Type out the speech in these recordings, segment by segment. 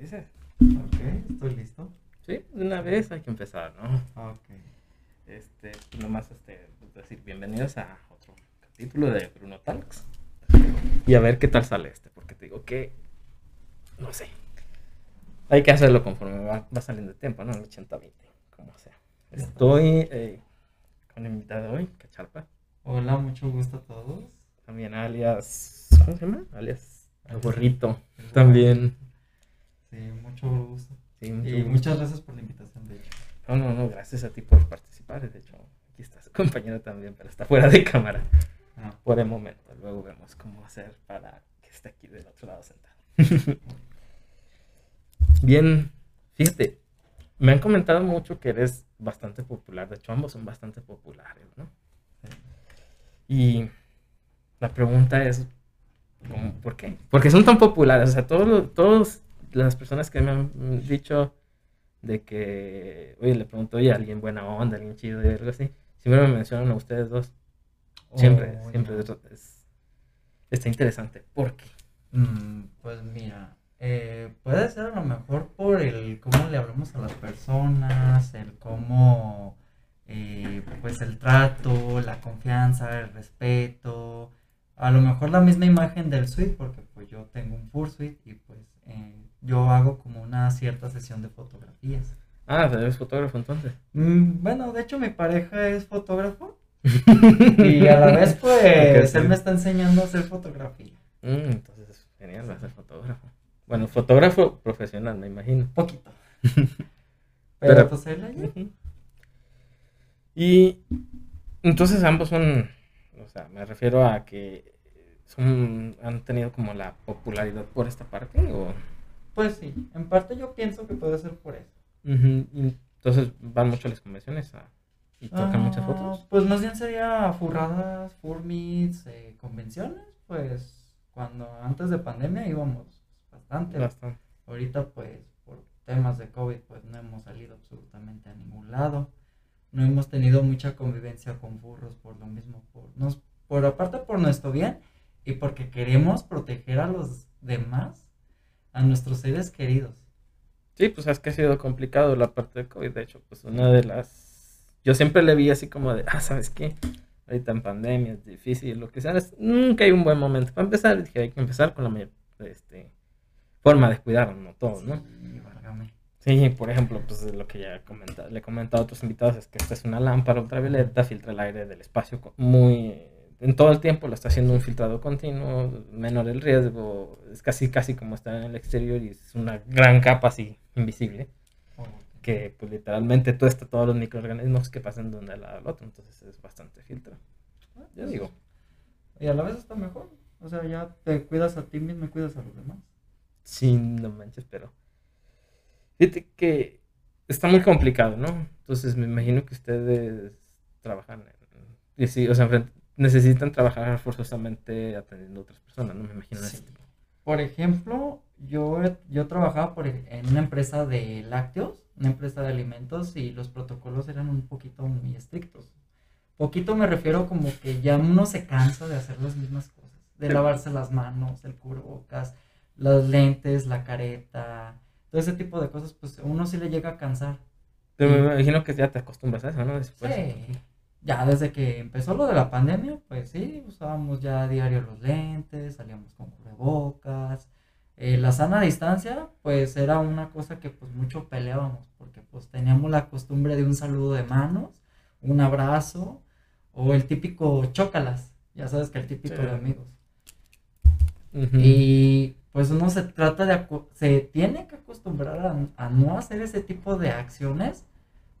dices. Ok, estoy listo. Sí, de una vez hay que empezar, ¿no? Ok. Este, nomás este, pues, decir bienvenidos a otro capítulo de Bruno Talks. Y a ver qué tal sale este, porque te digo que, no sé, hay que hacerlo conforme va, va saliendo el tiempo, ¿no? El 80-20, como sea. Estoy eh, con el invitado hoy, Cacharpa, Hola, mucho gusto a todos. también alias, ¿cómo se llama? Alias El Gorrito, también. Sí, mucho gusto. Sí, mucho Y gusto. muchas gracias por la invitación, de hecho. No, no, no, gracias a ti por participar. De hecho, aquí está su compañero también, pero está fuera de cámara Ah, por el momento. Luego vemos cómo hacer para que esté aquí del otro lado sentado. Bien, fíjate, me han comentado mucho que eres bastante popular. De hecho, ambos son bastante populares, ¿no? Y la pregunta es, ¿cómo- ¿por qué? Porque son tan populares. O sea, todos, todos las personas que me han dicho de que, oye, le pregunto, oye, alguien buena onda, alguien chido y algo así, siempre me mencionan a ustedes dos. Siempre, Oh, siempre. ya. es- es- está interesante. ¿Por qué? Mm, pues mira, eh, puede ser a lo mejor por el cómo le hablamos a las personas, el cómo, eh, pues el trato, la confianza, el respeto, a lo mejor la misma imagen del suite, porque pues yo tengo un Fursuite y pues eh, yo hago como una cierta sesión de fotografías. Ah, eres fotógrafo entonces. Mm, bueno, de hecho mi pareja es fotógrafo y a la vez pues él me está enseñando a hacer fotografía. Mm, entonces es genial, va a ser fotógrafo. Bueno, fotógrafo profesional, me imagino. Poquito. Pero, Pero- pues él. Y entonces ambos son, o sea, me refiero a que son, han tenido como la popularidad por esta parte o... Pues sí, en parte yo pienso que puede ser por eso. Entonces van mucho a las convenciones a- y tocan muchas Ah, fotos. Pues más bien sería furradas, furmits, eh, convenciones, pues cuando antes de pandemia íbamos bastante. Bastante. Ahorita pues por temas de COVID pues no hemos salido absolutamente a ningún lado. No hemos tenido mucha convivencia con furros por lo mismo, por, nos, por aparte por nuestro bien y porque queremos proteger a los demás, a nuestros seres queridos. Sí, pues es que ha sido complicado la parte de COVID. De hecho, pues una de las... Yo siempre le vi así como de, ah, ¿sabes qué? Ahorita en pandemia es difícil, lo que sea. es- nunca hay un buen momento para empezar. y Dije, hay que empezar con la mayor este, forma de cuidarnos, no todos, ¿no? Sí, válgame. Sí, por ejemplo, pues lo que ya comenta, le he comentado a otros invitados es que esta es una lámpara ultravioleta, filtra el aire del espacio muy... En todo el tiempo lo está haciendo un filtrado continuo, menor el riesgo, es casi casi como estar en el exterior y es una gran capa así invisible que pues literalmente tú está todos los microorganismos que pasan de un lado al otro, entonces es bastante filtro. Yo digo, Y a la vez está mejor. O sea, ya te cuidas a ti mismo y cuidas a los demás. sí, no manches, pero fíjate que está muy complicado, ¿no? Entonces me imagino que ustedes trabajan en, y sí, o sea, necesitan trabajar forzosamente atendiendo a otras personas, ¿no? Me imagino. Sí. Por ejemplo, yo, yo trabajaba por, ej- en una empresa de lácteos, una empresa de alimentos, y los protocolos eran un poquito muy estrictos. Poquito me refiero como que ya uno se cansa de hacer las mismas cosas, de Sí. lavarse las manos, el cubrebocas, las lentes, la careta, todo ese tipo de cosas, pues uno sí le llega a cansar. Pero me imagino que ya te acostumbras a eso, ¿no? Después. Sí. Ya desde que empezó lo de la pandemia, pues sí, usábamos ya a diario los lentes, salíamos con cubrebocas. Eh, la sana distancia, pues era una cosa que pues mucho peleábamos, porque pues teníamos la costumbre de un saludo de manos, un abrazo, o el típico chócalas, ya sabes que el típico Sí. de amigos. Ujú. Y pues uno se trata de, se tiene que acostumbrar a, a no hacer ese tipo de acciones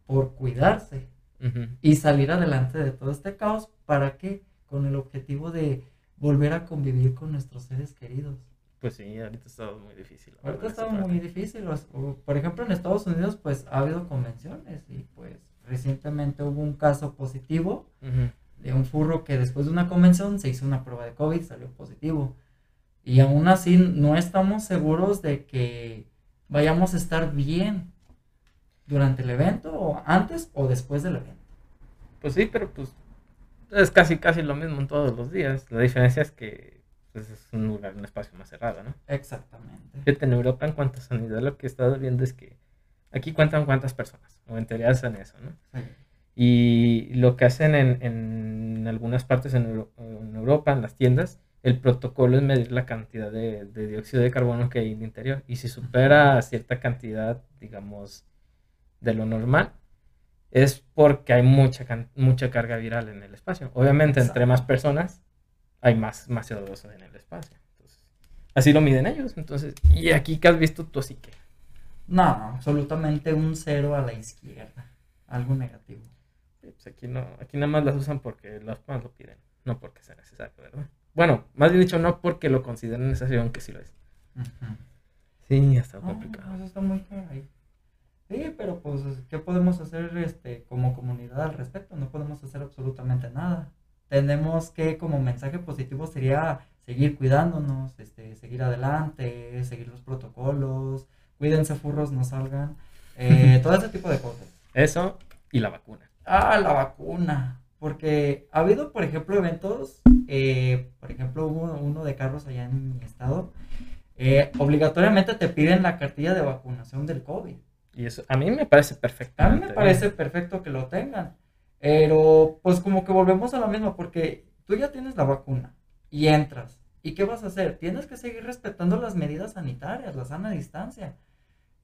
por cuidarse Ujú. y salir adelante de todo este caos. ¿Para qué? Con el objetivo de volver a convivir con nuestros seres queridos. Pues sí, ahorita está muy difícil. Ahorita parte. muy difícil. por ejemplo, en Estados Unidos, pues ha habido convenciones y pues recientemente hubo un caso positivo Ujú. de un furro que después de una convención se hizo una prueba de COVID, salió positivo. Y aún así no estamos seguros de que vayamos a estar bien durante el evento, o antes o después del evento. Pues sí, pero pues es casi casi lo mismo en todos los días. La diferencia es que pues es un lugar, un espacio más cerrado, ¿no? Exactamente. Fíjate, en Europa, en cuanto a sanidad, lo que he estado viendo es que aquí cuentan cuántas personas, o en teoría hacen eso, ¿no? Sí. Y lo que hacen en, en algunas partes en, Euro- en Europa, en las tiendas, el protocolo es medir la cantidad de, de dióxido de carbono que hay en el interior. Y si supera cierta cantidad, digamos, de lo normal, es porque hay mucha, mucha carga viral en el espacio. Obviamente, entre más personas, hay más, más CO2 en el espacio. Entonces, así lo miden ellos. Entonces, y aquí que has visto tú así que... No, absolutamente un cero a la izquierda. Algo negativo. Pues aquí no, aquí nada más las usan porque los fans lo piden, no porque sea necesario, ¿verdad? Bueno, más bien dicho, no porque lo consideren necesario, aunque sí lo es. Sí, está complicado. eso está muy caray. Sí, pero pues, ¿qué podemos hacer este, como comunidad al respecto? No podemos hacer absolutamente nada. Tenemos que, como mensaje positivo, sería seguir cuidándonos, este, seguir adelante, seguir los protocolos, cuídense furros, no salgan, eh, todo ese tipo de cosas. Eso y la vacuna. Ah, la vacuna. Porque ha habido, por ejemplo, eventos, eh, por ejemplo, hubo uno de carros allá en mi estado, eh, obligatoriamente te piden la cartilla de vacunación del COVID. Y eso a mí me parece perfecto. A mí me parece perfecto que lo tengan, pero pues como que volvemos a lo mismo, porque tú ya tienes la vacuna y entras. ¿Y qué vas a hacer? Tienes que seguir respetando las medidas sanitarias, la sana distancia.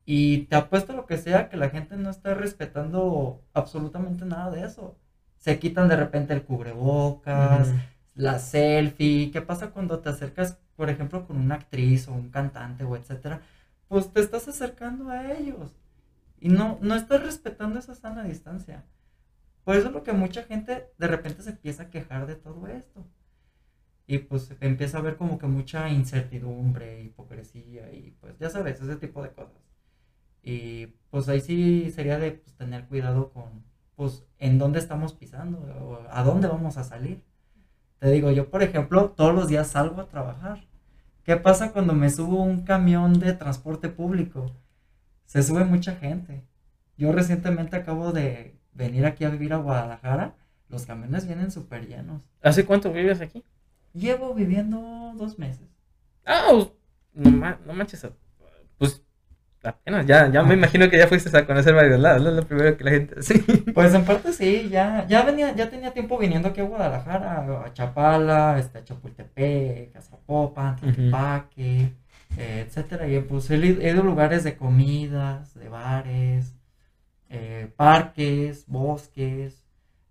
Y te apuesto lo que sea que la gente no está respetando absolutamente nada de eso. Se quitan de repente el cubrebocas, la selfie. ¿Qué pasa cuando te acercas, por ejemplo, con una actriz o un cantante o etcétera? Pues te estás acercando a ellos y no, no estás respetando esa sana distancia. Por eso es lo que mucha gente de repente se empieza a quejar de todo esto. Y pues empieza a ver como que mucha incertidumbre, hipocresía y pues ya sabes, ese tipo de cosas. Y pues ahí sí sería de pues, tener cuidado con pues en dónde estamos pisando o a dónde vamos a salir. Te digo, yo por ejemplo todos los días salgo a trabajar. ¿Qué pasa cuando me subo a un camión de transporte público? Se sube mucha gente. Yo recientemente acabo de venir aquí a vivir a Guadalajara. Los camiones vienen súper llenos. ¿Hace cuánto vives aquí? Llevo viviendo dos meses. Ah, pues, no, ma- no manches. Pues apenas, ya, ya me imagino que ya fuiste a conocer varios lados, ¿no? Es lo primero que la gente... Sí. Pues en parte sí, ya, ya venía, ya tenía tiempo viniendo aquí a Guadalajara, a Chapala, este, a Chapultepec, a Zapopan, Tlaquepaque, eh, etcétera. Y pues he ido he ido a lugares de comidas, de bares, eh, parques, bosques,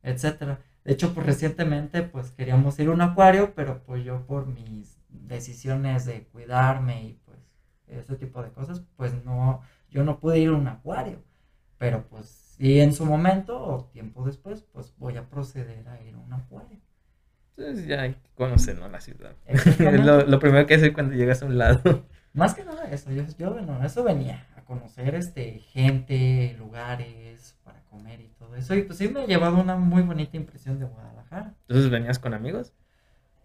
etcétera. De hecho, pues recientemente pues queríamos ir a un acuario, pero pues yo por mis decisiones de cuidarme y pues ese tipo de cosas, pues no, yo no pude ir a un acuario. Pero pues, y en su momento o tiempo después, pues voy a proceder a ir a un acuario. Entonces ya hay que conocer, ¿no? La ciudad. Lo, lo primero que hacer cuando llegas a un lado. Más que nada eso, yo, yo bueno, eso venía a conocer este gente, lugares para comer y todo eso. Y pues sí me ha llevado una muy bonita impresión de Guadalajara. Entonces venías con amigos.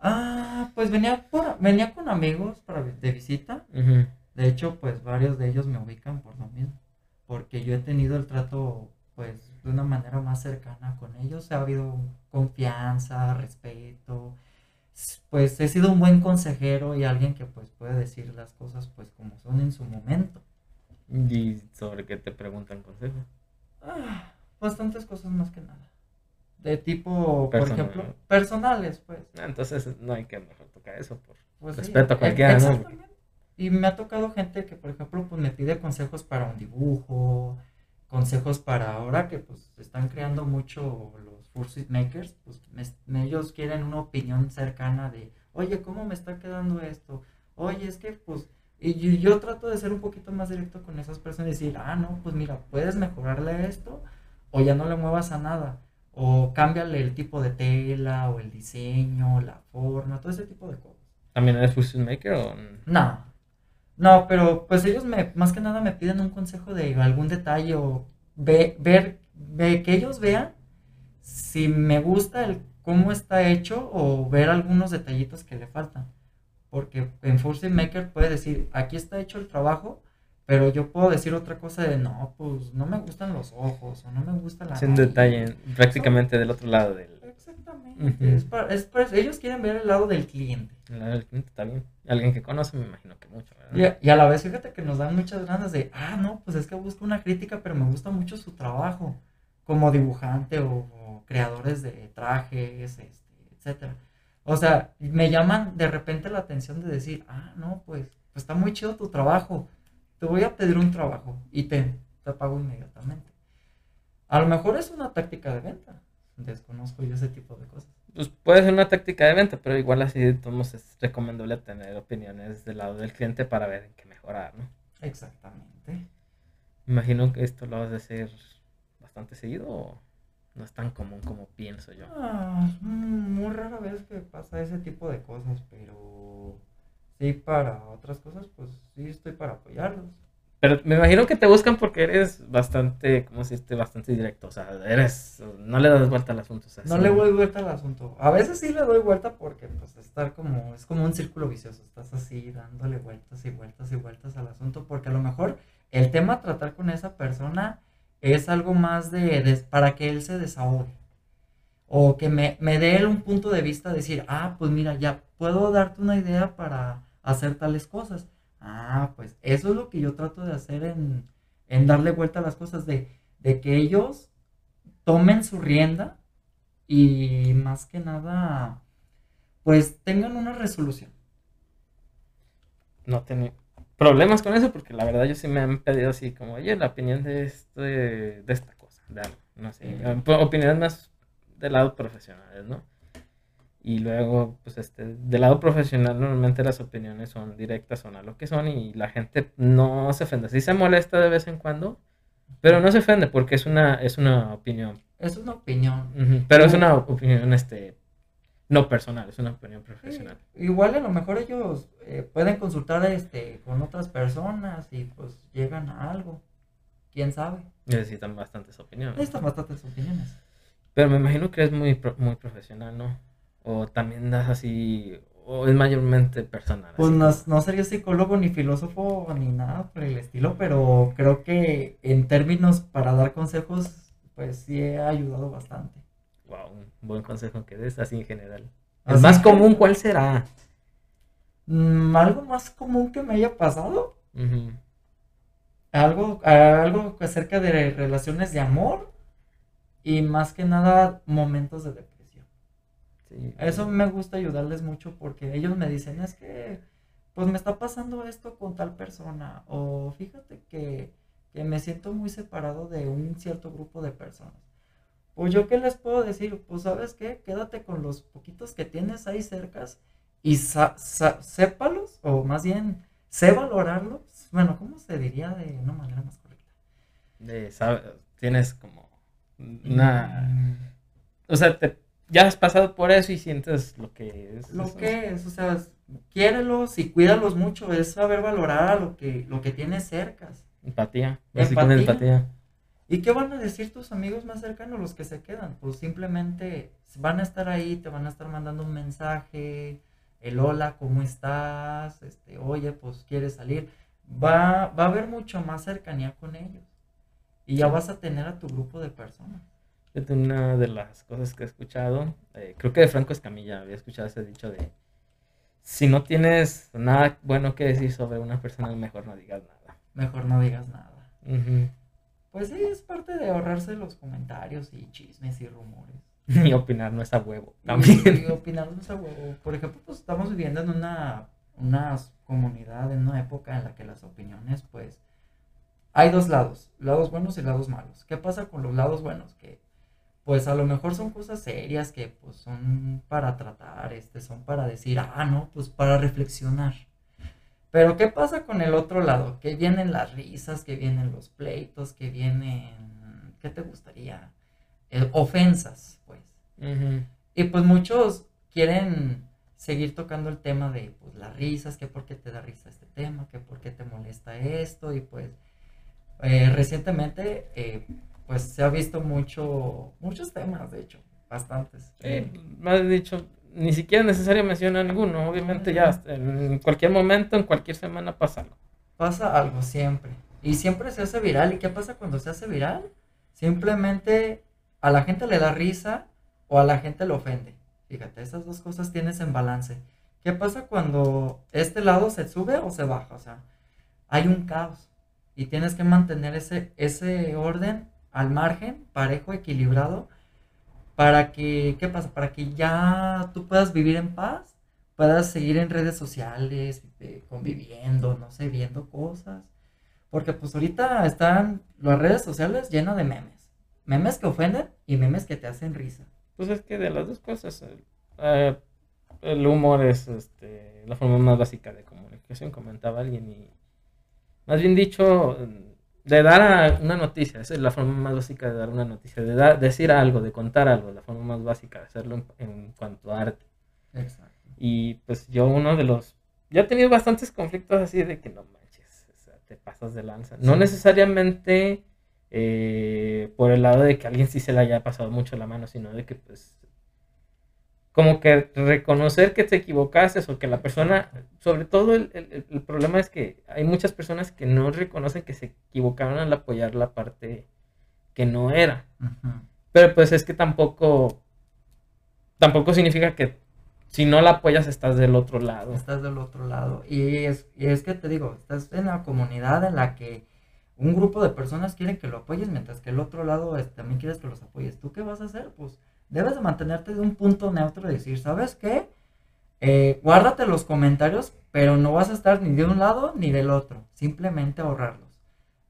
Ah, pues venía por, venía con amigos para, de visita. De hecho, pues varios de ellos me ubican por lo mismo. Porque yo he tenido el trato, pues, de una manera más cercana con ellos. Ha habido confianza, respeto. Pues he sido un buen consejero y alguien que, pues, puede decir las cosas, pues, como son en su momento. Y sobre qué te preguntan consejos. Ah, bastantes cosas más que nada. De tipo, por Personal. ejemplo, personales, pues. Ah, Entonces no hay que mejor tocar eso por Pues sí, respeto a e- cualquiera, ¿no? exactamente. Y me ha tocado gente que, por ejemplo, pues me pide consejos para un dibujo, consejos para ahora que pues están creando mucho los Fursuit Makers, pues me- ellos quieren una opinión cercana de, oye, ¿cómo me está quedando esto? Oye, es que pues, y yo, yo trato de ser un poquito más directo con esas personas y decir, ah, no, pues mira, puedes mejorarle esto o ya no le muevas a nada. O cámbiale el tipo de tela, o el diseño, la forma, todo ese tipo de cosas. ¿También eres fusion maker o No, no, pero pues ellos me, más que nada me piden un consejo de algún detalle o ve- ver, ve- que ellos vean si me gusta el cómo está hecho o ver algunos detallitos que le faltan. Porque en Force Maker puede decir, aquí está hecho el trabajo, pero yo puedo decir otra cosa de, no, pues no me gustan los ojos o no me gusta la es un nariz". detalle prácticamente del otro lado del... Exactamente. es para, es para. Ellos quieren ver el lado del cliente. El lado del cliente está bien. Alguien que conoce, me imagino que mucho. ¿verdad? Y, y, a la vez, fíjate que nos dan muchas ganas de, ah, no, pues es que busco una crítica, pero me gusta mucho su trabajo como dibujante o, o creadores de trajes, este, etcétera. O sea, me llaman de repente la atención de decir, ah, no, pues, pues está muy chido tu trabajo. Te voy a pedir un trabajo y te, te pago inmediatamente. A lo mejor es una táctica de venta. Desconozco yo ese tipo de cosas. Pues puede ser una táctica de venta, pero igual así entonces es recomendable tener opiniones del lado del cliente para ver en qué mejorar, ¿no? Exactamente. Imagino que esto lo vas a hacer bastante seguido o no es tan común como pienso yo. Ah, muy rara vez que pasa ese tipo de cosas, pero sí para otras cosas, pues sí estoy para apoyarlos. Pero me imagino que te buscan porque eres bastante, como si esté bastante directo, o sea, eres, no le das vuelta al asunto. O sea, no sí. le doy vuelta al asunto. A veces sí le doy vuelta porque pues estar como, es como un círculo vicioso, estás así dándole vueltas y vueltas y vueltas al asunto porque a lo mejor el tema a tratar con esa persona es algo más de, de para que él se desahogue. O que me, me dé él un punto de vista, decir, ah, pues mira, ya puedo darte una idea para hacer tales cosas. Ah, pues eso es lo que yo trato de hacer en, en darle vuelta a las cosas, de, de, que ellos tomen su rienda y más que nada, pues tengan una resolución. No tengo problemas con eso porque la verdad yo sí me han pedido así como, oye, la opinión de, este, de esta cosa, de algo, no sé, mm. opiniones más del lado profesionales, ¿no? Y luego, pues este, del lado profesional normalmente las opiniones son directas, son a lo que son y la gente no se ofende. Sí se molesta de vez en cuando, pero no se ofende porque es una, es una opinión. Es una opinión. Uh -huh. Pero es una opinión este, no personal, es una opinión profesional. Sí, igual a lo mejor ellos eh, pueden consultar este, con otras personas y pues llegan a algo. ¿Quién sabe? Necesitan bastantes opiniones. Necesitan bastantes opiniones. Pero me imagino que es muy, muy profesional, ¿no? O también das así, o es mayormente personal. Pues no, no, sería psicólogo ni filósofo ni nada por el estilo, pero creo que en términos para dar consejos, pues sí he ayudado bastante. Wow, un buen consejo que des así en general. ¿El ¿Así más común cuál será? Mm, ¿Algo más común que me haya pasado? Uh -huh. Algo, algo acerca de relaciones de amor y más que nada momentos de depresión. Sí, Eso me gusta ayudarles mucho porque ellos me dicen, es que, pues me está pasando esto con tal persona, o fíjate que, que me siento muy separado de un cierto grupo de personas. Pues yo qué les puedo decir, pues sabes qué, quédate con los poquitos que tienes ahí cercas y sépalos, o más bien, sé valorarlos. Bueno, ¿cómo se diría de una manera más correcta? De, sabes, tienes como una... Mm. O sea, te ya has pasado por eso y sientes lo que es. Lo eso. que es, o sea, quiérelos y cuídalos mucho, es saber valorar lo que, lo que tienes cerca. Empatía, empatía. empatía. ¿Y qué van a decir tus amigos más cercanos, los que se quedan? Pues simplemente van a estar ahí, te van a estar mandando un mensaje, el hola, ¿cómo estás? Este, oye, pues quieres salir. Va, va a haber mucho más cercanía con ellos. Y ya vas a tener a tu grupo de personas. Una de las cosas que he escuchado, eh, creo que de Franco Escamilla había escuchado ese dicho de, si no tienes nada bueno que decir sobre una persona, mejor no digas nada. Mejor no digas nada. Uh -huh. Pues sí, es parte de ahorrarse los comentarios y chismes y rumores. Y opinar no es a huevo. También. Y, y opinar no es a huevo. Por ejemplo, pues estamos viviendo en una, una comunidad, en una época en la que las opiniones, pues, hay dos lados, lados buenos y lados malos. ¿Qué pasa con los lados buenos? Que pues a lo mejor son cosas serias que pues son para tratar, este, son para decir, ah, no, pues para reflexionar. Pero ¿qué pasa con el otro lado? Que vienen las risas, que vienen los pleitos, que vienen, ¿qué te gustaría? Eh, ofensas, pues. Uh -huh. Y pues muchos quieren seguir tocando el tema de pues las risas, que por qué te da risa este tema, que por qué te molesta esto, y pues eh, recientemente eh, pues se ha visto mucho, muchos temas, de hecho, bastantes. Sí, has dicho, ni siquiera es necesario mencionar ninguno, obviamente ya en cualquier momento, en cualquier semana pasa algo. Pasa algo siempre, y siempre se hace viral, ¿y qué pasa cuando se hace viral? Simplemente a la gente le da risa, o a la gente le ofende. Fíjate, esas dos cosas tienes en balance. ¿Qué pasa cuando este lado se sube o se baja? O sea, hay un caos y tienes que mantener ese, ese orden al margen, parejo, equilibrado, para que, ¿qué pasa? Para que ya tú puedas vivir en paz, puedas seguir en redes sociales, eh, conviviendo, no sé, viendo cosas. Porque pues ahorita están las redes sociales llenas de memes. Memes que ofenden y memes que te hacen risa. Pues es que de las dos cosas, eh, el humor es este, la forma más básica de comunicación, comentaba alguien, y más bien dicho, de dar una noticia, esa es la forma más básica de dar una noticia, de decir algo, de contar algo, la forma más básica de hacerlo en, cuanto a arte. Exacto. Y pues yo uno de los, ya he tenido bastantes conflictos así de que no manches, te pasas de lanza. No necesariamente eh, por el lado de que alguien sí se le haya pasado mucho la mano, sino de que pues como que reconocer que te equivocaste o que la persona, sobre todo el, problema es que hay muchas personas que no reconocen que se equivocaron al apoyar la parte que no era. Pero pues es que tampoco, tampoco significa que si no la apoyas estás del otro lado. Estás del otro lado. Y es, y es que te digo, estás en una comunidad en la que un grupo de personas quieren que lo apoyes mientras que el otro lado este, también quieres que los apoyes. ¿Tú qué vas a hacer? Pues debes de mantenerte de un punto neutro y decir, ¿sabes qué? Eh, guárdate los comentarios, pero no vas a estar ni de un lado ni del otro, simplemente ahorrarlos.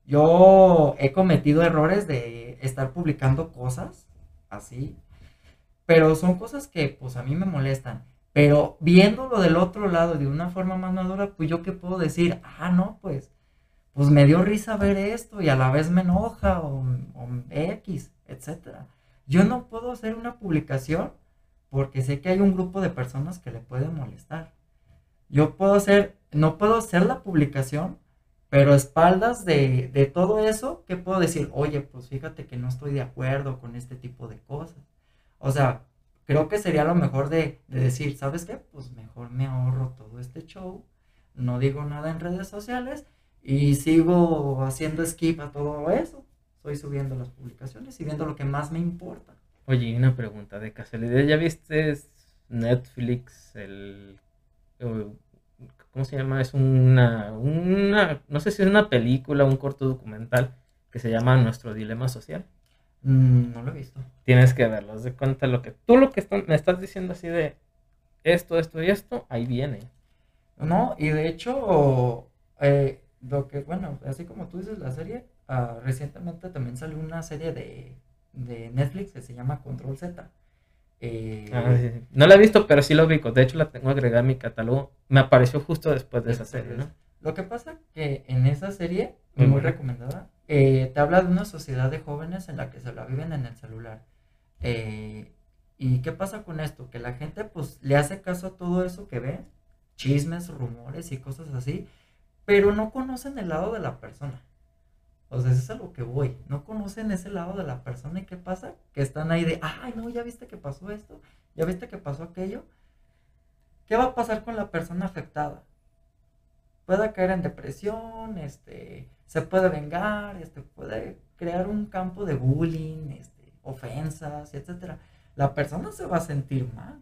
Yo he cometido errores de estar publicando cosas así, pero son cosas que pues a mí me molestan. Pero viéndolo del otro lado de una forma más madura, pues yo qué puedo decir, ah, no, pues, pues me dio risa ver esto y a la vez me enoja o, o X, etcétera. Yo no puedo hacer una publicación porque sé que hay un grupo de personas que le puede molestar. Yo puedo hacer, no puedo hacer la publicación, pero a espaldas de, todo eso, ¿qué puedo decir? Oye, pues fíjate que no estoy de acuerdo con este tipo de cosas. O sea, creo que sería lo mejor de, de decir, ¿sabes qué? Pues mejor me ahorro todo este show, no digo nada en redes sociales y sigo haciendo skip a todo eso estoy subiendo las publicaciones y viendo lo que más me importa. Oye, una pregunta de casualidad, ¿ya viste Netflix el ¿cómo se llama? Es una, una, no sé si es una película, un corto documental que se llama Nuestro Dilema Social. Mm, no lo he visto. Tienes que verlo, haz de cuenta lo que tú lo que me estás diciendo así de esto, esto y esto, ahí viene. No, y de hecho, eh, lo que, bueno, así como tú dices la serie, Ah, recientemente también salió una serie de, Netflix que se llama Control Z. Eh, ah, no la he visto, pero sí lo ubico. De hecho, la tengo agregada a mi catálogo. Me apareció justo después de esa serie, ¿no? Lo que pasa que en esa serie, muy, recomendada, eh, te habla de una sociedad de jóvenes en la que se la viven en el celular. Eh, ¿Y qué pasa con esto? Que la gente pues le hace caso a todo eso que ve, chismes, rumores y cosas así, pero no conocen el lado de la persona. O sea, eso es a lo que voy. No conocen ese lado de la persona y qué pasa. Que están ahí de, ay, no, ya viste que pasó esto, ya viste que pasó aquello. ¿Qué va a pasar con la persona afectada? Puede caer en depresión, este, se puede vengar, este, puede crear un campo de bullying, este, ofensas, etcétera. La persona se va a sentir mal.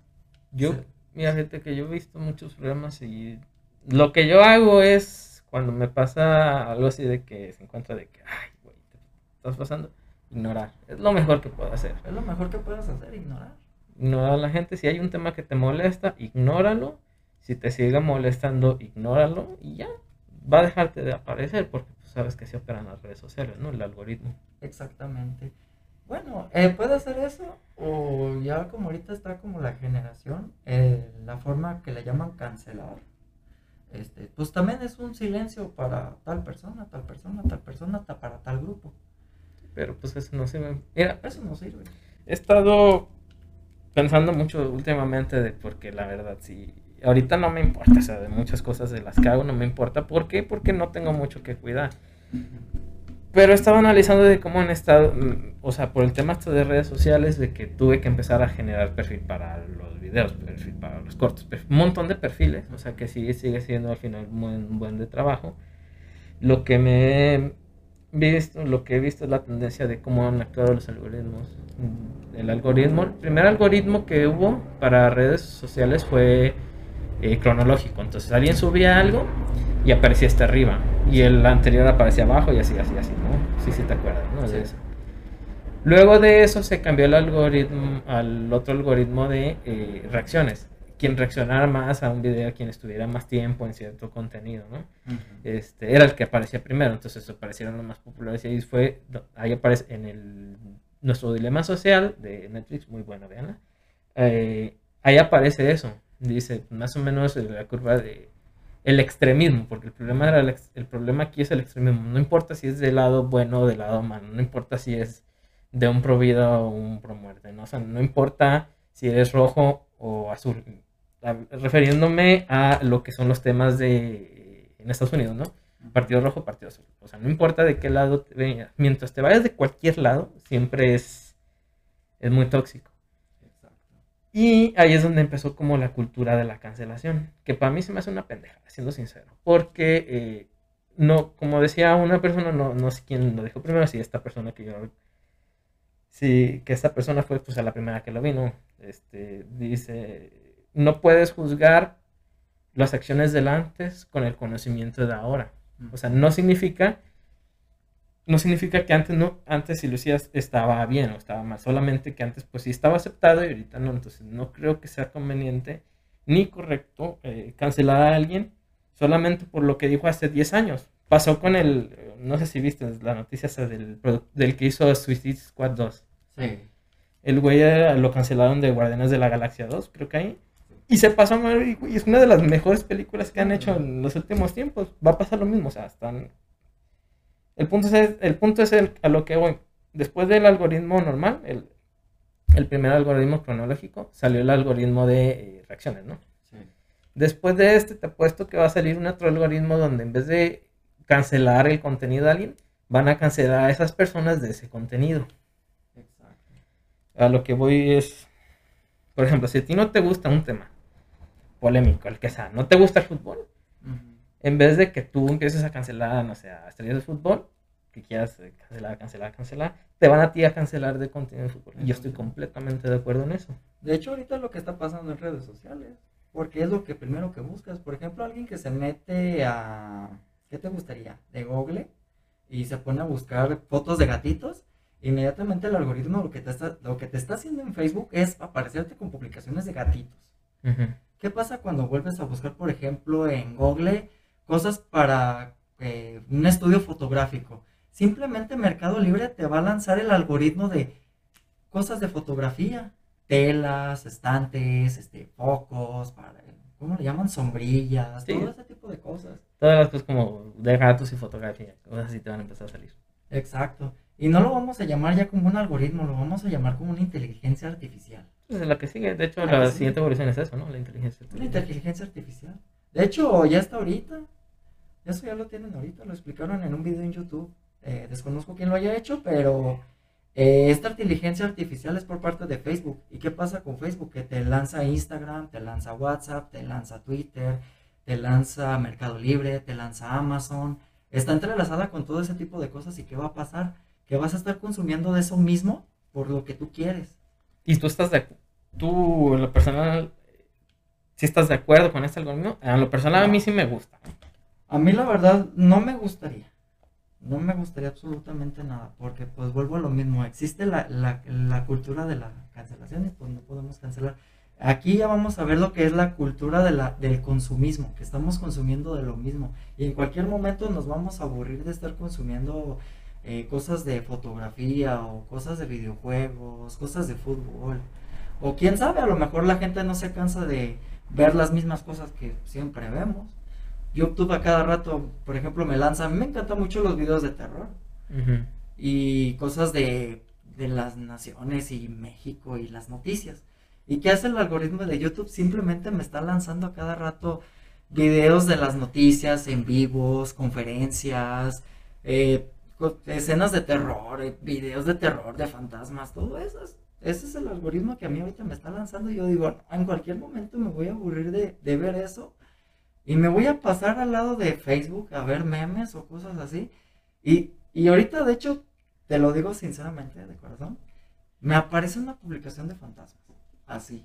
Yo, mira, gente, que yo he visto muchos problemas y lo que yo hago es cuando me pasa algo así de que se encuentra de que, ay, güey, te estás pasando, ignorar. Es lo mejor que puedo hacer. Es lo mejor que puedes hacer, ignorar. Ignorar a la gente. Si hay un tema que te molesta, ignóralo. Si te sigue molestando, ignóralo y ya. Va a dejarte de aparecer porque tú sabes que se operan las redes sociales, ¿no? El algoritmo. Exactamente. Bueno, eh, puede hacer eso o ya como ahorita está como la generación, eh, la forma que le llaman cancelar este, pues también es un silencio para tal persona, tal persona, tal persona, para tal grupo. Pero pues eso no sirve. Mira, eso no sirve. He estado pensando mucho últimamente de porque la verdad sí, ahorita no me importa, o sea, de muchas cosas de las que hago no me importa. ¿Por qué? Porque no tengo mucho que cuidar. Pero estaba analizando de cómo han estado, mm, o sea, por el tema esto de redes sociales, de que tuve que empezar a generar perfil para los videos, perfil para los cortos, un montón de perfiles, o sea, que sigue, siendo al final un buen, de trabajo. Lo que me visto, lo que he visto es la tendencia de cómo han actuado los algoritmos. El algoritmo, el primer algoritmo que hubo para redes sociales fue eh, cronológico. Entonces alguien subía algo y aparecía hasta arriba. Y el anterior aparecía abajo y así, así, así, ¿no? Sí, sí te acuerdas, ¿no? De eso. Luego de eso se cambió el algoritmo al otro algoritmo de eh, reacciones. Quien reaccionara más a un video, quien estuviera más tiempo en cierto contenido, ¿no? este, era el que aparecía primero, entonces aparecieron los más populares y ahí fue, ahí aparece en el, nuestro dilema social de Netflix, muy bueno, veanla. Eh, ahí aparece eso, dice más o menos la curva de el extremismo, porque el problema, era el, problema aquí es el extremismo, no importa si es del lado bueno o del lado malo, no importa si es de un pro vida o un pro muerte, ¿no? O sea, no importa si eres rojo o azul, refiriéndome a lo que son los temas de en Estados Unidos, ¿no? Partido rojo, partido azul. O sea, no importa de qué lado te vengas, mientras te vayas de cualquier lado, siempre es, es muy tóxico. Y ahí es donde empezó como la cultura de la cancelación, que para mí se me hace una pendeja, siendo sincero, porque eh, no, como decía una persona, no, no sé quién lo dijo primero, si esta persona que yo sí, que esta persona fue pues a la primera que lo vino. Este, dice, no puedes juzgar las acciones del antes con el conocimiento de ahora. O sea, no significa, no significa que antes no, antes si lo hacías estaba bien o estaba mal, solamente que antes pues sí estaba aceptado y ahorita no. Entonces no creo que sea conveniente ni correcto eh, cancelar a alguien solamente por lo que dijo hace 10 años. Pasó con el, no sé si viste la noticia del, del que hizo Suicide Squad 2. El güey eh, lo cancelaron de Guardianes de la Galaxia 2, creo que ahí. Y se pasó mal, y es una de las mejores películas que han hecho en los últimos tiempos. Va a pasar lo mismo, o sea, están... El punto es, el punto es el, a lo que voy. Después del algoritmo normal, el, el primer algoritmo cronológico, salió el algoritmo de eh, reacciones, ¿no? Después de este, te apuesto que va a salir un otro algoritmo donde en vez de cancelar el contenido de alguien, van a cancelar a esas personas de ese contenido a lo que voy es, por ejemplo, si a ti no te gusta un tema polémico, el que sea, no te gusta el fútbol, en vez de que tú empieces a cancelar, no sé, a estrellas de fútbol, que quieras eh, cancelar, cancelar, cancelar, te van a ti a cancelar de contenido de fútbol. Y yo estoy completamente de acuerdo en eso. De hecho, ahorita es lo que está pasando en redes sociales, porque es lo que primero que buscas. Por ejemplo, alguien que se mete a, ¿qué te gustaría? De Google y se pone a buscar fotos de gatitos inmediatamente el algoritmo lo que te está, lo que te está haciendo en Facebook es aparecerte con publicaciones de gatitos. ¿Qué pasa cuando vuelves a buscar, por ejemplo, en Google cosas para eh, un estudio fotográfico? Simplemente Mercado Libre te va a lanzar el algoritmo de cosas de fotografía, telas, estantes, este, focos, para, ¿cómo le llaman? Sombrillas, todo ese tipo de cosas. Todas las cosas como de gatos y fotografía, cosas así te van a empezar a salir. Exacto. Y no lo vamos a llamar ya como un algoritmo, lo vamos a llamar como una inteligencia artificial. Es la que sigue, de hecho, la, siguiente evolución es eso, ¿no? La inteligencia artificial. La inteligencia artificial. De hecho, ya está ahorita. Eso ya lo tienen ahorita, lo explicaron en un video en YouTube. Eh, desconozco quién lo haya hecho, pero eh, esta inteligencia artificial es por parte de Facebook. ¿Y qué pasa con Facebook? Que te lanza Instagram, te lanza WhatsApp, te lanza Twitter, te lanza Mercado Libre, te lanza Amazon. Está entrelazada con todo ese tipo de cosas. ¿Y qué va a pasar? que vas a estar consumiendo de eso mismo por lo que tú quieres. Y tú estás de tú en lo personal si estás de acuerdo con este algoritmo, en lo personal a mí sí me gusta. A mí la verdad no me gustaría. No me gustaría absolutamente nada, porque pues vuelvo a lo mismo, existe la, la cultura de la cancelación y pues no podemos cancelar. Aquí ya vamos a ver lo que es la cultura de la, del consumismo, que estamos consumiendo de lo mismo. Y en cualquier momento nos vamos a aburrir de estar consumiendo eh, cosas de fotografía o cosas de videojuegos, cosas de fútbol. O quién sabe, a lo mejor la gente no se cansa de ver las mismas cosas que siempre vemos. YouTube a cada rato, por ejemplo, me lanza, me encantan mucho los videos de terror. Y cosas de, de las naciones y México y las noticias. ¿Y qué hace el algoritmo de YouTube? Simplemente me está lanzando a cada rato videos de las noticias en vivos, conferencias, eh, escenas de terror, eh, videos de terror, de fantasmas, todo eso. Ese es el algoritmo que a mí ahorita me está lanzando. Y yo digo, en cualquier momento me voy a aburrir de, ver eso. Y me voy a pasar al lado de Facebook a ver memes o cosas así. Y Y ahorita, de hecho, te lo digo sinceramente, de corazón, me aparece una publicación de fantasmas. Así,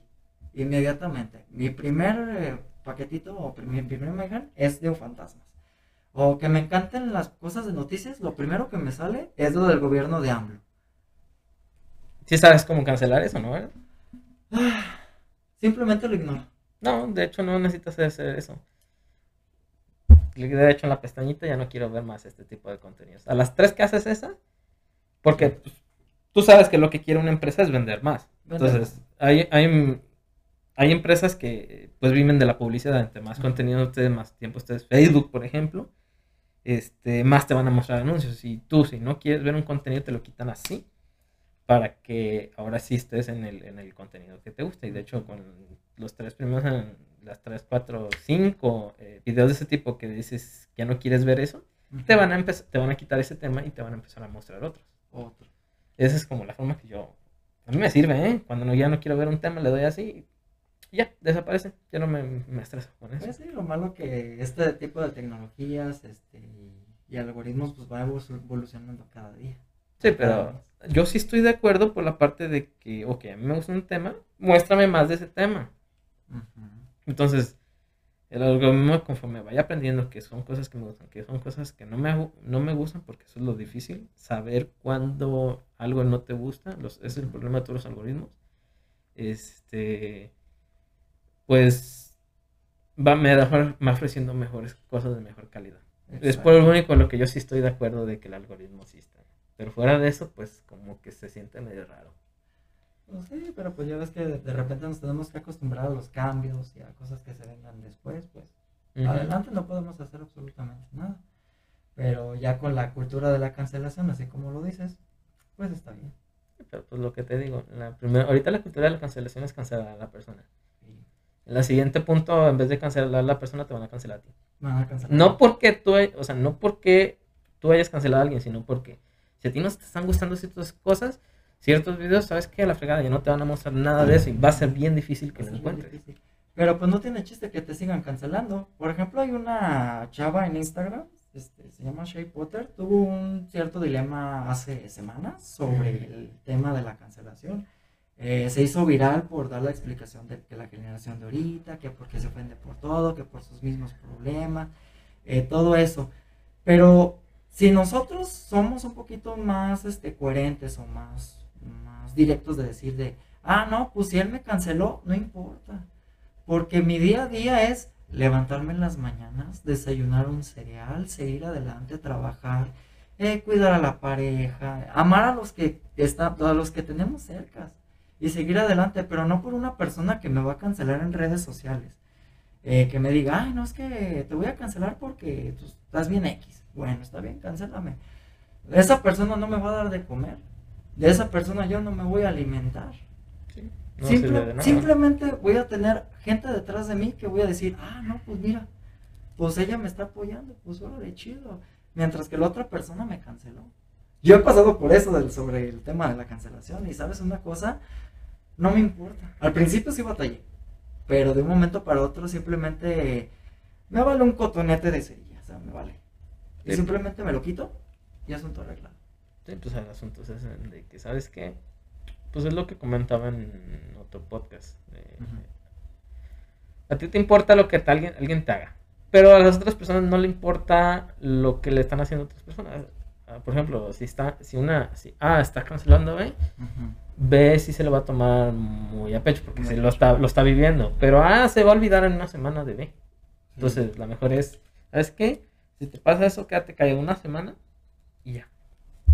inmediatamente. Mi primer eh, paquetito o mi primera imagen es de fantasmas. O que me encanten las cosas de noticias, lo primero que me sale es lo del gobierno de AMLO. ¿Sí sabes cómo cancelar eso, no? Simplemente lo ignoro. No, de hecho no necesitas hacer eso. De hecho en la pestañita ya no quiero ver más este tipo de contenidos. A las tres que haces esa, porque pues, tú sabes que lo que quiere una empresa es vender más. Entonces, hay, hay, hay empresas que pues viven de la publicidad, entre más contenido ustedes, más tiempo ustedes, Facebook por ejemplo, este, más te van a mostrar anuncios. Y tú, si no quieres ver un contenido, te lo quitan así para que ahora sí estés en el, en el contenido que te gusta. Y de hecho, con los tres primeros, las tres, cuatro, cinco eh, videos de ese tipo que dices ya no quieres ver eso, te, van a empezar, te van a quitar ese tema y te van a empezar a mostrar otros. Otro. Esa es como la forma que yo... A mí me sirve, ¿eh? Cuando no, ya no quiero ver un tema, le doy así y ya, desaparece. Ya no me, me estreso con eso. Pues sí, lo malo que este tipo de tecnologías este, y algoritmos pues va evolucionando cada día. Sí, pero yo sí estoy de acuerdo por la parte de que, ok, a mí me gusta un tema, muéstrame más de ese tema. Entonces, el algoritmo conforme vaya aprendiendo que son cosas que me gustan, que son cosas que no me, no me gustan, porque eso es lo difícil, saber cuándo algo no te gusta, los, es el problema de todos los algoritmos. Este, pues, va, me, me ofreciendo mejores cosas de mejor calidad. Es por lo único lo que yo sí estoy de acuerdo de que el algoritmo sí está. Pero fuera de eso, pues como que se siente medio raro. Pues sí, pero pues ya ves que de, repente nos tenemos que acostumbrar a los cambios y a cosas que se vengan después, pues adelante no podemos hacer absolutamente nada. Pero ya con la cultura de la cancelación, así como lo dices, pues está bien. Pero pues lo que te digo, la primera, ahorita la cultura de la cancelación es cancelar a la persona. En el siguiente punto, en vez de cancelar a la persona, te van a cancelar a ti. Van a cancelar. No porque tú, o sea, no porque tú hayas cancelado a alguien, sino porque si a ti no te están gustando ciertas cosas, ciertos videos, sabes que a la fregada ya no te van a mostrar nada de eso y va a ser bien difícil que lo encuentres. Pero pues no tiene chiste que te sigan cancelando. Por ejemplo, hay una chava en Instagram, este, se llama Shay Potter, tuvo un cierto dilema hace semanas sobre el tema de la cancelación. Eh, se hizo viral por dar la explicación de que la generación de ahorita, que porque se ofende por todo, que por sus mismos problemas, eh, todo eso. Pero si nosotros somos un poquito más este, coherentes o más, directos de decir de, ah, no, pues si él me canceló, no importa. Porque mi día a día es levantarme en las mañanas, desayunar un cereal, seguir adelante, trabajar, eh, cuidar a la pareja, amar a los que está, a los que tenemos cerca y seguir adelante, pero no por una persona que me va a cancelar en redes sociales. Eh, que me diga, ay, no es que te voy a cancelar porque tú estás bien X. Bueno, está bien, cancélame. Esa persona no me va a dar de comer. De esa persona yo no me voy a alimentar. simplemente voy a tener gente detrás de mí que voy a decir, ah, no, pues mira, pues ella me está apoyando, pues de chido. Mientras que la otra persona me canceló. Yo he pasado por eso del, sobre el tema de la cancelación y sabes una cosa, no me importa. Al principio sí batallé, pero de un momento para otro simplemente me vale un cotonete de cerilla, o sea, me vale. Y simplemente me lo quito y asunto arreglado. Sí, pues el asunto es de que, ¿sabes qué? Pues es lo que comentaba en otro podcast. A ti te importa lo que alguien, alguien te haga, pero a las otras personas no le importa lo que le están haciendo otras personas. Ah, por ejemplo, si está, si una, si ah, está cancelando B, B sí se lo va a tomar muy a pecho porque se lo está, lo está viviendo, pero ah, se va a olvidar en una semana de B. Entonces, la mejor es, ¿sabes qué? Si te pasa eso, quédate callado una semana y ya.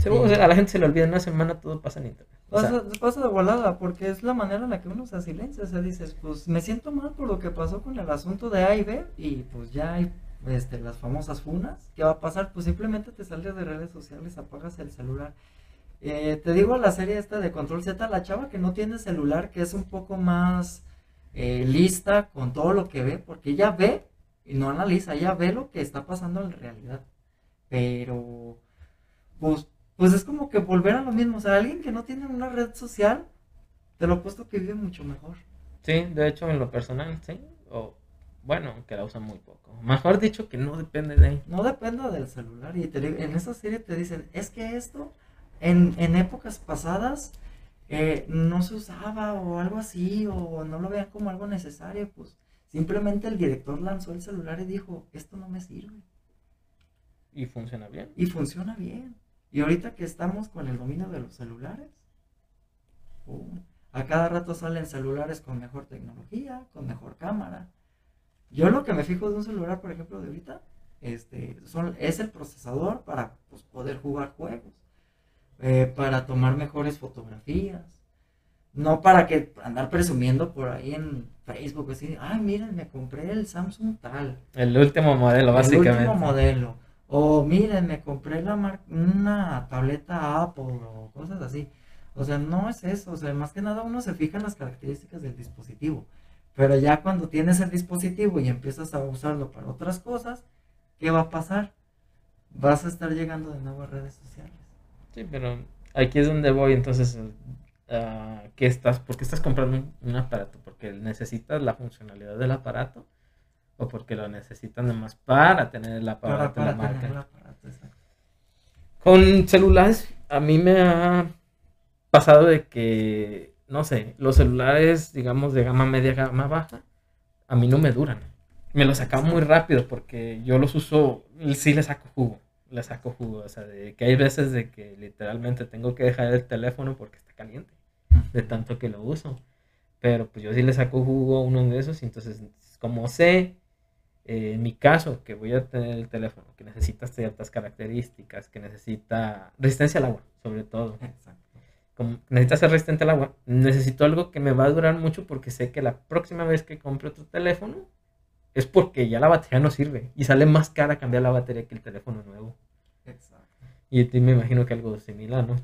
A la gente se le olvida en una semana, todo pasa en internet. pasa, de volada, porque es la manera en la que uno se silencia. O sea, dices, pues me siento mal por lo que pasó con el asunto de A y B, y pues ya hay este, las famosas funas. ¿Qué va a pasar? Pues simplemente te sales de redes sociales, apagas el celular. Eh, te digo la serie esta de Control Z, la chava que no tiene celular, que es un poco más eh, lista con todo lo que ve, porque ella ve y no analiza, ya ve lo que está pasando en realidad. Pero, pues, pues es como que volver a lo mismo. O sea, alguien que no tiene una red social, te lo he puesto que vive mucho mejor. Sí, de hecho, en lo personal, sí. O, Bueno, que la usan muy poco. Mejor dicho, que no depende de ahí. No depende del celular. Y te en esa serie te dicen, es que esto, en, en épocas pasadas, eh, no se usaba o algo así, o no lo vean como algo necesario. Pues simplemente el director lanzó el celular y dijo, esto no me sirve. Y funciona bien. Y funciona bien. Y ahorita que estamos con el dominio de los celulares, a cada rato salen celulares con mejor tecnología, con mejor cámara. Yo lo que me fijo de un celular, por ejemplo, de ahorita, este, son, es el procesador para pues, poder jugar juegos, eh, para tomar mejores fotografías, no para que andar presumiendo por ahí en Facebook, así, ay, miren, me compré el Samsung tal. El último modelo, básicamente. El último modelo. O miren, me compré la mar una tableta Apple o cosas así. O sea, no es eso. O sea, más que nada uno se fija en las características del dispositivo. Pero ya cuando tienes el dispositivo y empiezas a usarlo para otras cosas, ¿qué va a pasar? Vas a estar llegando de nuevo a redes sociales. Sí, pero aquí es donde voy. Entonces, uh, ¿qué estás? ¿Por qué estás comprando un, un aparato? ¿Porque necesitas la funcionalidad del aparato? O porque lo necesitan además para tener el aparato Para, la para marca. tener el aparato. Con celulares, a mí me ha pasado de que, no sé, los celulares, digamos, de gama media, gama baja, a mí no me duran. Me los acabo muy rápido porque yo los uso, sí le saco jugo, le saco jugo. O sea, de que hay veces de que literalmente tengo que dejar el teléfono porque está caliente, de tanto que lo uso. Pero pues yo sí le saco jugo a uno de esos y entonces, como sé eh, en mi caso, que voy a tener el teléfono, que necesita ciertas características, que necesita resistencia al agua, sobre todo. Exacto. Como necesita ser resistente al agua, necesito algo que me va a durar mucho porque sé que la próxima vez que compre otro teléfono es porque ya la batería no sirve y sale más cara cambiar la batería que el teléfono nuevo. Exacto. Y me imagino que algo similar, ¿no?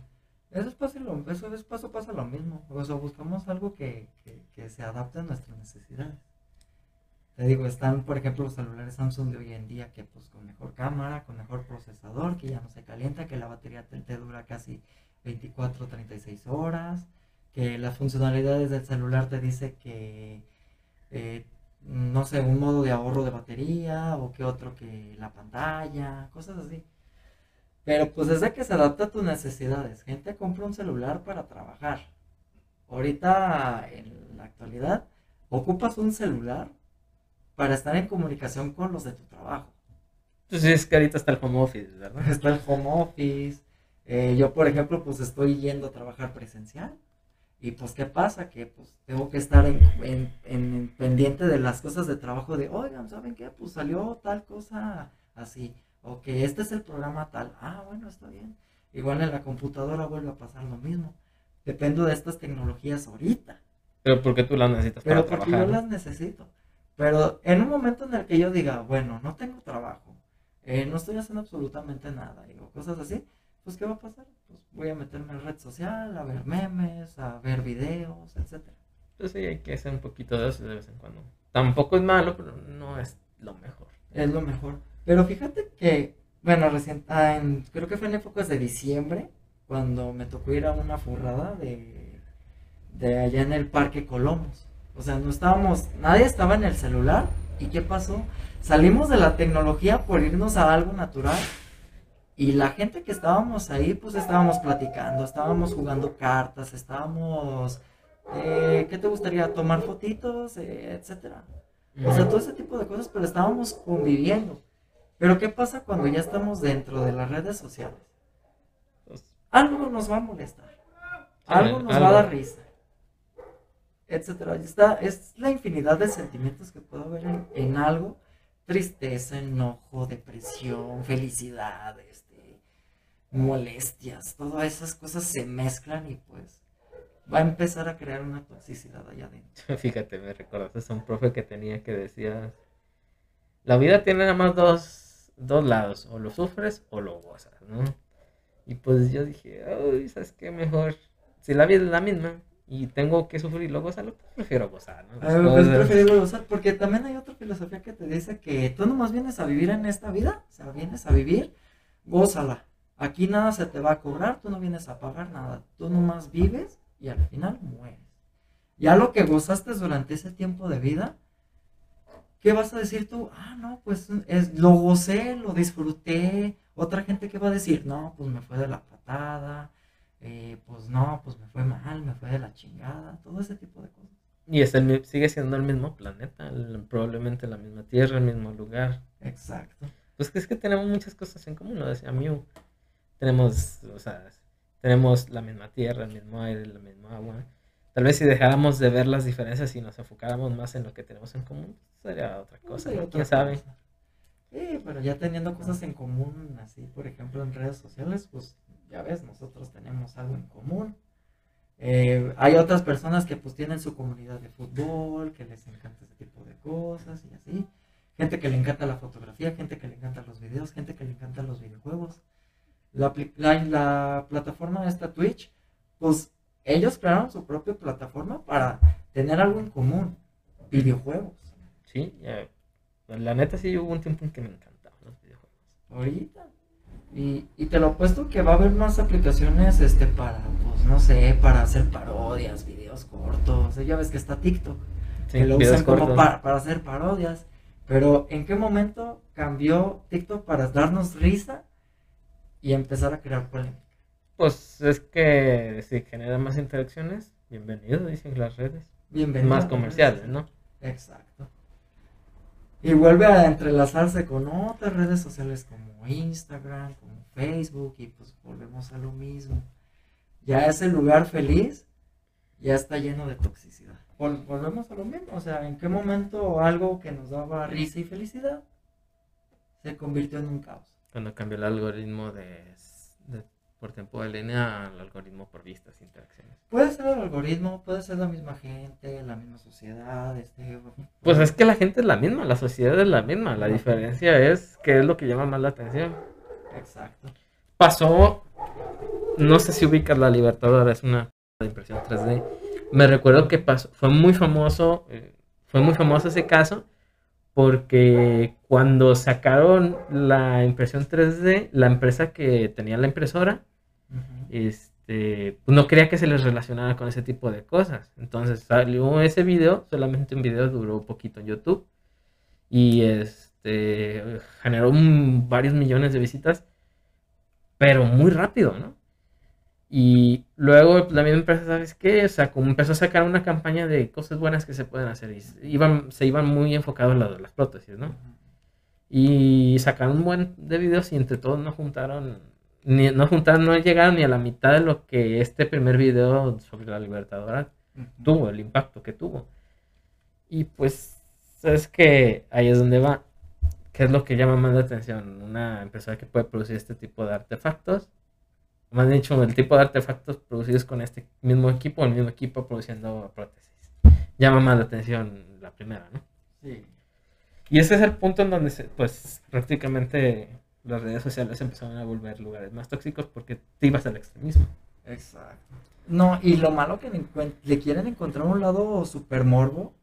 Eso es, pasa lo, eso es paso pasa lo mismo. O sea, buscamos algo que, que, que se adapte a nuestras necesidades. Te digo, están, por ejemplo, los celulares Samsung de hoy en día que pues con mejor cámara, con mejor procesador, que ya no se calienta, que la batería te, dura casi 24, 36 horas, que las funcionalidades del celular te dice que, eh, no sé, un modo de ahorro de batería o que otro que la pantalla, cosas así. Pero pues desde que se adapta a tus necesidades. Gente compra un celular para trabajar. Ahorita, en la actualidad, ocupas un celular para estar en comunicación con los de tu trabajo. Entonces es que ahorita está el home office, ¿verdad? Está el home office. eh, yo, por ejemplo, pues estoy yendo a trabajar presencial. Y pues, ¿qué pasa? Que pues tengo que estar en, en- en pendiente de las cosas de trabajo de, oigan, ¿saben qué? Pues salió tal cosa así. O que este es el programa tal. Ah, bueno, está bien. Igual en la computadora vuelve a pasar lo mismo. Dependo de estas tecnologías ahorita. Pero porque tú las necesitas Pero para porque trabajar. yo las necesito. Pero en un momento en el que yo diga, bueno, no tengo trabajo, eh, no estoy haciendo absolutamente nada, o cosas así, pues ¿qué va a pasar? Pues voy a meterme en red social, a ver memes, a ver videos, etcétera. Pues sí, hay que hacer un poquito de eso de vez en cuando. Tampoco es malo, pero no es lo mejor. Es lo mejor. Pero fíjate que, bueno, recién, ah, en- creo que fue en épocas de diciembre, cuando me tocó ir a una furrada de, de allá en el Parque Colomos. O sea, no estábamos, nadie estaba en el celular. ¿Y qué pasó? Salimos de la tecnología por irnos a algo natural. Y la gente que estábamos ahí, pues estábamos platicando, estábamos jugando cartas, estábamos, eh, ¿qué te gustaría? Tomar fotitos, eh, etcétera. O sea, todo ese tipo de cosas, pero estábamos conviviendo. Pero ¿qué pasa cuando ya estamos dentro de las redes sociales? Pues, Algo nos va a molestar. Algo nos va a dar risa. Etcétera. Está, es la infinidad de sentimientos que puedo en, en algo. Tristeza, enojo, depresión, felicidad, este, molestias. Todas esas cosas se mezclan y pues va a empezar a crear una toxicidad allá adentro. Fíjate, me recordaste a un profe que tenía que decía, la vida tiene nada más dos, dos lados, o lo sufres o lo gozas, ¿no? Y pues yo dije, ay, ¿sabes qué? Mejor, si la vida es la misma y tengo que sufrir y luego gozarlo, pues prefiero gozar, ¿no? A mí me es Entonces, preferible gozar, porque también hay otra filosofía que te dice que tú nomás vienes a vivir en esta vida, o sea, vienes a vivir, gózala. Aquí nada se te va a cobrar, tú no vienes a pagar nada, tú nomás vives y al final mueres. Ya lo que gozaste durante ese tiempo de vida, ¿qué vas a decir tú? Ah, no, pues es, lo gocé, lo disfruté. Otra gente que va a decir, no, pues me fue de la patada, eh, pues no, pues me fue mal, me fue de la chingada, todo ese tipo de cosas. Y es el, sigue siendo el mismo planeta, probablemente la misma Tierra, el mismo lugar. Exacto. Pues es que tenemos muchas cosas en común, lo decía Mew. Tenemos, o sea, tenemos la misma tierra, el mismo aire, la misma agua. Tal vez si dejáramos de ver las diferencias y nos enfocáramos más en lo que tenemos en común, sería otra cosa. ¿Quién sabe? Sí, pero ya teniendo cosas en común, así, por ejemplo, en redes sociales, pues ya ves, nosotros tenemos algo en común. Eh, hay otras personas que pues tienen su comunidad de fútbol, que les encanta ese tipo de cosas y así. Gente que le encanta la fotografía, gente que le encanta los videos, gente que le encanta los videojuegos la, la, plataforma esta Twitch, pues ellos crearon su propia plataforma para tener algo en común, videojuegos. Sí, la neta sí hubo un tiempo en que me encantaban los videojuegos. Ahorita. Y, y te lo apuesto que va a haber más aplicaciones este para, pues no sé, para hacer parodias, videos cortos. Ya ves que está TikTok. que lo usan como para, para hacer parodias. Pero ¿en qué momento cambió TikTok para darnos risa y empezar a crear polémica. Pues es que si genera más interacciones, bienvenido, dicen las redes. Bienvenido. Más comerciales, ¿no? Exacto. Y vuelve a entrelazarse con otras redes sociales como Instagram, como Facebook, y pues volvemos a lo mismo. Ya ese lugar feliz ya está lleno de toxicidad. volvemos a lo mismo, o sea, ¿en qué momento algo que nos daba risa y felicidad se convirtió en un caos? Cuando cambió el algoritmo de, por tiempo de línea al algoritmo por vistas, interacciones. Puede ser el algoritmo, puede ser la misma gente, la misma sociedad. Este, pues es que la gente es la misma, la sociedad es la misma. La diferencia es qué es lo que llama más la atención. Exacto. Pasó, no sé si ubicas la Libertadora, es una impresión 3D. Me recuerdo que pasó, fue muy famoso, eh, fue muy famoso ese caso porque cuando sacaron la impresión 3D, la empresa que tenía la impresora, este, pues no quería que se les relacionara con ese tipo de cosas. Entonces salió ese video, solamente un video duró un poquito en YouTube y este, generó varios millones de visitas, pero muy rápido, ¿no? Y luego la misma empresa, ¿sabes qué? O sea, como empezó a sacar una campaña de cosas buenas que se pueden hacer. Y iban, se iban muy enfocados en de las prótesis, ¿no? Y sacaron un buen de videos y entre todos no juntaron, ni, no juntaron, no llegaron ni a la mitad de lo que este primer video sobre la Libertadora tuvo, el impacto que tuvo. Y pues, sabes que ahí es donde va. ¿Qué es lo que llama más la atención? Una empresa que puede producir este tipo de artefactos más dicho, el tipo de artefactos producidos con este mismo equipo, el mismo equipo produciendo prótesis. Llama más la atención la primera, ¿no? Sí. Y ese es el punto en donde, pues, prácticamente las redes sociales empezaron a volver lugares más tóxicos porque te ibas al extremismo. Exacto. No, y lo malo que le, quieren encontrar un lado super morbo,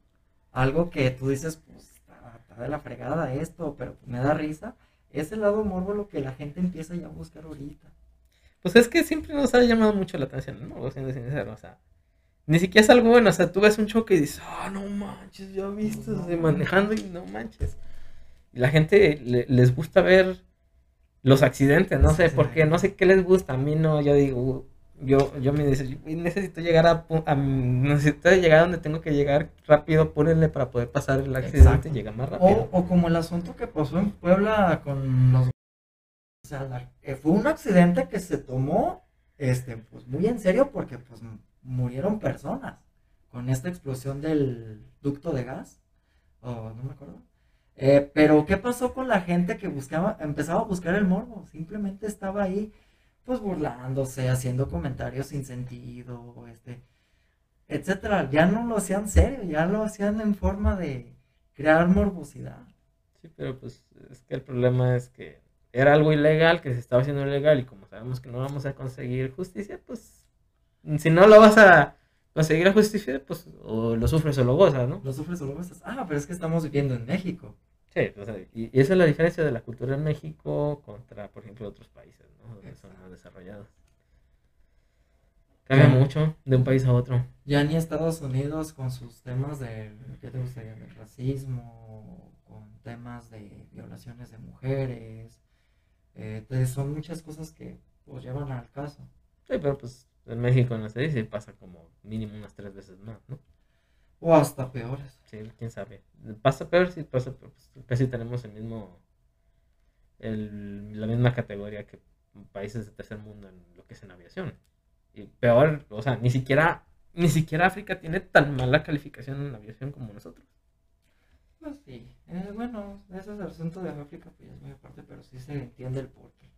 algo que tú dices, pues, está, de la fregada esto, pero me da risa, es el lado morbo lo que la gente empieza ya a buscar ahorita. Pues es que siempre nos ha llamado mucho la atención, ¿no? Siendo sincero, o sea, ni siquiera es algo bueno, o sea, tú ves un choque y dices, ah, no manches, ya viste, manejando y no manches. Y la gente les gusta ver los accidentes, no sé por qué, no sé qué les gusta, a mí no, yo digo, yo, yo me dice, necesito llegar a, necesito llegar a donde tengo que llegar rápido, apúrenle para poder pasar el accidente y llegar más rápido. O, o, como el asunto que pasó en Puebla con los o sea, eh, fue un accidente que se tomó este, pues, muy en serio porque pues, murieron personas con esta explosión del ducto de gas. Oh, no me acuerdo. Eh, pero, ¿qué pasó con la gente que buscaba, empezaba a buscar el morbo? Simplemente estaba ahí, pues burlándose, haciendo comentarios sin sentido, este, etcétera. Ya no lo hacían serio, ya lo hacían en forma de crear morbosidad. Sí, pero pues es que el problema es que era algo ilegal, que se estaba haciendo ilegal y como sabemos que no vamos a conseguir justicia, pues si no lo vas a conseguir la justicia, pues o lo sufres o lo gozas, ¿no? Lo sufres o lo gozas. Ah, pero es que estamos viviendo en México. Sí, o sea, y, esa es la diferencia de la cultura en México contra, por ejemplo, otros países, ¿no? Donde son más desarrollados. Cambia mucho de un país a otro. Ya ni Estados Unidos con sus temas de, ¿qué te gustaría? Del racismo, con temas de violaciones de mujeres. eh, son muchas cosas que pues llevan al caso. Sí, pero pues en México no se dice, pasa como mínimo unas tres veces más, ¿no? O hasta peores. Sí, quién sabe. Pasa peor, sí, pasa peor. Pues, casi tenemos el mismo, el, la misma categoría que países de tercer mundo en lo que es en aviación. Y peor, o sea, ni siquiera, ni siquiera África tiene tan mala calificación en aviación como nosotros. Pues sí. Eh, bueno, ese es el asunto de África, pues ya es muy aparte, pero sí se entiende el porqué.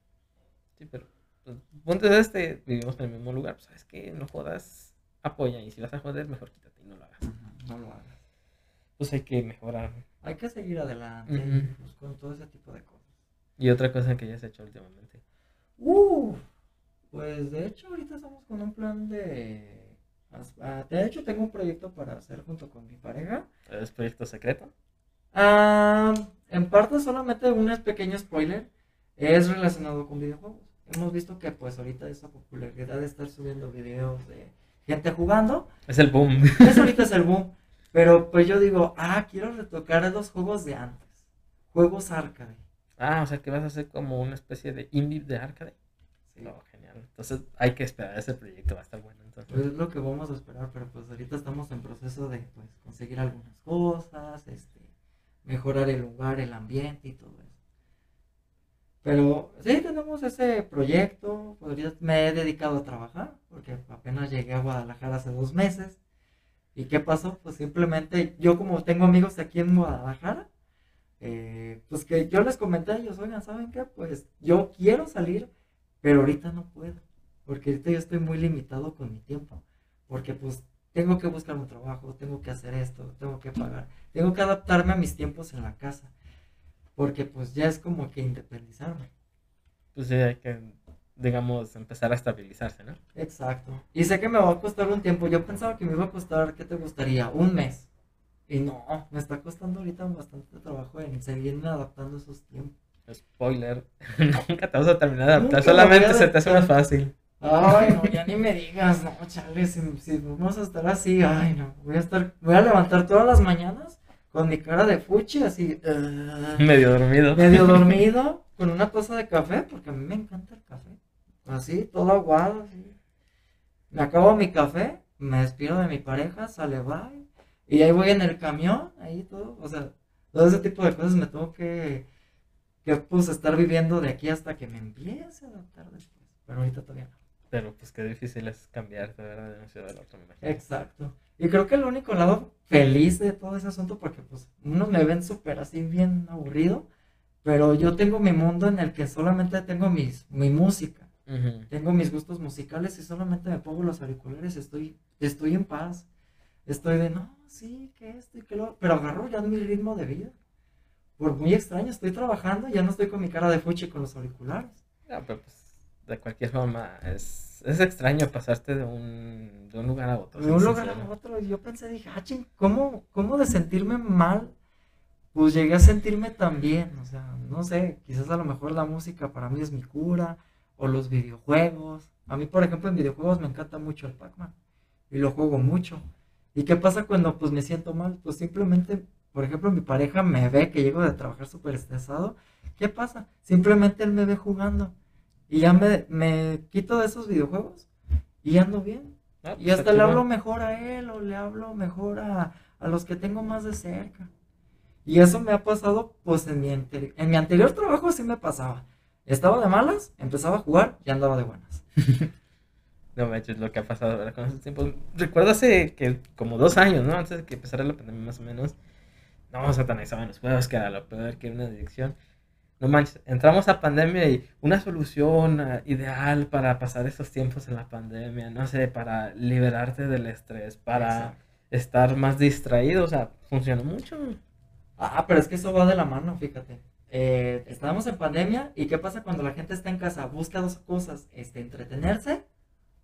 Sí, pero pues, ponte de este, vivimos en el mismo lugar, pues sabes que no jodas, apoya y si vas a joder, mejor quítate y no lo hagas. No lo hagas. Pues hay que mejorar. Hay que seguir adelante pues, con todo ese tipo de cosas. Y otra cosa que ya se ha hecho últimamente. Uh, pues de hecho ahorita estamos con un plan de... ah, De hecho tengo un proyecto para hacer junto con mi pareja. ¿Es proyecto secreto? Ah, en parte solamente un pequeño spoiler es relacionado con videojuegos. Hemos visto que pues ahorita esa popularidad de estar subiendo videos de gente jugando, Es el boom. eso ahorita es el boom. Pero pues yo digo, ah, quiero retocar los juegos de antes. Juegos arcade. Ah, o sea que vas a hacer como una especie de indie de arcade. Sí. Oh, genial. Entonces hay que esperar ese proyecto, va a estar bueno. Entonces. Pues es lo que vamos a esperar, pero pues ahorita estamos en proceso de pues conseguir algunas cosas, este, mejorar el lugar, el ambiente y todo eso. Pero sí, tenemos ese proyecto, ahorita me he dedicado a trabajar, porque apenas llegué a Guadalajara hace dos meses. ¿Y qué pasó? Pues simplemente yo como tengo amigos aquí en Guadalajara, eh, pues que yo les comenté a ellos, oigan, ¿saben qué? Pues yo quiero salir, pero ahorita no puedo, porque ahorita yo estoy muy limitado con mi tiempo, porque pues tengo que buscar un trabajo, tengo que hacer esto, tengo que pagar, tengo que adaptarme a mis tiempos en la casa, porque pues ya es como que independizarme. Pues sí, hay que, digamos, empezar a estabilizarse, ¿no? Exacto. Y sé que me va a costar un tiempo, yo pensaba que me iba a costar, ¿qué te gustaría? Un mes. Y no, me está costando ahorita bastante trabajo en seguirme adaptando a esos tiempos. Spoiler. Nunca te vas a terminar de adaptar, Nunca solamente se te hace más fácil. Ay, no, ya ni me digas, no, chale, si, si vamos a estar así, ay, no, voy a estar, voy a levantar todas las mañanas con mi cara de fuchi, así, eh, Medio dormido. medio dormido, con una taza de café, porque a mí me encanta el café, así, todo aguado, así. Me acabo mi café, me despido de mi pareja, sale bye, y ahí voy en el camión, ahí todo, o sea, todo ese tipo de cosas me tengo que, que pues estar viviendo de aquí hasta que me empiece a adaptar después, pero ahorita todavía no. Pero pues qué difícil es cambiar de verdad de una ciudad a la otra, me imagino. Exacto. Y creo que el único lado feliz de todo ese asunto, porque pues unos me ven súper así bien aburrido, pero yo tengo mi mundo en el que solamente tengo mis, mi música, tengo mis gustos musicales y solamente me pongo los auriculares, estoy, estoy en paz. Estoy de, no, sí, que esto y que lo, pero agarro ya mi ritmo de vida. Por muy extraño, estoy trabajando y ya no estoy con mi cara de fuchi con los auriculares. No, pero pues de cualquier forma es, es extraño pasarte de un, de un lugar a otro. de un lugar a otro. Y yo pensé, dije, ah, ching, ¿cómo, ¿cómo de sentirme mal? Pues llegué a sentirme tan bien. O sea, no sé, quizás a lo mejor la música para mí es mi cura, o los videojuegos. A mí, por ejemplo, en videojuegos me encanta mucho el Pac-Man, y lo juego mucho. ¿Y qué pasa cuando pues me siento mal? Pues simplemente, por ejemplo, mi pareja me ve que llego de trabajar súper estresado. ¿Qué pasa? Simplemente él me ve jugando. Y ya me, me quito de esos videojuegos y ando bien. Ah, Y pues, hasta le hablo mejor a él o le hablo mejor a, a los que tengo más de cerca. Y eso me ha pasado pues en mi, en mi anterior trabajo sí me pasaba. Estaba de malas, empezaba a jugar y andaba de buenas. No manches, lo que ha pasado ¿verdad? con esos tiempos. Recuerdo hace que como dos años, ¿no? Antes de que empezara la pandemia más o menos. No, satanizaban los juegos, que era lo peor, que era una adicción. No manches, entramos a pandemia y una solución ah, ideal para pasar esos tiempos en la pandemia, no sé, para liberarte del estrés, para Exacto. estar más distraído, o sea, funcionó mucho. Ah, pero es que eso va de la mano, fíjate. Eh, estábamos en pandemia y ¿qué pasa cuando la gente está en casa? Busca dos cosas, este, entretenerse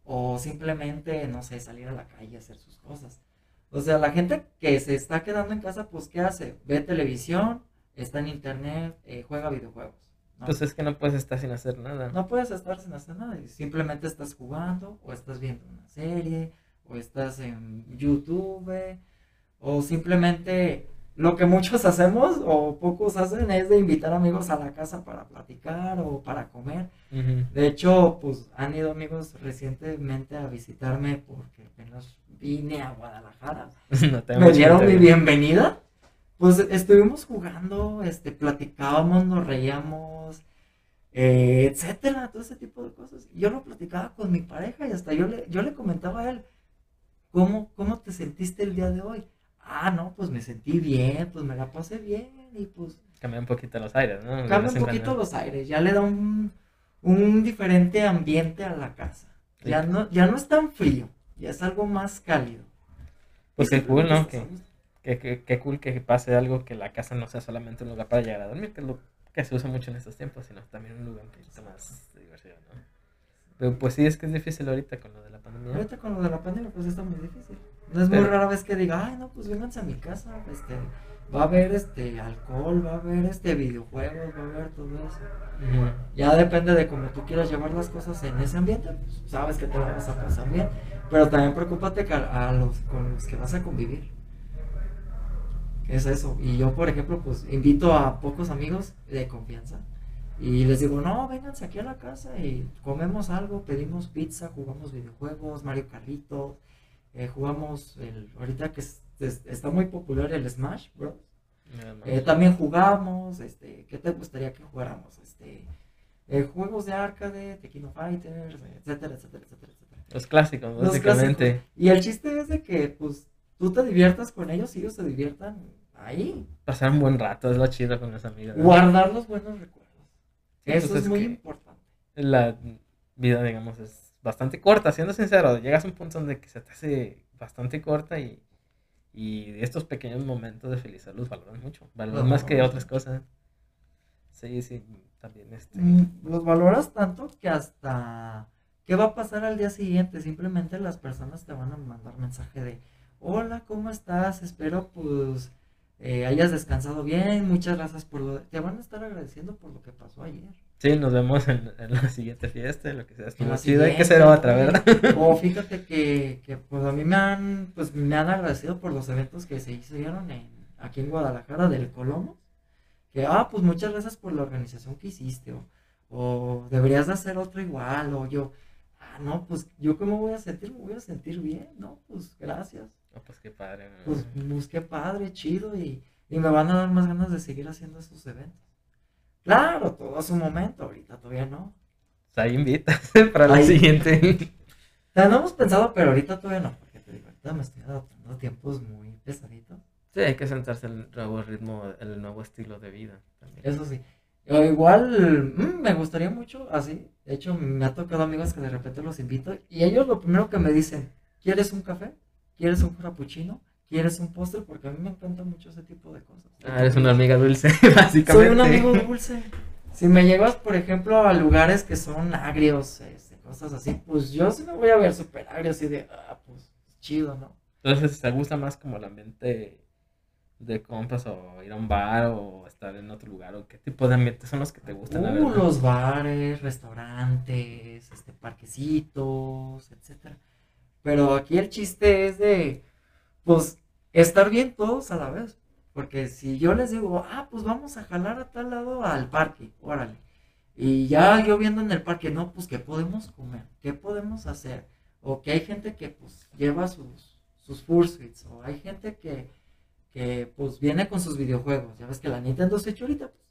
o simplemente, no sé, salir a la calle a hacer sus cosas. O sea, la gente que se está quedando en casa, pues ¿qué hace? Ve televisión, está en internet, eh, juega videojuegos. ¿no? Pues es que no puedes estar sin hacer nada. No puedes estar sin hacer nada, y simplemente estás jugando o estás viendo una serie o estás en YouTube, o simplemente lo que muchos hacemos o pocos hacen es de invitar amigos a la casa para platicar o para comer. De hecho, pues han ido amigos recientemente a visitarme porque apenas vine a Guadalajara. Me dieron mi bienvenida. Pues estuvimos jugando, este, platicábamos, nos reíamos, eh, etcétera, todo ese tipo de cosas. Yo lo platicaba con mi pareja y hasta yo le, yo le comentaba a él, ¿cómo, ¿cómo te sentiste el día de hoy? ah, no, pues me sentí bien, pues me la pasé bien y pues... Cambia un poquito los aires, ¿no? Cambia un poquito los aires, ya le da un, un diferente ambiente a la casa. Ya, no, ya no es tan frío, ya es algo más cálido. Pues qué cool, ¿no? Que, que, que, cool que pase algo que la casa no sea solamente un lugar para llegar a dormir, que es lo que se usa mucho en estos tiempos, sino también un lugar un poquito más de diversión, ¿no? Pero pues sí, es que es difícil ahorita con lo de la pandemia. Ahorita con lo de la pandemia, pues está muy difícil. No es muy rara vez que diga, ay, no, pues vénganse a mi casa, este, va a haber este alcohol, va a haber este videojuegos, va a haber todo eso. Ya depende de cómo tú quieras llevar las cosas en ese ambiente, pues sabes que te vas a pasar bien, pero también preocúpate a los con los que vas a convivir. Es eso. Y yo, por ejemplo, pues invito a pocos amigos de confianza y les digo, no, vénganse aquí a la casa y comemos algo, pedimos pizza, jugamos videojuegos, Mario Carlitos eh, jugamos el, ahorita que está muy popular el Smash Bros. Eh, también jugamos, este, ¿qué te gustaría que jugáramos? Este, eh, juegos de arcade, Tequino Fighters, etcétera, etcétera, etcétera, etcétera. Los clásicos, básicamente. Y el chiste es de que, pues, tú te diviertas con ellos y ellos se diviertan ahí. Pasar un buen rato, es lo chido con los amigos. Guardar los buenos recuerdos. Eso pues es muy importante. La vida, digamos, es bastante corta, siendo sincero, llegas a un punto donde se te hace bastante corta y, y estos pequeños momentos de felicidad los valoran mucho, valoran más que otras cosas. Sí, sí, también este... Mm, los valoras tanto que hasta... ¿Qué va a pasar al día siguiente? Simplemente las personas te van a mandar mensaje de, hola, ¿cómo estás? Espero pues eh, hayas descansado bien, muchas gracias por lo... Te van a estar agradeciendo por lo que pasó ayer. Sí, nos vemos en, la siguiente fiesta, lo que sea. Estuvo chido, hay que ser otra, ¿verdad? O fíjate que, que, pues a mí me han, pues me han agradecido por los eventos que se hicieron en, aquí en Guadalajara del Colomo. Que, ah, pues muchas gracias por la organización que hiciste, o, o deberías de hacer otro igual, o yo, ah, no, pues yo cómo voy a sentir, me voy a sentir bien, ¿no? Pues gracias. Oh, pues qué padre. Pues, pues, qué padre, chido, y, y me van a dar más ganas de seguir haciendo estos eventos. Claro, todo a su momento, ahorita todavía no. O sea, invitas para la siguiente. O no hemos pensado, pero ahorita todavía no, porque te digo, ahorita me estoy adaptando a tiempos muy pesaditos. Sí, hay que sentarse en el nuevo ritmo, el nuevo estilo de vida. También. Eso sí. O igual, mm, me gustaría mucho así. De hecho, me ha tocado amigos que de repente los invito y ellos lo primero que me dicen, ¿quieres un café? ¿Quieres un frappuccino? ¿Quieres un postre? Porque a mí me encanta mucho ese tipo de cosas. Ah, eres una amiga dulce, básicamente. Soy un amigo dulce. Si me llevas, por ejemplo, a lugares que son agrios, este, cosas así, pues yo sí me voy a ver súper agrio, así de, ah, pues chido, ¿no? Entonces, ¿te gusta más como el ambiente de compras o ir a un bar o estar en otro lugar? ¿O qué tipo de ambientes son los que te gustan? Uh, los bares, restaurantes, este, parquecitos, etcétera. Pero aquí el chiste es de, pues, estar bien todos a la vez. Porque si yo les digo, ah, pues vamos a jalar a tal lado al parque, órale. Y ya yo viendo en el parque, no, pues, ¿qué podemos comer? ¿Qué podemos hacer? O que hay gente que, pues, lleva sus, sus fursuits. O hay gente que, que, pues, viene con sus videojuegos. Ya ves que la Nintendo hecho ahorita, pues.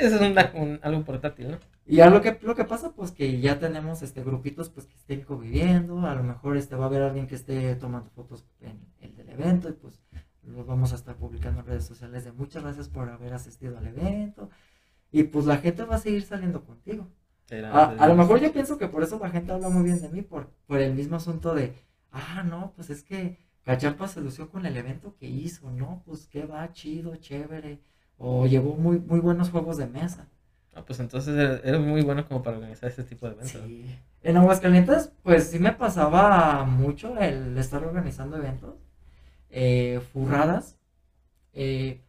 Eso es un, algo portátil, ¿no? Y ya lo que, lo que pasa, pues, que ya tenemos, este, grupitos, pues, que estén conviviendo. A lo mejor, este, va a haber alguien que esté tomando fotos en el del evento y, pues, lo vamos a estar publicando en redes sociales de muchas gracias por haber asistido al evento. Y pues la gente va a seguir saliendo contigo. A, lo mejor yo pienso que por eso la gente habla muy bien de mí, por, por el mismo asunto de, ah, no, pues es que Cacharpa se lució con el evento que hizo, ¿no? Pues que va, chido, chévere, o llevó muy, muy buenos juegos de mesa. Ah, pues entonces eres muy bueno como para organizar este tipo de eventos. Sí. En Aguascalientes, pues sí me pasaba mucho el estar organizando eventos eh, furradas eh,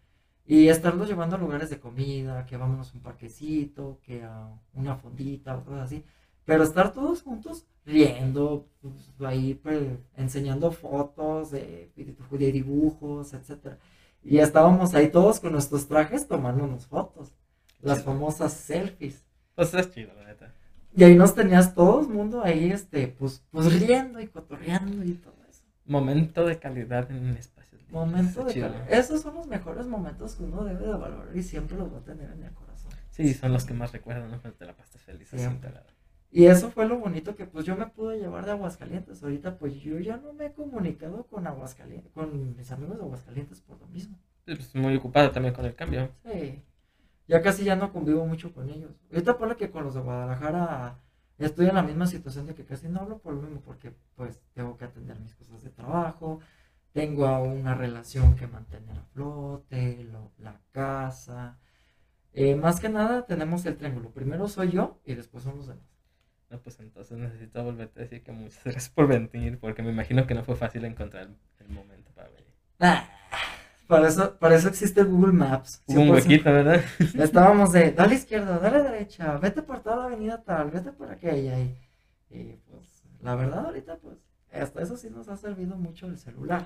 y estarlos llevando a lugares de comida, que vámonos a un parquecito, que a una fondita o cosas así. Pero estar todos juntos riendo, pues, ahí pues, enseñando fotos de, de dibujos, etcétera. Y estábamos ahí todos con nuestros trajes tomándonos fotos. Las famosas selfies. Pues es chido, la neta. Y ahí nos tenías todo el mundo ahí, este, pues, pues riendo y cotorreando y todo eso. Momento de calidad en espacios. libres. Momento de chido. calidad. Esos son los mejores momentos que uno debe de valorar y siempre los va a tener en el corazón. Sí, son los que más recuerdan, ¿no? Cuando te la pasas feliz. así, Siempre. integrado. Y eso fue lo bonito que pues yo me pude llevar de Aguascalientes. Ahorita pues yo ya no me he comunicado con Aguascalientes, con mis amigos de Aguascalientes por lo mismo. Pues, muy ocupado también con el cambio. Sí. Ya casi ya no convivo mucho con ellos. Ahorita ponle que con los de Guadalajara estoy en la misma situación de que casi no hablo por lo mismo, porque pues tengo que atender mis cosas de trabajo, tengo a una relación que mantener a flote, lo- la casa. Eh, más que nada tenemos el triángulo. Primero soy yo y después son los demás. No, pues entonces necesito volverte a decir que muchas gracias por venir, porque me imagino que no fue fácil encontrar el momento para venir. Ah, para eso, para eso existe el Google Maps. Hubo un 100%. huequito, ¿verdad? Estábamos de, dale izquierda, dale derecha, vete por toda la avenida tal, vete por aquella. Y, y, pues, la verdad, ahorita, pues, hasta eso sí nos ha servido mucho el celular.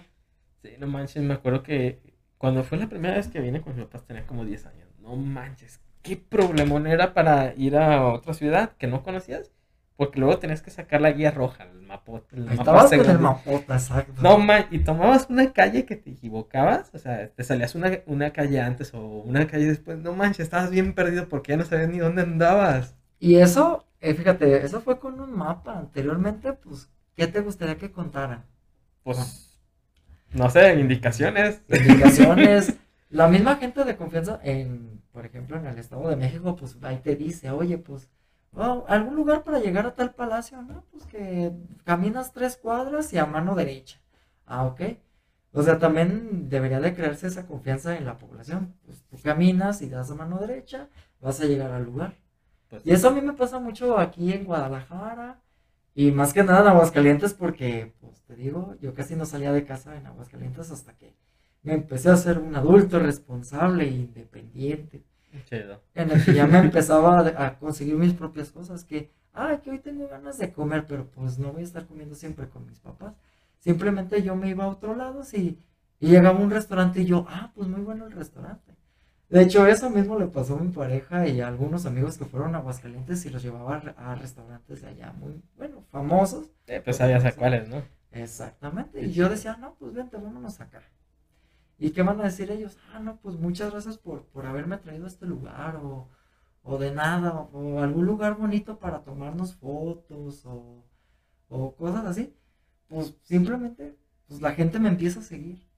Sí, no manches, me acuerdo que cuando fue la primera vez que vine con mis papás tenía como 10 años. No manches, qué problemón era para ir a otra ciudad que no conocías, porque luego tenías que sacar la guía roja, el mapote, el estabas con el mapota, exacto. No man, y tomabas una calle que te equivocabas, o sea, te salías una, una calle antes o una calle después, no manches, estabas bien perdido porque ya no sabías ni dónde andabas. Y eso, eh, fíjate, eso fue con un mapa. Anteriormente, pues, ¿qué te gustaría que contaran? Pues, no sé, indicaciones. Indicaciones. la misma gente de confianza, en, por ejemplo, en el Estado de México, pues ahí te dice, oye, pues, oh, algún lugar para llegar a tal palacio, ¿no? Pues que caminas tres cuadras y a mano derecha. Ah, ok. O sea, también debería de crearse esa confianza en la población. Pues tú caminas y das a mano derecha, vas a llegar al lugar. Pues, Y eso a mí me pasa mucho aquí en Guadalajara y más que nada en Aguascalientes porque, pues te digo, yo casi no salía de casa en Aguascalientes hasta que me empecé a ser un adulto responsable e independiente, chido. en el que ya me empezaba a, conseguir mis propias cosas, que, ah, que hoy tengo ganas de comer, pero pues no voy a estar comiendo siempre con mis papás. Simplemente yo me iba a otro lado y, y llegaba a un restaurante y yo, ah, pues muy bueno el restaurante. De hecho, eso mismo le pasó a mi pareja y a algunos amigos que fueron a Aguascalientes y los llevaba a restaurantes de allá muy, bueno, famosos. Eh, pues sabías a cuáles, ¿no? Exactamente. Y yo decía, no, pues vente, vámonos acá. ¿Y qué van a decir ellos? Ah, no, pues muchas gracias por, por haberme traído a este lugar o, o de nada, o, algún lugar bonito para tomarnos fotos o, o cosas así. Pues simplemente, pues la gente me empieza a seguir.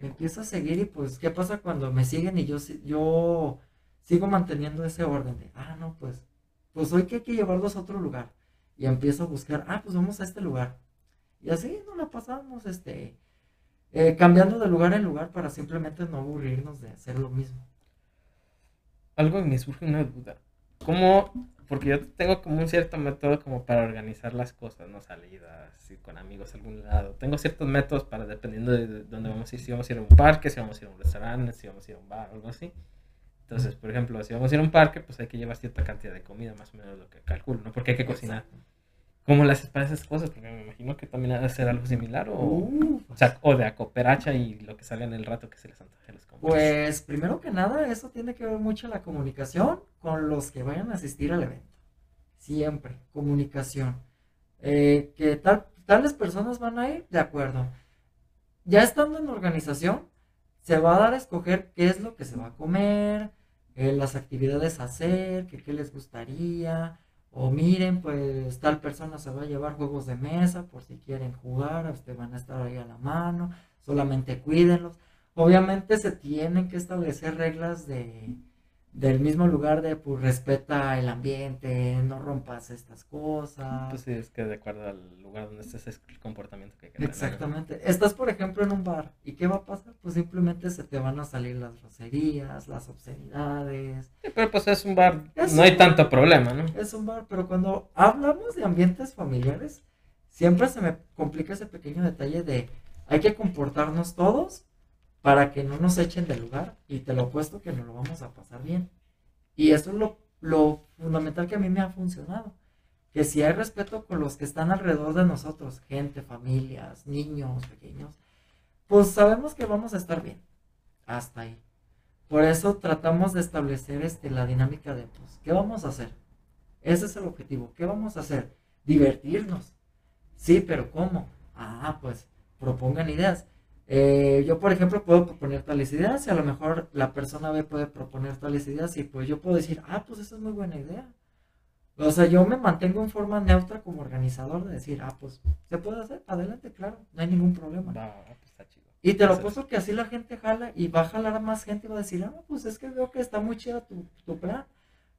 Me empieza a seguir y pues, ¿qué pasa cuando me siguen y yo, yo sigo manteniendo ese orden de, ah, no, pues, pues hoy que hay que llevarlos a otro lugar? Y empiezo a buscar, ah, pues vamos a este lugar. Y así nos la pasamos, este, eh, cambiando de lugar en lugar para simplemente no aburrirnos de hacer lo mismo. Algo me surge una duda. ¿Cómo? Porque yo tengo como un cierto método como para organizar las cosas, ¿no? Salidas, ir con amigos a algún lado. Tengo ciertos métodos para dependiendo de dónde vamos a ir. Si vamos a ir a un parque, si vamos a ir a un restaurante, si vamos a ir a un bar, algo así. Entonces, por ejemplo, si vamos a ir a un parque, pues hay que llevar cierta cantidad de comida, más o menos lo que calculo, ¿no? Porque hay que cocinar. ¿Cómo haces para esas cosas? Porque me imagino que también ha de ser algo similar o... Uh, O sea, o de a cooperacha y lo que sale en el rato que se les antoje les compras. Pues primero que nada, eso tiene que ver mucho la comunicación con los que vayan a asistir al evento. Siempre, comunicación. Eh, que tal, tales personas van a ir, de acuerdo. Ya estando en organización, se va a dar a escoger qué es lo que se va a comer, eh, las actividades a hacer, que qué les gustaría. O miren, pues tal persona se va a llevar juegos de mesa por si quieren jugar, ustedes van a estar ahí a la mano, solamente cuídenlos. Obviamente se tienen que establecer reglas de, del mismo lugar de pues respeta el ambiente, no rompas estas cosas. Pues sí, es que de acuerdo al lugar donde estés es el comportamiento que hay que tener. Exactamente. Estás, por ejemplo, en un bar y ¿qué va a pasar? Pues simplemente se te van a salir las groserías, las obscenidades. Sí, pero pues es un bar, Es no hay tanto problema, ¿no? Es un bar, pero cuando hablamos de ambientes familiares, siempre se me complica ese pequeño detalle de hay que comportarnos todos para que no nos echen del lugar y te lo apuesto que nos lo vamos a pasar bien. Y eso es lo, lo fundamental que a mí me ha funcionado. que si hay respeto con los que están alrededor de nosotros, gente, familias, niños, pequeños, pues sabemos que vamos a estar bien. Hasta ahí. Por eso tratamos de establecer este, la dinámica de, pues, ¿qué vamos a hacer? Ese es el objetivo. ¿Qué vamos a hacer? Divertirnos. Sí, pero ¿cómo? Ah, pues propongan ideas. Eh, yo, por ejemplo, puedo proponer tales ideas y a lo mejor la persona B puede proponer tales ideas y pues yo puedo decir, ah, pues esa es muy buena idea. O sea, yo me mantengo en forma neutra como organizador de decir, ah, pues se puede hacer, adelante, claro, no hay ningún problema. pues está chido. Y te lo puesto que así la gente jala y va a jalar a más gente y va a decir, ah, pues es que veo que está muy chida tu, tu plan.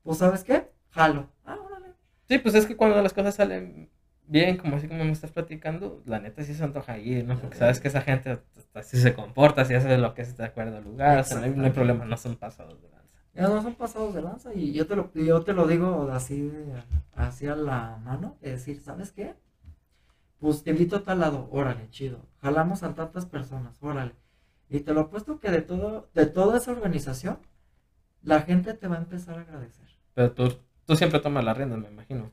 Pues, ¿sabes qué? Jalo. Ah, órale. Sí, pues es que cuando las cosas salen bien, como así como me estás platicando, la neta sí se antoja ir, ¿no? Porque sabes que esa gente así se comporta, si hace lo que es de acuerdo al lugar, o sea, no hay, no hay problema, no son pasados de lanza. Ya no son pasados de lanza y yo te lo, yo te lo digo así, de, así a la mano, de decir, ¿sabes qué? Pues te invito a tal lado, órale, chido. Jalamos a tantas personas, órale. Y te lo apuesto que de todo, de toda esa organización, la gente te va a empezar a agradecer. Pero tú, tú siempre tomas las riendas, me imagino.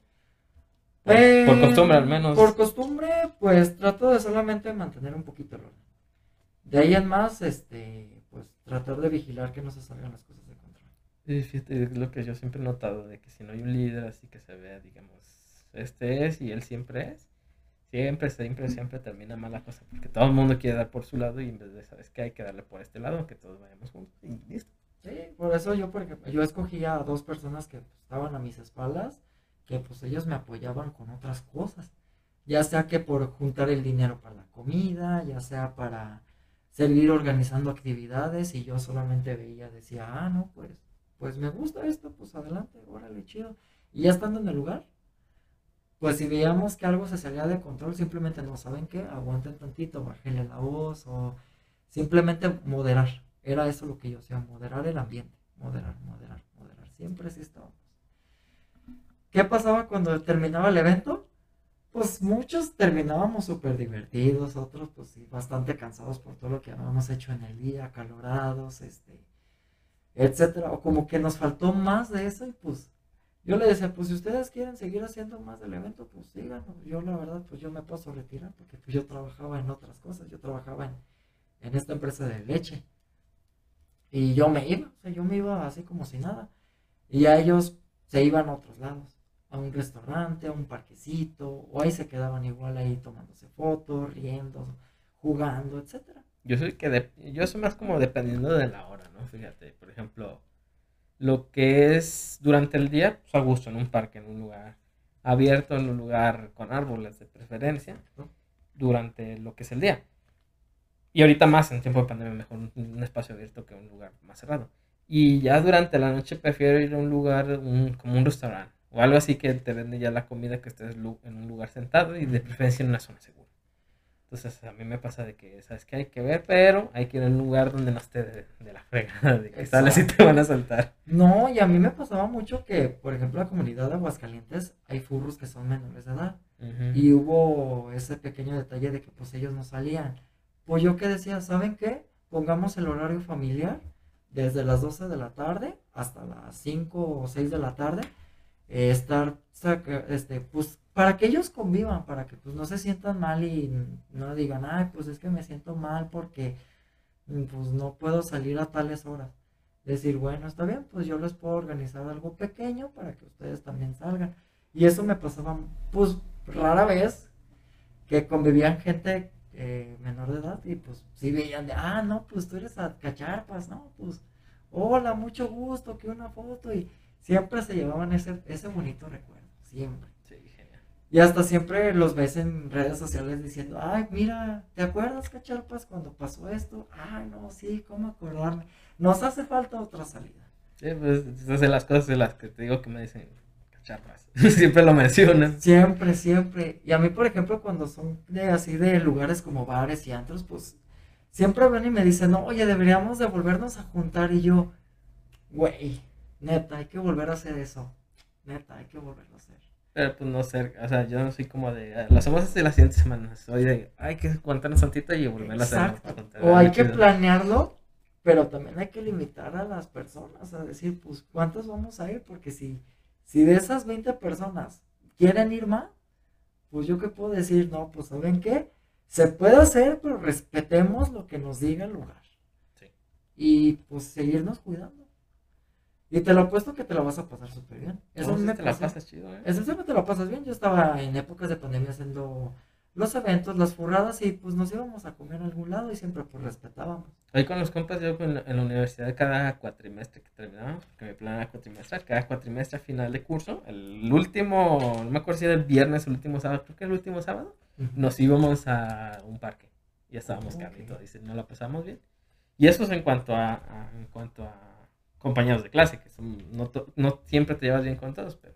Por, por Eh, costumbre al menos. Por costumbre, pues trato de solamente mantener un poquito el orden. De ahí en más, este, pues tratar de vigilar que no se salgan las cosas de control. Sí, fíjate, es lo que yo siempre he notado, de que si no hay un líder así que se vea, digamos, este es y él siempre es, siempre, siempre, siempre termina mal la cosa, porque todo el mundo quiere dar por su lado y en vez de, ¿sabes qué? Hay que darle por este lado, aunque todos vayamos juntos y listo. Sí, por eso yo, por ejemplo, yo escogía a dos personas que estaban a mis espaldas, que pues ellos me apoyaban con otras cosas, ya sea que por juntar el dinero para la comida, ya sea para seguir organizando actividades y yo solamente veía, decía, ah, no, pues, pues me gusta esto, pues adelante, órale, chido. Y ya estando en el lugar, pues si veíamos que algo se salía de control, simplemente no saben qué, aguanten tantito, bájenle la voz o simplemente moderar. Era eso lo que yo hacía, moderar el ambiente, moderar, moderar, moderar. Siempre así estábamos. ¿Qué pasaba cuando terminaba el evento? Pues muchos terminábamos súper divertidos, otros pues sí, bastante cansados por todo lo que habíamos hecho en el día, acalorados, este, etcétera. O como que nos faltó más de eso y pues yo le decía, pues si ustedes quieren seguir haciendo más del evento, pues síganos. Yo la verdad, pues yo me paso a retirar porque pues, yo trabajaba en otras cosas, yo trabajaba en, en esta empresa de leche. Y yo me iba, o sea, yo me iba así como si nada. Y a ellos se iban a otros lados, a un restaurante, a un parquecito, o ahí se quedaban igual ahí tomándose fotos, riendo, jugando, etcétera. Yo soy que de- yo soy más como dependiendo de la hora, ¿no? Fíjate, por ejemplo, lo que es durante el día, pues a gusto, en un parque, en un lugar abierto, en un lugar con árboles de preferencia, ¿no? durante lo que es el día. Y ahorita más en tiempo de pandemia, mejor un, un espacio abierto que un lugar más cerrado. Y ya durante la noche prefiero ir a un lugar, un- como un restaurante, o algo así que te vende ya la comida que estés en un lugar sentado y de preferencia en una zona segura. Entonces a mí me pasa de que, ¿sabes qué? Hay que ver, pero hay que ir a un lugar donde no esté de, de la fregada, de que sales y te van a saltar. No, y a mí me pasaba mucho que, por ejemplo, la comunidad de Aguascalientes hay furros que son menores de edad. Ujú. Y hubo ese pequeño detalle de que pues ellos no salían. Pues yo que decía, ¿saben qué? Pongamos el horario familiar desde las 12 de la tarde hasta las 5 o 6 de la tarde. Eh, estar, este, pues, para que ellos convivan, para que pues no se sientan mal y no digan, ay, pues es que me siento mal porque mm, pues no puedo salir a tales horas. Decir, bueno, está bien, pues yo les puedo organizar algo pequeño para que ustedes también salgan. Y eso me pasaba, pues, rara vez que convivían gente eh, menor de edad y pues sí veían de, ah, no, pues tú eres a cacharpas, ¿no? Pues, hola, mucho gusto, que una foto y siempre se llevaban ese, ese bonito recuerdo, siempre. Sí, genial. Y hasta siempre los ves en redes sociales diciendo, ay, mira, ¿te acuerdas, cacharpas, cuando pasó esto? Ay, no, sí, ¿cómo acordarme? Nos hace falta otra salida. Sí, pues esas de las cosas de las que te digo que me dicen cacharras. Siempre lo mencionan. Siempre, siempre. Y a mí, por ejemplo, cuando son de así de lugares como bares y antros, pues siempre ven y me dicen, no, oye, deberíamos de volvernos a juntar. Y yo, güey, neta, hay que volver a hacer eso. Neta, hay que volverlo a hacer. Pero pues no sé, o sea, yo no soy como de, "Ah, lo hacemos hasta la siguiente semana. Soy de, hay que contarnos tantito y volverlo a hacer. Exacto. O hay que chido. planearlo, pero también hay que limitar a las personas, a decir, pues, ¿cuántos vamos a ir? Porque si, si de esas 20 personas, quieren ir más, pues yo qué puedo decir, no, pues ¿saben qué? Se puede hacer, pero respetemos lo que nos diga el lugar. Sí. Y pues seguirnos cuidando. Y te lo apuesto que te lo vas a pasar súper bien. Eso No, sí me te la pasó. pasas chido, ¿eh? Eso siempre te lo pasas bien. Yo estaba en épocas de pandemia haciendo los eventos, las furradas y pues nos íbamos a comer a algún lado y siempre pues respetábamos. Ahí con los compas, yo en la, en la universidad, cada cuatrimestre que terminábamos, porque mi plan era cuatrimestral, cada cuatrimestre final de curso, el último, no me acuerdo si era el viernes o el último sábado, creo que el último sábado, nos íbamos a un parque. Ya estábamos Ok. carne y todo, dice, no la pasamos bien. Y eso es en cuanto a, a- en cuanto a compañeros de clase, que son- no, no siempre te llevas bien con todos, pero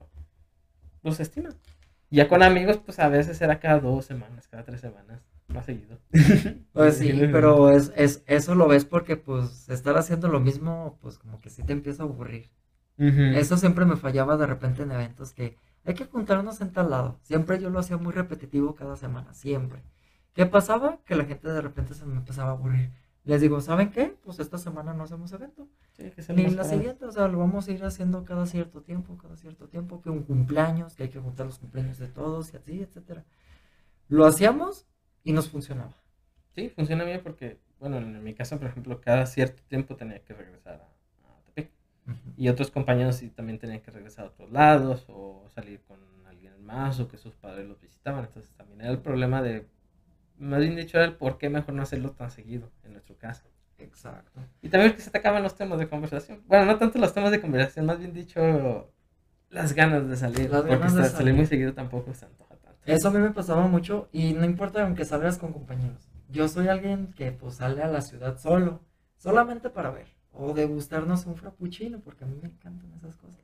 los estiman. Ya con amigos, pues a veces era cada dos semanas, cada tres semanas, más seguido. Pues sí, pero es, es, eso lo ves porque pues estar haciendo lo mismo, pues como que sí te empieza a aburrir. Ujú. Eso siempre me fallaba de repente en eventos que hay que juntarnos en tal lado. Siempre yo lo hacía muy repetitivo cada semana, siempre. ¿Qué pasaba? Que la gente de repente se me empezaba a aburrir. Les digo, ¿saben qué? Pues esta semana no hacemos evento. Sí, que se Ni la siguiente, o sea, lo vamos a ir haciendo cada cierto tiempo, cada cierto tiempo, que un cumpleaños, que hay que juntar los cumpleaños de todos y así, etcétera. Lo hacíamos y nos funcionaba. Sí, funciona bien porque, bueno, en mi caso, por ejemplo, cada cierto tiempo tenía que regresar a, a Tepic. Y otros compañeros sí también tenían que regresar a otros lados o salir con alguien más o que sus padres los visitaban. Entonces también era el problema de, más bien dicho, era el por qué mejor no hacerlo tan seguido en nuestro caso. Exacto. Y también que se te acaban los temas de conversación. Bueno, no tanto los temas de conversación, más bien dicho, las ganas de salir. Las porque ganas de sa- salir salir. muy seguido tampoco se antoja tanto. Eso a mí me pasaba mucho y no importa aunque salgas con compañeros. Yo soy alguien que pues sale a la ciudad solo, solamente para ver o degustarnos un frappuccino porque a mí me encantan esas cosas.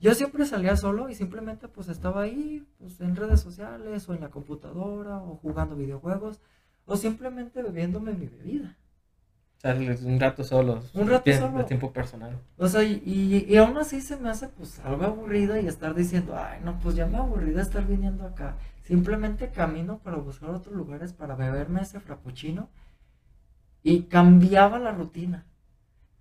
Yo siempre salía solo y simplemente pues estaba ahí pues en redes sociales o en la computadora o jugando videojuegos o simplemente bebiéndome mi bebida. Un rato solos. Un rato de, solo. de tiempo personal. O sea, y, y, y aún así se me hace pues algo aburrido y estar diciendo, ay, no, pues ya me aburrí de estar viniendo acá. Simplemente camino para buscar otros lugares para beberme ese frappuccino y cambiaba la rutina.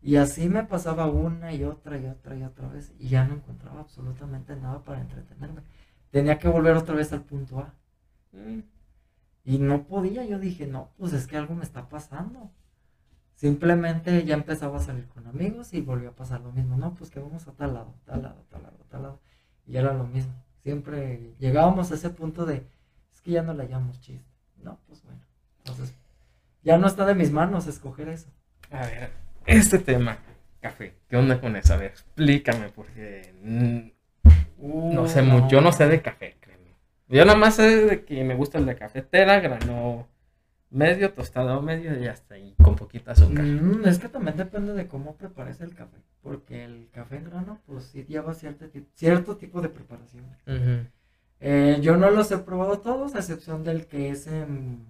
Y así me pasaba una y otra y otra y otra vez y ya no encontraba absolutamente nada para entretenerme. Tenía que volver otra vez al punto A. Y no podía, yo dije, no, pues es que algo me está pasando. Simplemente ya empezaba a salir con amigos y volvió a pasar lo mismo. No, pues que vamos a tal lado, tal lado, tal lado, tal lado. Y era lo mismo. Siempre llegábamos a ese punto de, es que ya no le llamamos chiste. No, pues bueno. Entonces, ya no está de mis manos escoger eso. A ver, este tema, café, ¿qué onda con eso? A ver, explícame, porque mm, no sé mucho, yo no sé de café, créeme. Yo nada más sé de que me gusta el de cafetera, grano medio, tostado medio y hasta ahí, con poquita azúcar. Mm, es que también depende de cómo prepares el café. Porque el café en grano, pues sí lleva cierto, cierto tipo de preparación. Eh, yo no los he probado todos, a excepción del que es en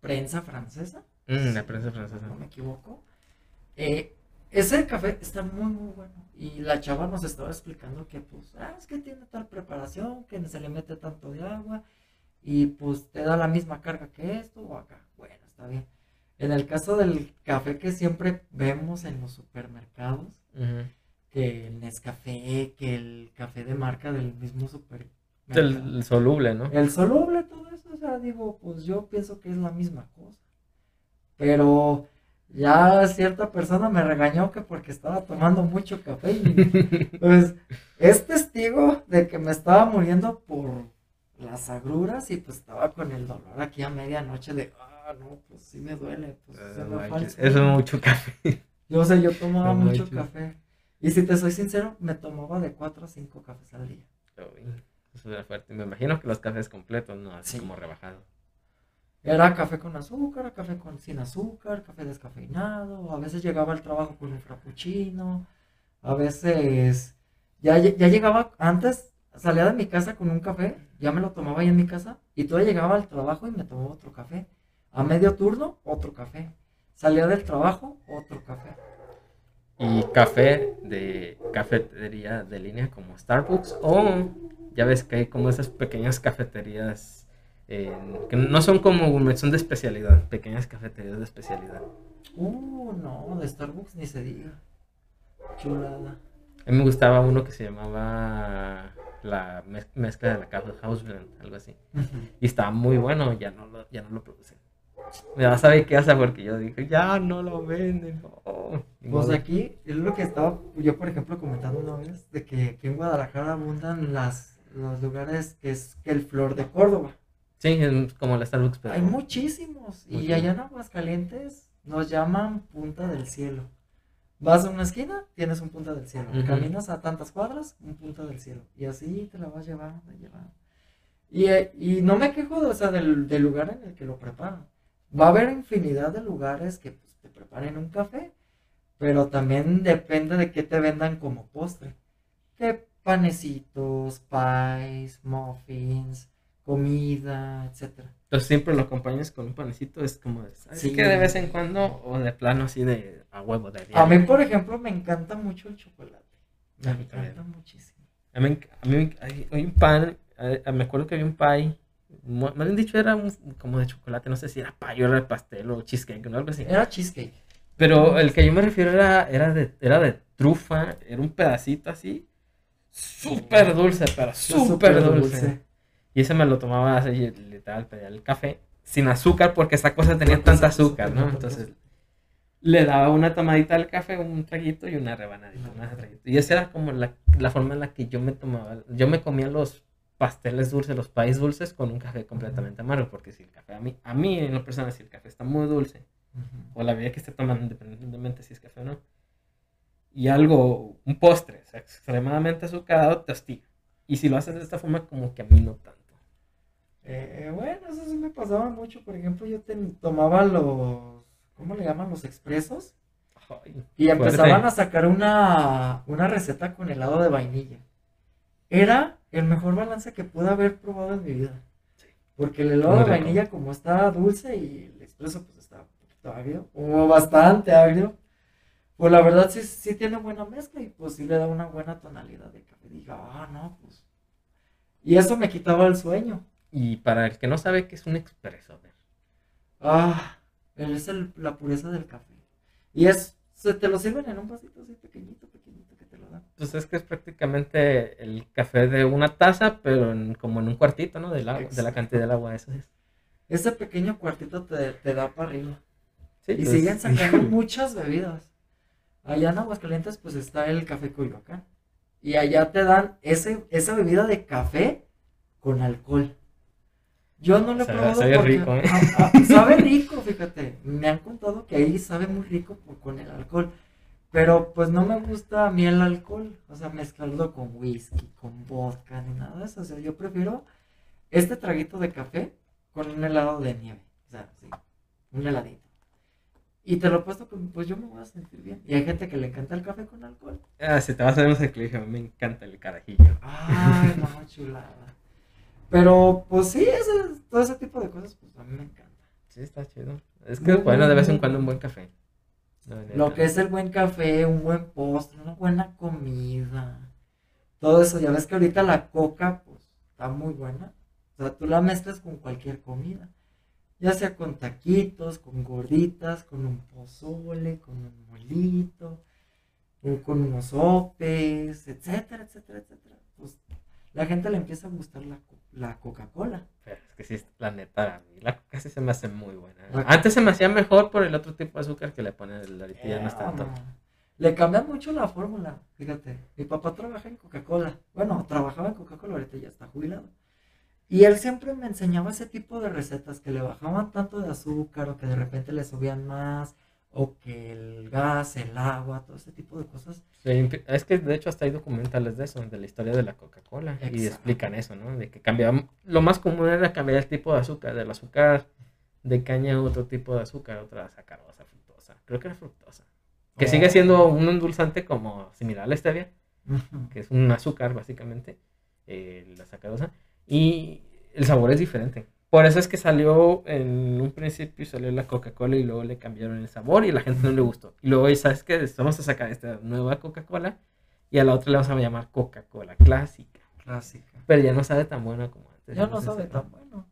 prensa francesa, Mm, la prensa francesa. no me equivoco. Eh, ese café está muy, muy bueno. Y la chava nos estaba explicando que, pues, ah, es que tiene tal preparación, que se le mete tanto de agua, y pues te da la misma carga que esto o acá. Bueno, está bien. En el caso del café que siempre vemos en los supermercados, que el Nescafé, que el café de marca del mismo supermercado. El, el soluble, ¿no? El soluble, todo eso, o sea, digo, pues yo pienso que es la misma cosa. Pero ya cierta persona me regañó que porque estaba tomando mucho café y pues es testigo de que me estaba muriendo por las agruras y pues estaba con el dolor aquí a medianoche de, ah, no, pues sí me duele, pues el Eso es sueño". mucho café. Yo sé, yo tomaba No mucho café. Y si te soy sincero, me tomaba de 4 a 5 cafés al día. Eso era fuerte. Me imagino que los cafés completos, no así Sí. como rebajado. Era café con azúcar, café con sin azúcar, café descafeinado. A veces llegaba al trabajo con un frappuccino. A veces ya, ya llegaba antes, salía de mi casa con un café, ya me lo tomaba ahí en mi casa. Y todavía llegaba al trabajo y me tomaba otro café. A medio turno, otro café. Salía del trabajo, otro café. Y café de cafetería de línea como Starbucks o ya ves que hay como esas pequeñas cafeterías en- que no son como gourmet, son de especialidad, pequeñas cafeterías de especialidad. Uh, no, de Starbucks ni se diga. Chulada. A mí me gustaba uno que se llamaba la mez- mezcla de la Cava House Blend, algo así. Ujú. Y estaba muy bueno, ya no lo, ya no lo producen. Me vas a ver qué hace porque yo dije, ya no lo venden. no". Ni Pues aquí es lo que estaba yo, por ejemplo, comentando una vez, de que aquí en Guadalajara abundan las, los lugares que es el Flor de Córdoba. Sí, es como la Starbucks, pero Hay muchísimos. Y allá en Aguascalientes nos llaman Punta del Cielo. Vas a una esquina, tienes un Punta del Cielo. Caminas a tantas cuadras, un Punta del Cielo. Y así te la vas llevando, llevando. Y, eh, y no me quejo de, o sea, del, del lugar en el que lo preparan. Va a haber infinidad de lugares que pues, te preparen un café, pero también depende de qué te vendan como postre. Que panecitos, pies, muffins, comida, etcétera. Entonces siempre lo acompañas con un panecito, es como, de, ¿sabes Sí. qué? De vez en cuando, o de plano así de a huevo, de A diario. mí, por ejemplo, me encanta mucho el chocolate. Me A también. encanta muchísimo. A mí, a mí hay, hay un pan, eh, me acuerdo que había un pie, me habían dicho era un- como de chocolate, no sé si era pie o era pastel o cheesecake o algo así. Era cheesecake. Pero el que yo me refiero era, era, de, era de trufa, era un pedacito así, súper dulce, pero súper dulce. Y ese me lo tomaba así, literal, pedía el café, sin azúcar, porque esa cosa tenía tanta azúcar, ¿no? Entonces le daba una tomadita al café, un traguito y una rebanadita, una traguito. Y esa era como la, la forma en la que yo me tomaba, yo me comía los pasteles dulces, los país dulces con un café completamente amargo, porque si el café, a mí, a mí en lo personal, si el café está muy dulce, o la bebida que esté tomando, independientemente si es café o no, y algo, un postre, o sea, extremadamente azucarado, te hostiga. Y si lo haces de esta forma, como que a mí no tanto. Eh, bueno, eso sí me pasaba mucho. Por ejemplo, yo ten- tomaba los, ¿cómo le llaman? Los expresos. Ay, Y fuerte. empezaban a sacar una, una receta con helado de vainilla. Era el mejor balance que pude haber probado en mi vida. Sí. Porque el helado Muy de rico. vainilla, como está dulce y el expreso, pues está un poquito agrio, o bastante agrio. Pues la verdad sí, sí tiene buena mezcla y pues sí le da una buena tonalidad de café. Diga, ah, no, pues. Y eso me quitaba el sueño. Y para el que no sabe qué es un expreso, a ver. Ah, es el- la pureza del café. Y es, se te lo sirven en un vasito así pequeñito, pequeñito que te lo dan. Pues es que es prácticamente el café de una taza, pero en- como en un cuartito, ¿no? Del agua, de la cantidad del agua, eso es. Ese pequeño cuartito te, te da para arriba. Sí, Y pues, siguen sacando muchas bebidas. Allá en Aguascalientes pues está el café Coyoacán. Y allá te dan ese, esa bebida de café con alcohol. Yo no lo he Sabe- probado sabe porque- rico, ¿eh? Sabe rico, fíjate. Me han contado que ahí sabe muy rico por- con el alcohol. Pero pues no me gusta a mí el alcohol. O sea, mezclarlo con whisky, con vodka, ni nada de eso. O sea, yo prefiero este traguito de café con un helado de nieve. O sea, sí, un heladito. Y te lo he puesto que pues yo me voy a sentir bien. Y hay gente que le encanta el café con alcohol. Ah, si te vas a ver un equilibrio, me encanta el carajillo. Ay, no, chulada. Pero pues sí, ese- todo ese tipo de cosas pues a mí me encanta. Sí, está chido. Es que bueno, de vez en cuando un buen café. No. Lo que es el buen café, un buen postre, una buena comida. Todo eso, ya ves que ahorita la coca, pues, está muy buena. O sea, tú la mezclas con cualquier comida. Ya sea con taquitos, con gorditas, con un pozole, con un molito, o con unos sopes, etcétera, etcétera, etcétera. Pues la gente le empieza a gustar la, co- la Coca-Cola. Pero es que sí, la neta, a mí la coca sí se me hace muy buena. Antes se me hacía mejor por el otro tipo de azúcar que le ponen, el ahorita ya no es Eh, tanto. Le cambian mucho la fórmula, fíjate. Mi papá trabaja en Coca-Cola. Bueno, trabajaba en Coca-Cola, ahorita ya está jubilado. Y él siempre me enseñaba ese tipo de recetas que le bajaban tanto de azúcar o que de repente le subían más o que el gas, el agua, todo ese tipo de cosas. Sí, es que de hecho hasta hay documentales de eso, de la historia de la Coca-Cola. Y explican eso, ¿no? De que cambiaban, lo más común era cambiar el tipo de azúcar, del azúcar de caña a otro tipo de azúcar, otra sacarosa, fructosa. Creo que era fructosa. Que Oh. sigue siendo un endulzante como similar a la stevia, que es un azúcar básicamente, eh, la sacarosa. Y el sabor es diferente. Por eso es que salió en un principio salió la Coca-Cola y luego le cambiaron el sabor y la gente no le gustó. Y luego, ¿sabes qué? Vamos a sacar esta nueva Coca-Cola y a la otra le vamos a llamar Coca-Cola clásica. Clásica. Pero ya no sabe tan buena como antes. Ya no sabe tan bueno.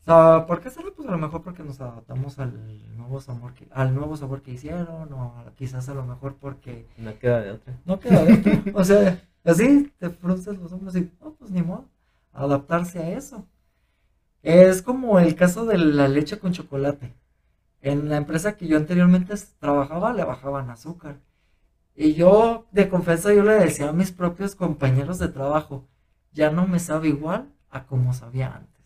O sea, ¿por qué será? Pues a lo mejor porque nos adaptamos al nuevo sabor que, al nuevo sabor que hicieron, o quizás a lo mejor porque No queda de otra. no queda de otra. O sea, Así te frunces los hombros y, oh, pues ni modo, adaptarse a eso. Es como el caso de la leche con chocolate. En la empresa que yo anteriormente trabajaba le bajaban azúcar. Y yo, de confianza, yo le decía a mis propios compañeros de trabajo, ya no me sabe igual a como sabía antes.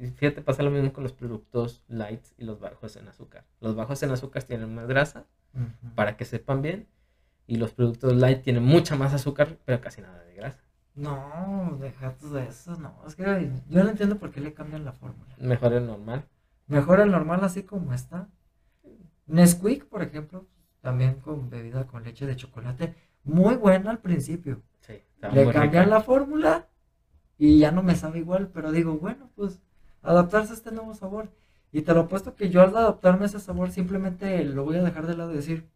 Y fíjate, pasa lo mismo con los productos light y los bajos en azúcar. Los bajos en azúcar tienen más grasa para que sepan bien. Y los productos light tienen mucha más azúcar, pero casi nada de grasa. No, deja todo eso, no. Es que yo no entiendo por qué le cambian la fórmula. Mejor el normal. Mejor el normal así como está. Nesquik, por ejemplo, también con bebida con leche de chocolate, muy buena al principio. Sí, Le cambian rica. la fórmula y ya no me sabe igual, pero digo, bueno, pues adaptarse a este nuevo sabor. Y te lo apuesto que yo al adaptarme a ese sabor simplemente lo voy a dejar de lado y decir,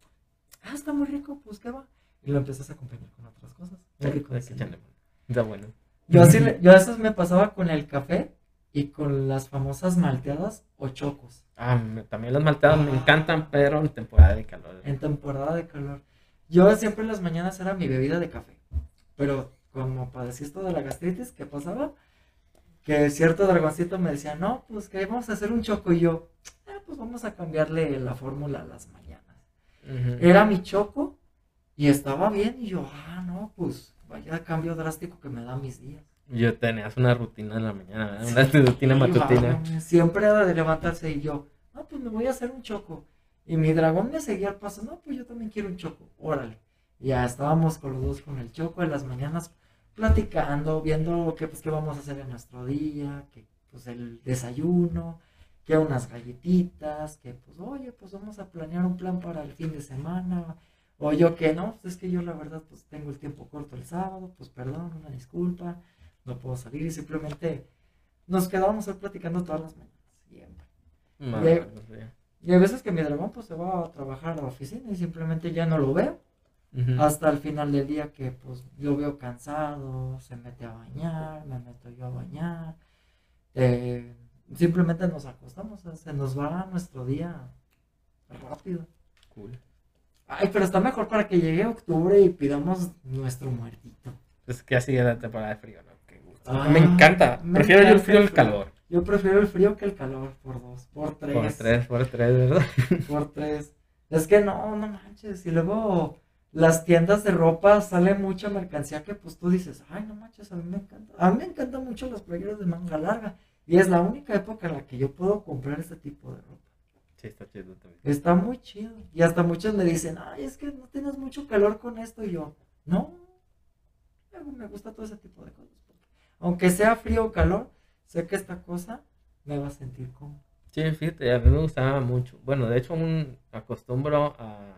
ah, está muy rico, pues qué va. Y lo empiezas a acompañar con otras cosas. Muy Sí, rico Está bueno. Yo así, le- yo a veces me pasaba con el café y con las famosas malteadas o chocos Ah, me- también las malteadas me encantan, pero en temporada de calor. en temporada de calor. Yo siempre en las mañanas era mi bebida de café, pero como padecí esto de la gastritis, ¿qué pasaba? Que cierto dragoncito me decía, no, pues que vamos a hacer un choco y yo, "Ah, pues vamos a cambiarle la fórmula a las mañanas. Era mi choco y estaba bien y yo, ah, no, pues vaya cambio drástico que me da mis días. Yo tenías una rutina en la mañana, ¿verdad? una rutina Sí, matutina. vamos, Siempre era de levantarse y yo, no, pues me voy a hacer un choco. Y mi dragón me seguía al paso, no, pues yo también quiero un choco, órale. Y ya estábamos con los dos con el choco en las mañanas platicando, viendo qué, pues, qué vamos a hacer en nuestro día, que pues el desayuno, que unas galletitas, que pues oye, pues vamos a planear un plan para el fin de semana. O yo que no, pues es que yo la verdad pues tengo el tiempo corto el sábado, pues perdón, una disculpa, no puedo salir y simplemente nos quedábamos ahí platicando todas las mañanas, siempre. Y hay veces que mi dragón pues se va a trabajar a la oficina y simplemente ya no lo veo. Hasta el final del día que pues yo veo cansado, se mete a bañar, me meto yo a bañar. eh, simplemente nos acostamos, o sea, se nos va nuestro día rápido. Cool. Ay, pero está mejor para que llegue octubre y pidamos nuestro muertito. Es que así es la temporada de frío, ¿no? Qué gusto. Ah, me encanta. me Prefiero yo el frío el al calor. Yo prefiero el frío que el calor, por dos, por tres. Por tres, por tres, ¿verdad? por tres. Es que no, no manches. Y luego las tiendas de ropa sale mucha mercancía que pues tú dices, ay, no manches, a mí me encanta. A mí me encantan mucho las playeras de manga larga. Y es la única época en la que yo puedo comprar este tipo de ropa. Sí, está chido también. Está muy chido. Y hasta muchos me dicen, ay, es que no tienes mucho calor con esto. Y yo, no. Me- gusta todo ese tipo de cosas. Aunque sea frío o calor, sé que esta cosa me va a sentir como. Sí, fíjate, a mí me gustaba mucho. Bueno, de hecho, un, acostumbro a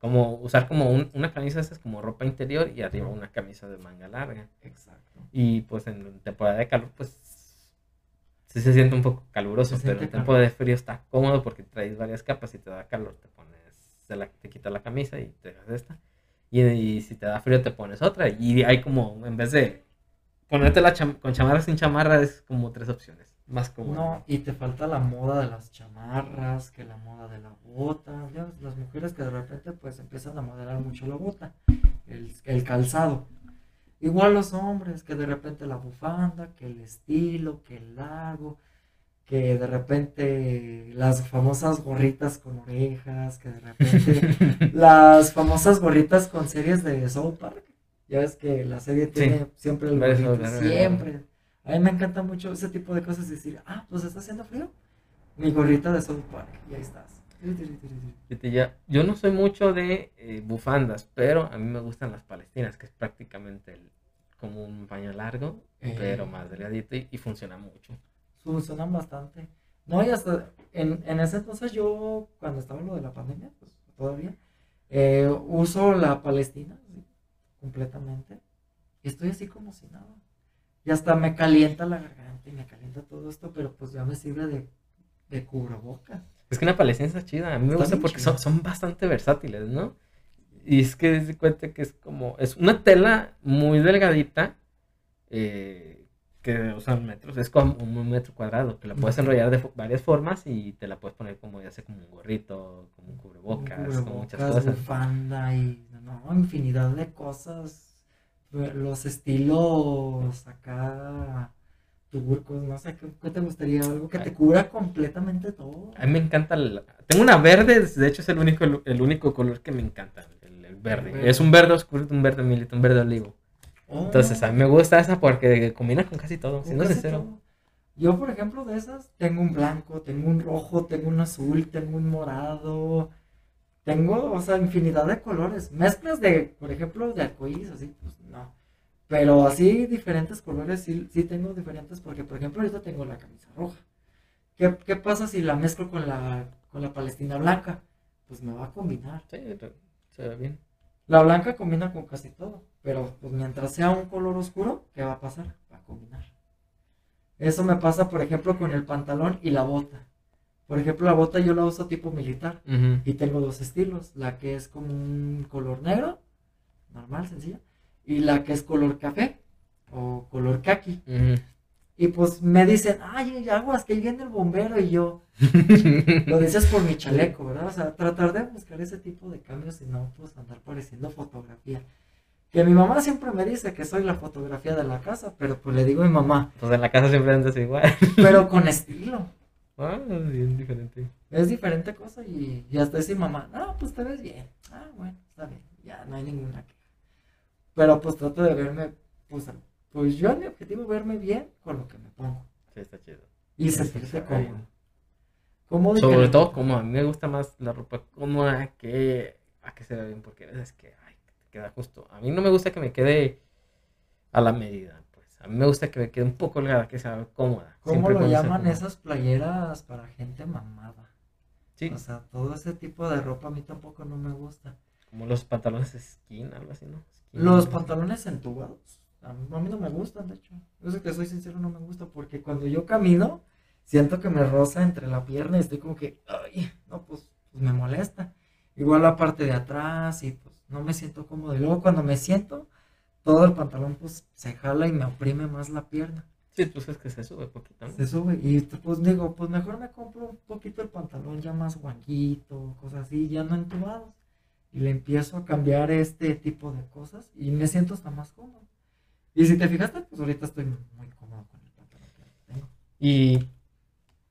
como usar como un- una camisa esa es como ropa interior y arriba una camisa de manga larga. Exacto. Y pues en temporada de calor, pues sí se siente un poco caluroso, pero en temporada de frío está cómodo porque traes varias capas y te da calor, te pones, te, la, te quitas la camisa y te dejas esta. Y, y si te da frío te pones otra. Y hay como, en vez de ponerte la cham- con chamarra sin chamarra, es como tres opciones. Más cómodo. No, y te falta la moda de las chamarras, que la moda de la bota. Ya ves, las mujeres que de repente pues empiezan a modelar mucho la bota, el, el calzado. Igual los hombres, que de repente la bufanda, que el estilo, que el largo, que de repente las famosas gorritas con orejas, que de repente las famosas gorritas con series de South Park. Ya ves que la serie tiene siempre el gorrito, siempre. A mí me encanta mucho ese tipo de cosas, decir, ah, pues está haciendo frío. Mi gorrita de South Park, y ahí estás. Yo no soy mucho de eh, bufandas, pero a mí me gustan las palestinas, que es prácticamente el- como un paño largo, Eh. pero más delgadito y, y funciona mucho. Funcionan bastante. No, y hasta en, en ese entonces yo, cuando estaba lo de la pandemia, pues todavía, eh, uso la Palestina sí, completamente. Y estoy así como si nada. Y hasta me calienta la garganta y me calienta todo esto, pero pues ya me sirve de, de cubrebocas. Es que una palestina está chida, a mí me gusta porque son, son bastante versátiles, ¿no? Y es que se cuenta que es como, es una tela muy delgadita, eh, que usan metros, es como un metro cuadrado, que la puedes enrollar de varias formas y te la puedes poner como ya sea como un gorrito, como un cubrebocas, como muchas cosas. bufanda y no, infinidad de cosas. los estilos acá turcos, no sé, ¿qué, te gustaría? Algo que te cubra completamente todo. A mí me encanta, tengo una verde, de hecho es el único, el único color que me encanta, el, verde. Es un verde oscuro, un verde milito, un verde olivo. Entonces a mí me gusta esa porque combina con casi todo, siendo sincero. Yo, por ejemplo, de esas, tengo un blanco, tengo un rojo, tengo un azul, tengo un morado, tengo, o sea, infinidad de colores. Mezclas de, por ejemplo, de arcoíris, así, pues no. Pero así diferentes colores sí, sí tengo diferentes porque, por ejemplo, ahorita tengo la camisa roja. ¿Qué, qué pasa si la mezclo con la, con la palestina blanca? Pues me va a combinar. Sí, se ve bien. La blanca combina con casi todo, pero pues mientras sea un color oscuro, ¿qué va a pasar? Va a combinar. Eso me pasa, por ejemplo, con el pantalón y la bota. Por ejemplo, la bota yo la uso tipo militar y tengo dos estilos, la que es como un color negro, normal, sencilla, y la que es color café o color kaki. Y pues me dicen, ay, aguas, que viene el bombero y yo. lo dices por mi chaleco, ¿verdad? O sea, tratar de buscar ese tipo de cambios y no, pues andar pareciendo fotografía. Que mi mamá siempre me dice que soy la fotografía de la casa, pero pues le digo a mi mamá. Pues en la casa siempre andas igual. pero con estilo. Ah, es diferente. Es diferente cosa y, y hasta decir mamá, no, pues te ves bien. Ah, bueno, está bien, ya no hay ninguna queja. Pero pues trato de verme, pues, pues yo mi objetivo es verme bien con lo que me pongo. Sí, está chido. Y sentirse cómodo. cómodo. Sobre todo como a mí me gusta más la ropa cómoda que a que se vea bien, porque es que ay, te queda justo. A mí no me gusta que me quede a la medida. A mí me gusta que me quede un poco holgada, que sea cómoda. ¿Cómo lo llaman esas playeras para gente mamada? Sí. O sea, todo ese tipo de ropa a mí tampoco no me gusta. Como los pantalones skin, algo así, ¿no? los pantalones entubados. A mí, no me gustan, de hecho. Yo sé que soy sincero, no me gusta porque cuando yo camino, siento que me roza entre la pierna y estoy como que, ay, no, pues, pues me molesta. Igual la parte de atrás y pues no me siento cómodo. Y luego cuando me siento, todo el pantalón pues se jala y me oprime más la pierna. Sí, pues es que se sube poquito. Se sube y pues digo, pues mejor me compro un poquito el pantalón ya más guanguito, cosas así, ya no entubados. Y le empiezo a cambiar este tipo de cosas y me siento hasta más cómodo. Y si te fijaste, pues ahorita estoy muy cómodo con el pantalón que tengo. Y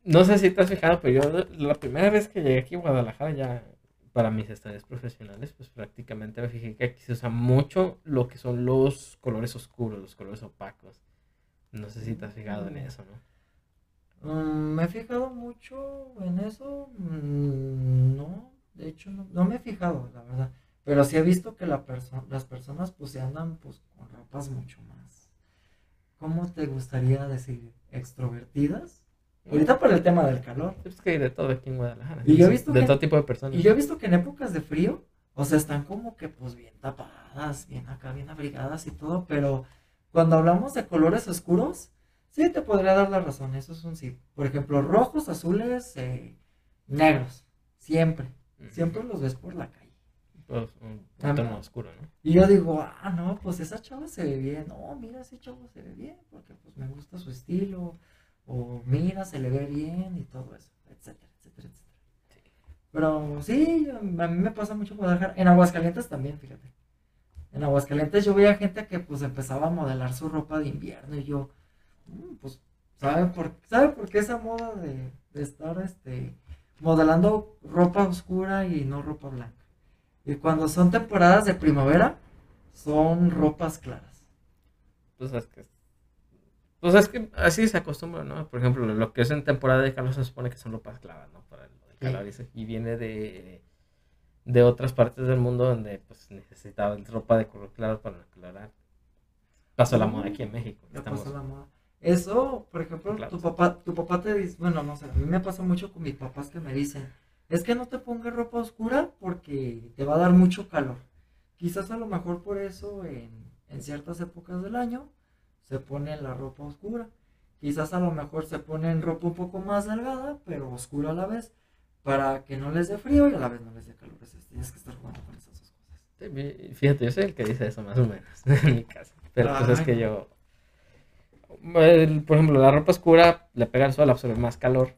no sé si te has fijado, pero yo la primera vez que llegué aquí a Guadalajara ya para mis estadios profesionales, pues prácticamente me fijé que aquí se usa mucho lo que son los colores oscuros, los colores opacos. No sé si te has fijado en eso, ¿no? Mm, me he fijado mucho en eso. Mm, no, de hecho no, me he fijado, la verdad. Pero sí he visto que la las personas pues se andan pues con ropas mucho más. ¿Cómo te gustaría decir? ¿Extrovertidas? Ahorita por el tema del calor. Es que hay de todo aquí en Guadalajara. Y yo he visto de todo tipo de personas. Y yo he visto que en épocas de frío, o sea, están como que pues bien tapadas, bien acá, bien abrigadas y todo, pero cuando hablamos de colores oscuros, sí te podría dar la razón, eso es un sí. Por ejemplo, rojos, azules, eh, negros, siempre, siempre los ves por la calle. Pues, un tono oscuro, ¿no? Y yo digo, ah, no, pues esa chava se ve bien, no, mira, ese chavo se ve bien, porque pues me gusta su estilo, o mira, se le ve bien y todo eso, etcétera, etcétera, etcétera. Pero sí, a mí me pasa mucho Guadalajara. En Aguascalientes también, fíjate. En Aguascalientes yo veía gente que pues empezaba a modelar su ropa de invierno y yo, mm, pues, ¿sabe por, ¿sabe por qué esa moda de, estar este, modelando ropa oscura y no ropa blanca? Y cuando son temporadas de primavera, son ropas claras. Pues es que pues es que así se acostumbra, ¿no? Por ejemplo, lo que es en temporada de calor se supone que son ropas claras, ¿no? Para el, calor y viene de, de otras partes del mundo donde pues necesitaban ropa de color claro para aclarar. Pasó la moda aquí en México. Pasó la moda. Eso, por ejemplo, tu papá, tu papá te dice, bueno, no sé, a mí me pasa mucho con mis papás que me dicen, es que no te pongas ropa oscura porque te va a dar mucho calor. Quizás a lo mejor por eso en, en ciertas épocas del año se pone la ropa oscura. Quizás a lo mejor se ponen ropa un poco más delgada, pero oscura a la vez, para que no les dé frío y a la vez no les dé calor. tienes que estar jugando con esas dos cosas. fíjate, yo soy el que dice eso más o menos en mi casa. Pero pues es que yo, por ejemplo, la ropa oscura le pega al sol, absorbe más calor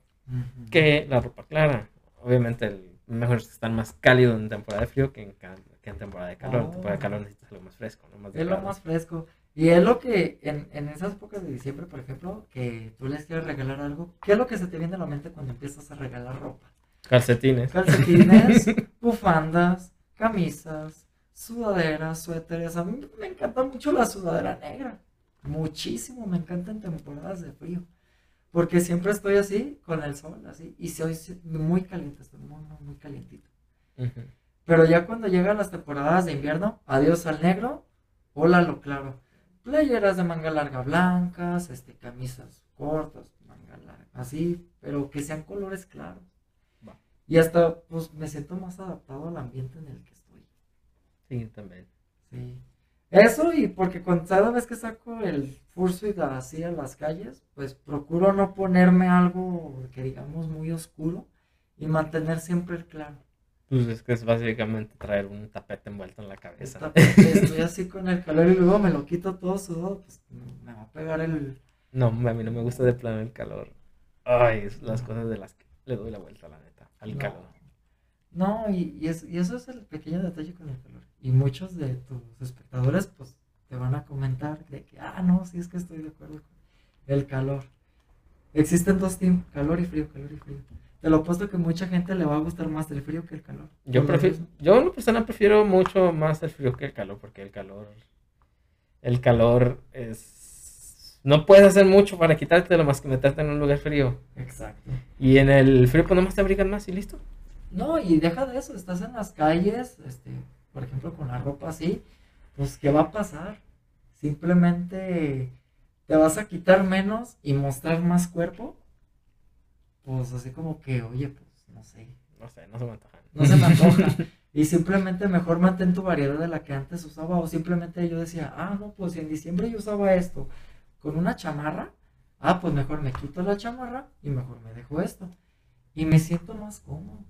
que la ropa clara. Obviamente, el mejor es que están más cálidos en temporada de frío que en, que en temporada de calor. En temporada de Oh. calor necesitas algo más fresco, ¿no? Más de Es lo más fresco. Y es lo que en, en esas épocas de diciembre, por ejemplo, que tú les quieres regalar algo, ¿qué es lo que se te viene a la mente cuando empiezas a regalar ropa? Calcetines. Calcetines, bufandas, camisas, sudaderas, suéteres. A mí me encanta mucho la sudadera negra. Muchísimo, me encanta en temporadas de frío. Porque siempre estoy así, con el sol, así. Y soy muy caliente, estoy muy, muy, muy calientito. Pero ya cuando llegan las temporadas de invierno, adiós al negro, hola lo claro. Playeras de manga larga blancas, este, camisas cortas, manga larga, así, pero que sean colores claros. Va. Y hasta, pues, me siento más adaptado al ambiente en el que estoy. Sí, también. Sí. Eso y porque con cada vez que saco el fursuit así a las calles, pues procuro no ponerme algo que digamos muy oscuro y mantener siempre el claro. Pues es que es básicamente traer un tapete envuelto en la cabeza. Esta- estoy así con el calor y luego me lo quito todo sudado, pues me va a pegar el... No, a mí no me gusta de plano el calor. Ay, es las cosas de las que le doy la vuelta, la neta, al no. calor. No, y, y, es- y eso es el pequeño detalle con el calor. Y muchos de tus espectadores, pues, te van a comentar de que, ah, no, sí es que estoy de acuerdo con el calor. Existen dos teams, calor y frío, calor y frío. Te lo apuesto que mucha gente le va a gustar más el frío que el calor. Yo prefiero, yo en lo personal prefiero mucho más el frío que el calor, porque el calor, el calor es, no puedes hacer mucho para quitártelo más que meterte en un lugar frío. Exacto. Y en el frío pues nomás te abrigan más y listo. No, y deja de eso, estás en las calles, este, por ejemplo, con la ropa así, pues, ¿qué va a pasar? Simplemente te vas a quitar menos y mostrar más cuerpo. Pues así como que, oye, pues, no sé, No sé, no se me antoja. no se me antoja. Y simplemente mejor mantén tu variedad de la que antes usaba. O simplemente yo decía, ah, no, pues si en diciembre yo usaba esto con una chamarra. Ah, pues mejor me quito la chamarra y mejor me dejo esto. Y me siento más cómodo.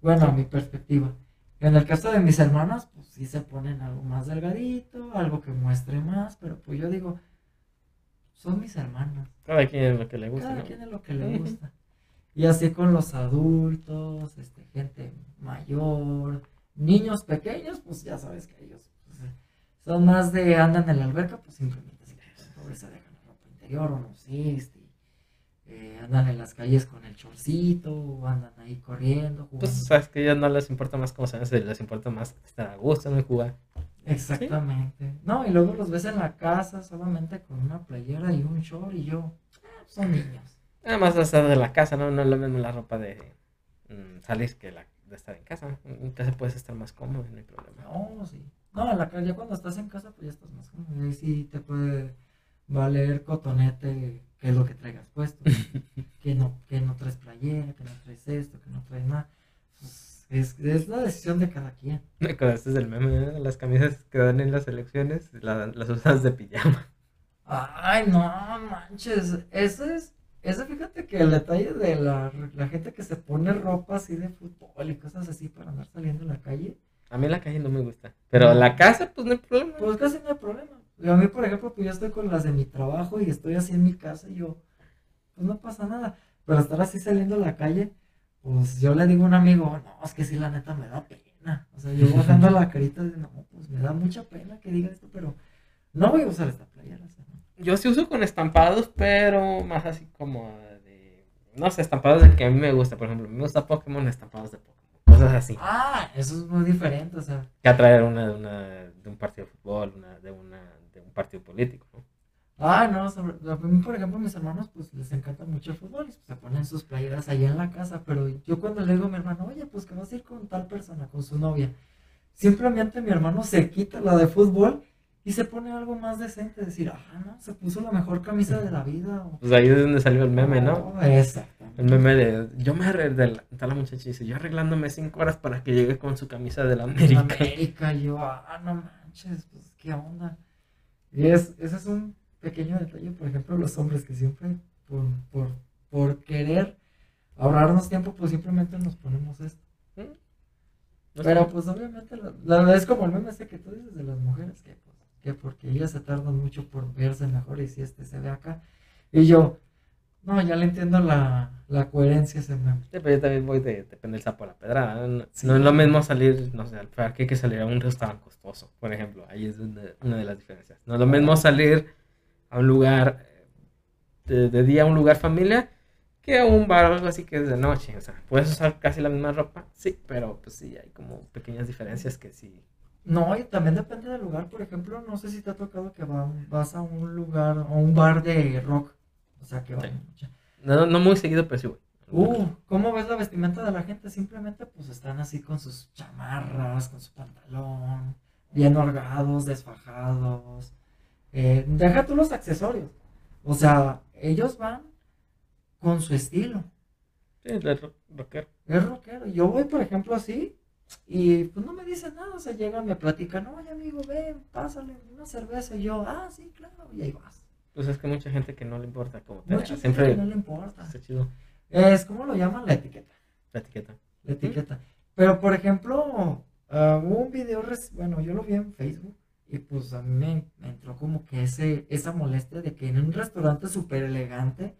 Bueno, mi perspectiva. En el caso de mis hermanas, pues sí se ponen algo más delgadito, algo que muestre más, pero pues yo digo, son mis hermanas. Cada quien es lo que le gusta, Cada ¿no? quien es lo que le gusta. Y así con los adultos, este, gente mayor, niños pequeños, pues ya sabes que ellos pues, son más de andan en la alberca, pues simplemente se pobre se dejan la ropa interior o no sé, este, eh, andan en las calles con el chorcito, o andan ahí corriendo, jugando. Pues sabes que a ellos no les importa más cómo se ven, les importa más estar a gusto en el jugar. Exactamente. No, y luego los ves en la casa solamente con una playera y un short y yo, "Ah, son niños. Nada más estar de la casa, ¿no? No es lo mismo la ropa de mm, salir que la de estar en casa. En casa puedes estar más cómodo, no hay problema. No, sí. No, en la calle cuando estás en casa, pues ya estás más cómodo. Ahí sí te puede valer cotonete, que es lo que traigas puesto. que no, que no traes playera, que no traes esto, que no traes nada. Pues, es, es la decisión de cada quien. Me acordaste del meme. Las camisas que dan en las elecciones, la- las usas de pijama. Ay, no manches. Ese es, ese fíjate que el detalle de la, la gente que se pone ropa así de fútbol y cosas así para andar saliendo en la calle. A mí la calle no me gusta. Pero la casa, pues no hay problema. Pues casi no hay problema. A mí, por ejemplo, pues yo estoy con las de mi trabajo y estoy así en mi casa y yo, pues no pasa nada. Pero estar así saliendo a la calle, pues yo le digo a un amigo, no, es que sí, la neta me da pena. O sea, yo bajando la carita de, no, pues me da mucha pena que diga esto, pero no voy a usar esta playera. o sea, ¿no? Yo sí uso con estampados, pero más así como de... No sé, estampados de que a mí me gusta. Por ejemplo, me gusta Pokémon, estampados de Pokémon. Cosas así. Ah, eso es muy diferente, o sea. Que atraer una de, una de un partido de fútbol, una de, una de un partido político. ¿no? Ah, no, sobre- a mí, por ejemplo, mis hermanos, pues les encanta mucho el fútbol y pues, se ponen sus playeras ahí en la casa, pero yo cuando le digo a mi hermano, oye, pues que vas a ir con tal persona, con su novia, simplemente mi hermano se quita la de fútbol y se pone algo más decente, decir, ah, no, se puso la mejor camisa de la vida. o- Pues ahí es donde salió el meme, ¿no? Oh, exactamente. El meme de... Yo me arreglé... Está la muchacha y dice, yo arreglándome cinco horas para que llegue con su camisa de la América. América, yo, ah, no manches, pues qué onda. Y es, ese es un pequeño detalle, por ejemplo, los hombres que siempre, por, por, por querer ahorrarnos tiempo, pues simplemente nos ponemos esto. No sé. Pero pues obviamente, la, la verdad es como el meme ese que tú dices de las mujeres, que, pues, que porque ellas se tardan mucho por verse mejor y si este se ve acá. Y yo, no, ya le entiendo la, La coherencia se me... Sí, pero yo también voy de, depende del sapo a la pedrada. No, Sí. no es lo mismo salir, no sé, al parque que salir a un restaurante costoso, por ejemplo. Ahí es donde- una de las diferencias. No es lo mismo salir a un lugar eh, de, de día, a un lugar familia, que a un bar o algo así que es de noche. O sea, puedes usar casi la misma ropa, sí, pero pues sí, hay como pequeñas diferencias que sí. No, y también depende del lugar. Por ejemplo, no sé si te ha tocado que va- vas a un lugar, a un bar de rock. O sea, que va Sí. mucha- No, no muy seguido, pero sí, güey. Uh, ¿cómo ves la vestimenta de la gente? Simplemente pues están así con sus chamarras, con su pantalón, bien holgados, desfajados. Eh, deja tú los accesorios. O sea, ellos van con su estilo. Sí, ro- rockero. Es rockero. Yo voy, por ejemplo, así y pues no me dicen nada. O sea, llegan, me platican, oye amigo, ven, pásale una cerveza. Y yo, ah, sí, claro, y ahí vas. Pues es que mucha gente que no le importa cómo te Mucha veas. gente Siempre que no le importa. está chido Es como lo llaman la etiqueta. la etiqueta. la etiqueta. Pero, por ejemplo, ah, hubo un video, bueno, yo lo vi en Facebook y pues a mí me, me entró como que ese, esa molestia de que en un restaurante súper elegante,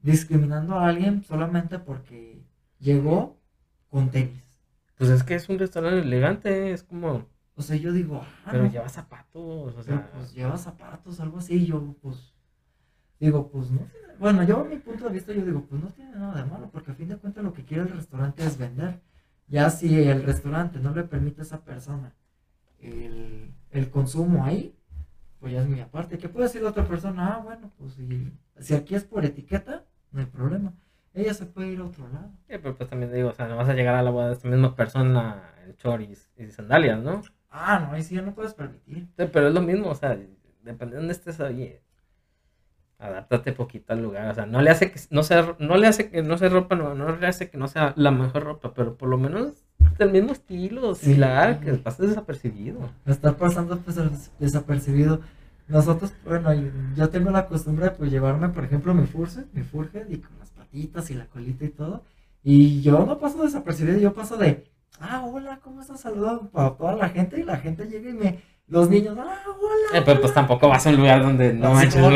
discriminando a alguien solamente porque llegó con tenis. Pues es que es un restaurante elegante, es como... O sea, yo digo, ah, Pero no, lleva zapatos, o sea... pues lleva zapatos, algo así, y yo pues digo, pues no tiene- bueno, yo a mi punto de vista yo digo, pues no tiene nada de malo, porque a fin de cuentas lo que quiere el restaurante es vender. Ya si el restaurante no le permite a esa persona el, el consumo ahí, pues ya es mi aparte. ¿Qué puede decir la otra persona? Ah, bueno, pues si, si aquí es por etiqueta, no hay problema. Ella se puede ir a otro lado. Sí, pero pues también digo, o sea, no vas a llegar a la boda de esta misma persona en choris y sandalias, ¿no? Ah, no, ahí sí ya no puedes permitir. Sí, pero es lo mismo, o sea, depende de dónde estés ahí, adáptate poquito al lugar, o sea, no le hace que no sea, no le hace que no sea ropa, no, no le hace que no sea la mejor ropa, pero por lo menos del mismo estilo, Sí. similar, que pases desapercibido. Está pasando pues, des- desapercibido. Nosotros, bueno, yo- yo tengo la costumbre de pues, llevarme, por ejemplo, mi furset, mi furget y con las patitas y la colita y todo. Y yo no paso desapercibido, yo paso de, ah, hola, ¿cómo estás? Saludando para toda la gente y la gente llega y me, los niños, ah, hola. Eh, pero pues hola". tampoco vas a un lugar donde no manches, no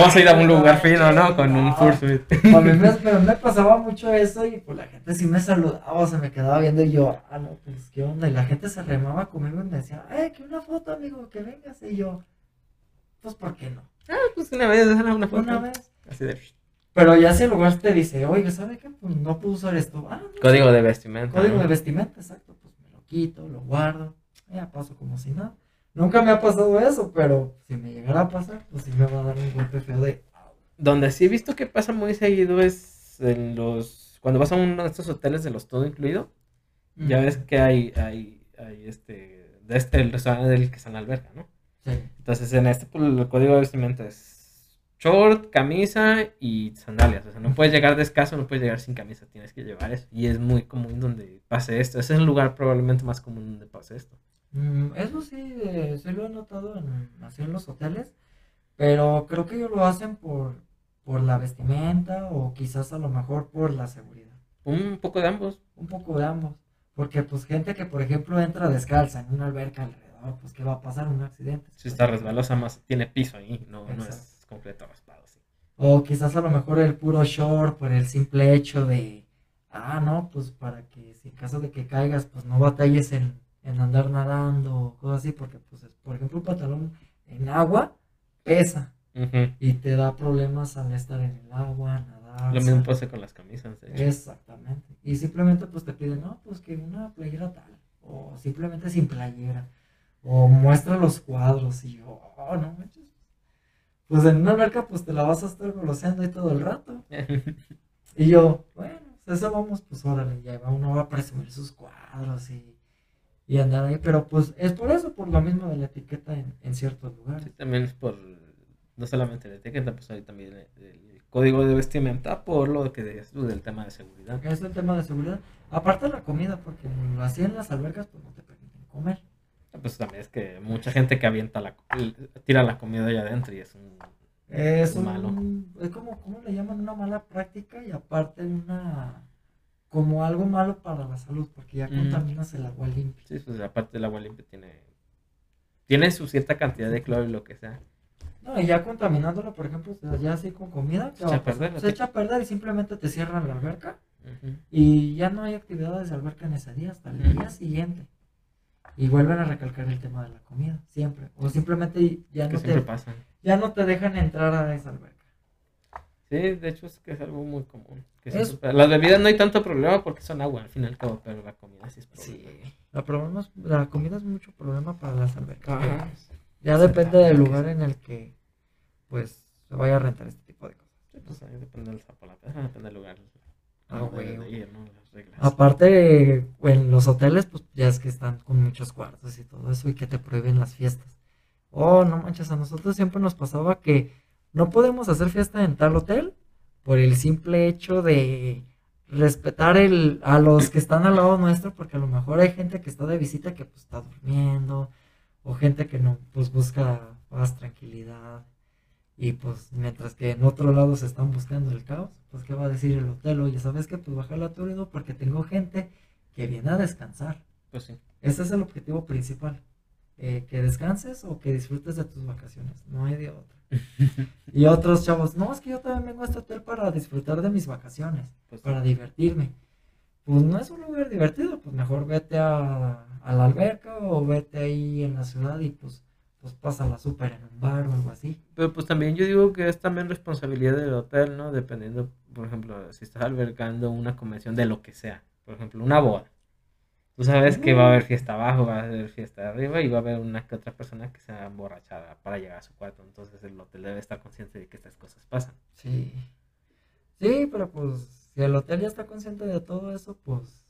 vas a ir a un lugar fino, ¿no? Con un fursuit. A pero me pasaba mucho eso y pues la gente sí me saludaba, se me quedaba viendo y yo, ah, no, pues qué onda. Y la gente se remaba conmigo y me decía, eh, que una foto, amigo, que vengas. Y yo, pues, ¿por qué no? Ah, pues una vez, una foto. Una vez. Así de Pero ya si el lugar te dice, oye, ¿sabe qué? Pues no puedo usar esto. Ah, no, código de vestimenta. Código ¿no? de vestimenta, exacto. Pues me lo quito, lo guardo. Ya paso como si nada. Nunca me ha pasado eso, pero si me llegara a pasar, pues sí me va a dar un golpe feo de. Donde sí he visto que pasa muy seguido es en los. Cuando vas a uno de estos hoteles de los todo incluido, ya Mm, ves que hay, hay, hay este. De este, el restaurante del que está en la alberca, ¿no? Sí. Entonces en este, pues, el código de vestimenta es short, camisa y sandalias. O sea, no puedes llegar descalzo, no puedes llegar sin camisa, tienes que llevar eso. Y es muy común donde pase esto. Ese es el lugar probablemente más común donde pase esto. Mm, eso sí, eh, sí lo he notado en, así en los hoteles, pero creo que ellos lo hacen por, por la vestimenta o quizás a lo mejor por la seguridad. Un poco de ambos. Un poco de ambos. Porque pues gente que por ejemplo entra descalza en una alberca alrededor, pues ¿qué va a pasar? Un accidente. Si está resbalosa, más tiene piso ahí, no, no es. Completo raspado. Sí. O quizás a lo mejor el puro short por el simple hecho de, ah, no, pues para que si en caso de que caigas, pues no batalles en, en andar nadando o cosas así, porque pues es- por ejemplo un pantalón en agua pesa y te da problemas al estar en el agua, nadar. Lo mismo pasa con las camisas. de hecho. Exactamente. Y simplemente pues te piden, no, pues que una playera tal, o simplemente sin playera, o muestra los cuadros, y yo, oh, no manches. Pues en una alberca pues te la vas a estar goloseando ahí todo el rato. Y yo, bueno, pues eso vamos, pues órale, ya uno va a presumir sus cuadros y, y andar ahí, pero pues es por eso, por lo mismo de la etiqueta en, en ciertos Sí, lugares. también es por, no solamente la etiqueta, pues hay también el, el código de vestimenta por lo que decías tú del tema de seguridad. Es el tema de seguridad. Aparte de la comida, porque así en las albercas pues no te permiten comer. Pues también es que mucha gente que avienta la, tira la comida allá adentro y es un... Es un, Malo. es como, ¿cómo le llaman? Una mala práctica y aparte una, como algo malo para la salud, porque ya Mm. contaminas el agua limpia. Sí, pues aparte del agua limpia tiene... Tiene su cierta cantidad de cloro y lo que sea. No, y ya contaminándola, por ejemplo, ya así con comida, ¿qué Se echa a perder, a perder y simplemente te cierran la alberca y ya no hay actividades de alberca en ese día hasta el día siguiente. Y vuelven a recalcar el tema de la comida, siempre. O simplemente ya Que no, te, pasa. ya no te dejan entrar a esa alberca. Sí, de hecho es que es algo muy común. que Es-. Las bebidas no hay tanto problema porque son agua al fin y al cabo, pero la comida sí es problema. La, problema es- la comida es mucho problema para las albercas. Ajá. Ya depende del lugar en el que pues se vaya a rentar este tipo de cosas. Sí, pues depende del pedra, depende del lugar. Ah, Cómo debe huevo. de ir, ¿no? Las reglas. Aparte, en los hoteles, pues ya es que están con muchos cuartos y todo eso y que te prohíben las fiestas. Oh, no manches, a nosotros siempre nos pasaba que no podemos hacer fiesta en tal hotel por el simple hecho de respetar el, a los que están al lado nuestro, porque a lo mejor hay gente que está de visita que pues está durmiendo, o gente que no, pues busca paz, tranquilidad, y pues mientras que en otro lado se están buscando el caos, pues qué va a decir el hotel, oye, ¿sabes qué? Pues baja la turismo porque tengo gente que viene a descansar. Pues sí. Ese es el objetivo principal. eh, que descanses o que disfrutes de tus vacaciones. No hay de otra. Y otros chavos, no, es que yo también vengo a este hotel para disfrutar de mis vacaciones, Pues sí. para divertirme. Pues no es un lugar divertido, pues mejor vete a, a la alberca o vete ahí en la ciudad y pues, pues pásala súper en un bar o algo así. Pero pues también yo digo que es también responsabilidad del hotel, ¿no? Dependiendo, por ejemplo, si estás albergando una convención de lo que sea. Por ejemplo, una boda. Tú sabes que va a haber fiesta abajo, va a haber fiesta arriba y va a haber una que otra persona que se va a emborrachar para llegar a su cuarto. Entonces el hotel debe estar consciente de que estas cosas pasan. Sí. Sí, pero pues si el hotel ya está consciente de todo eso, pues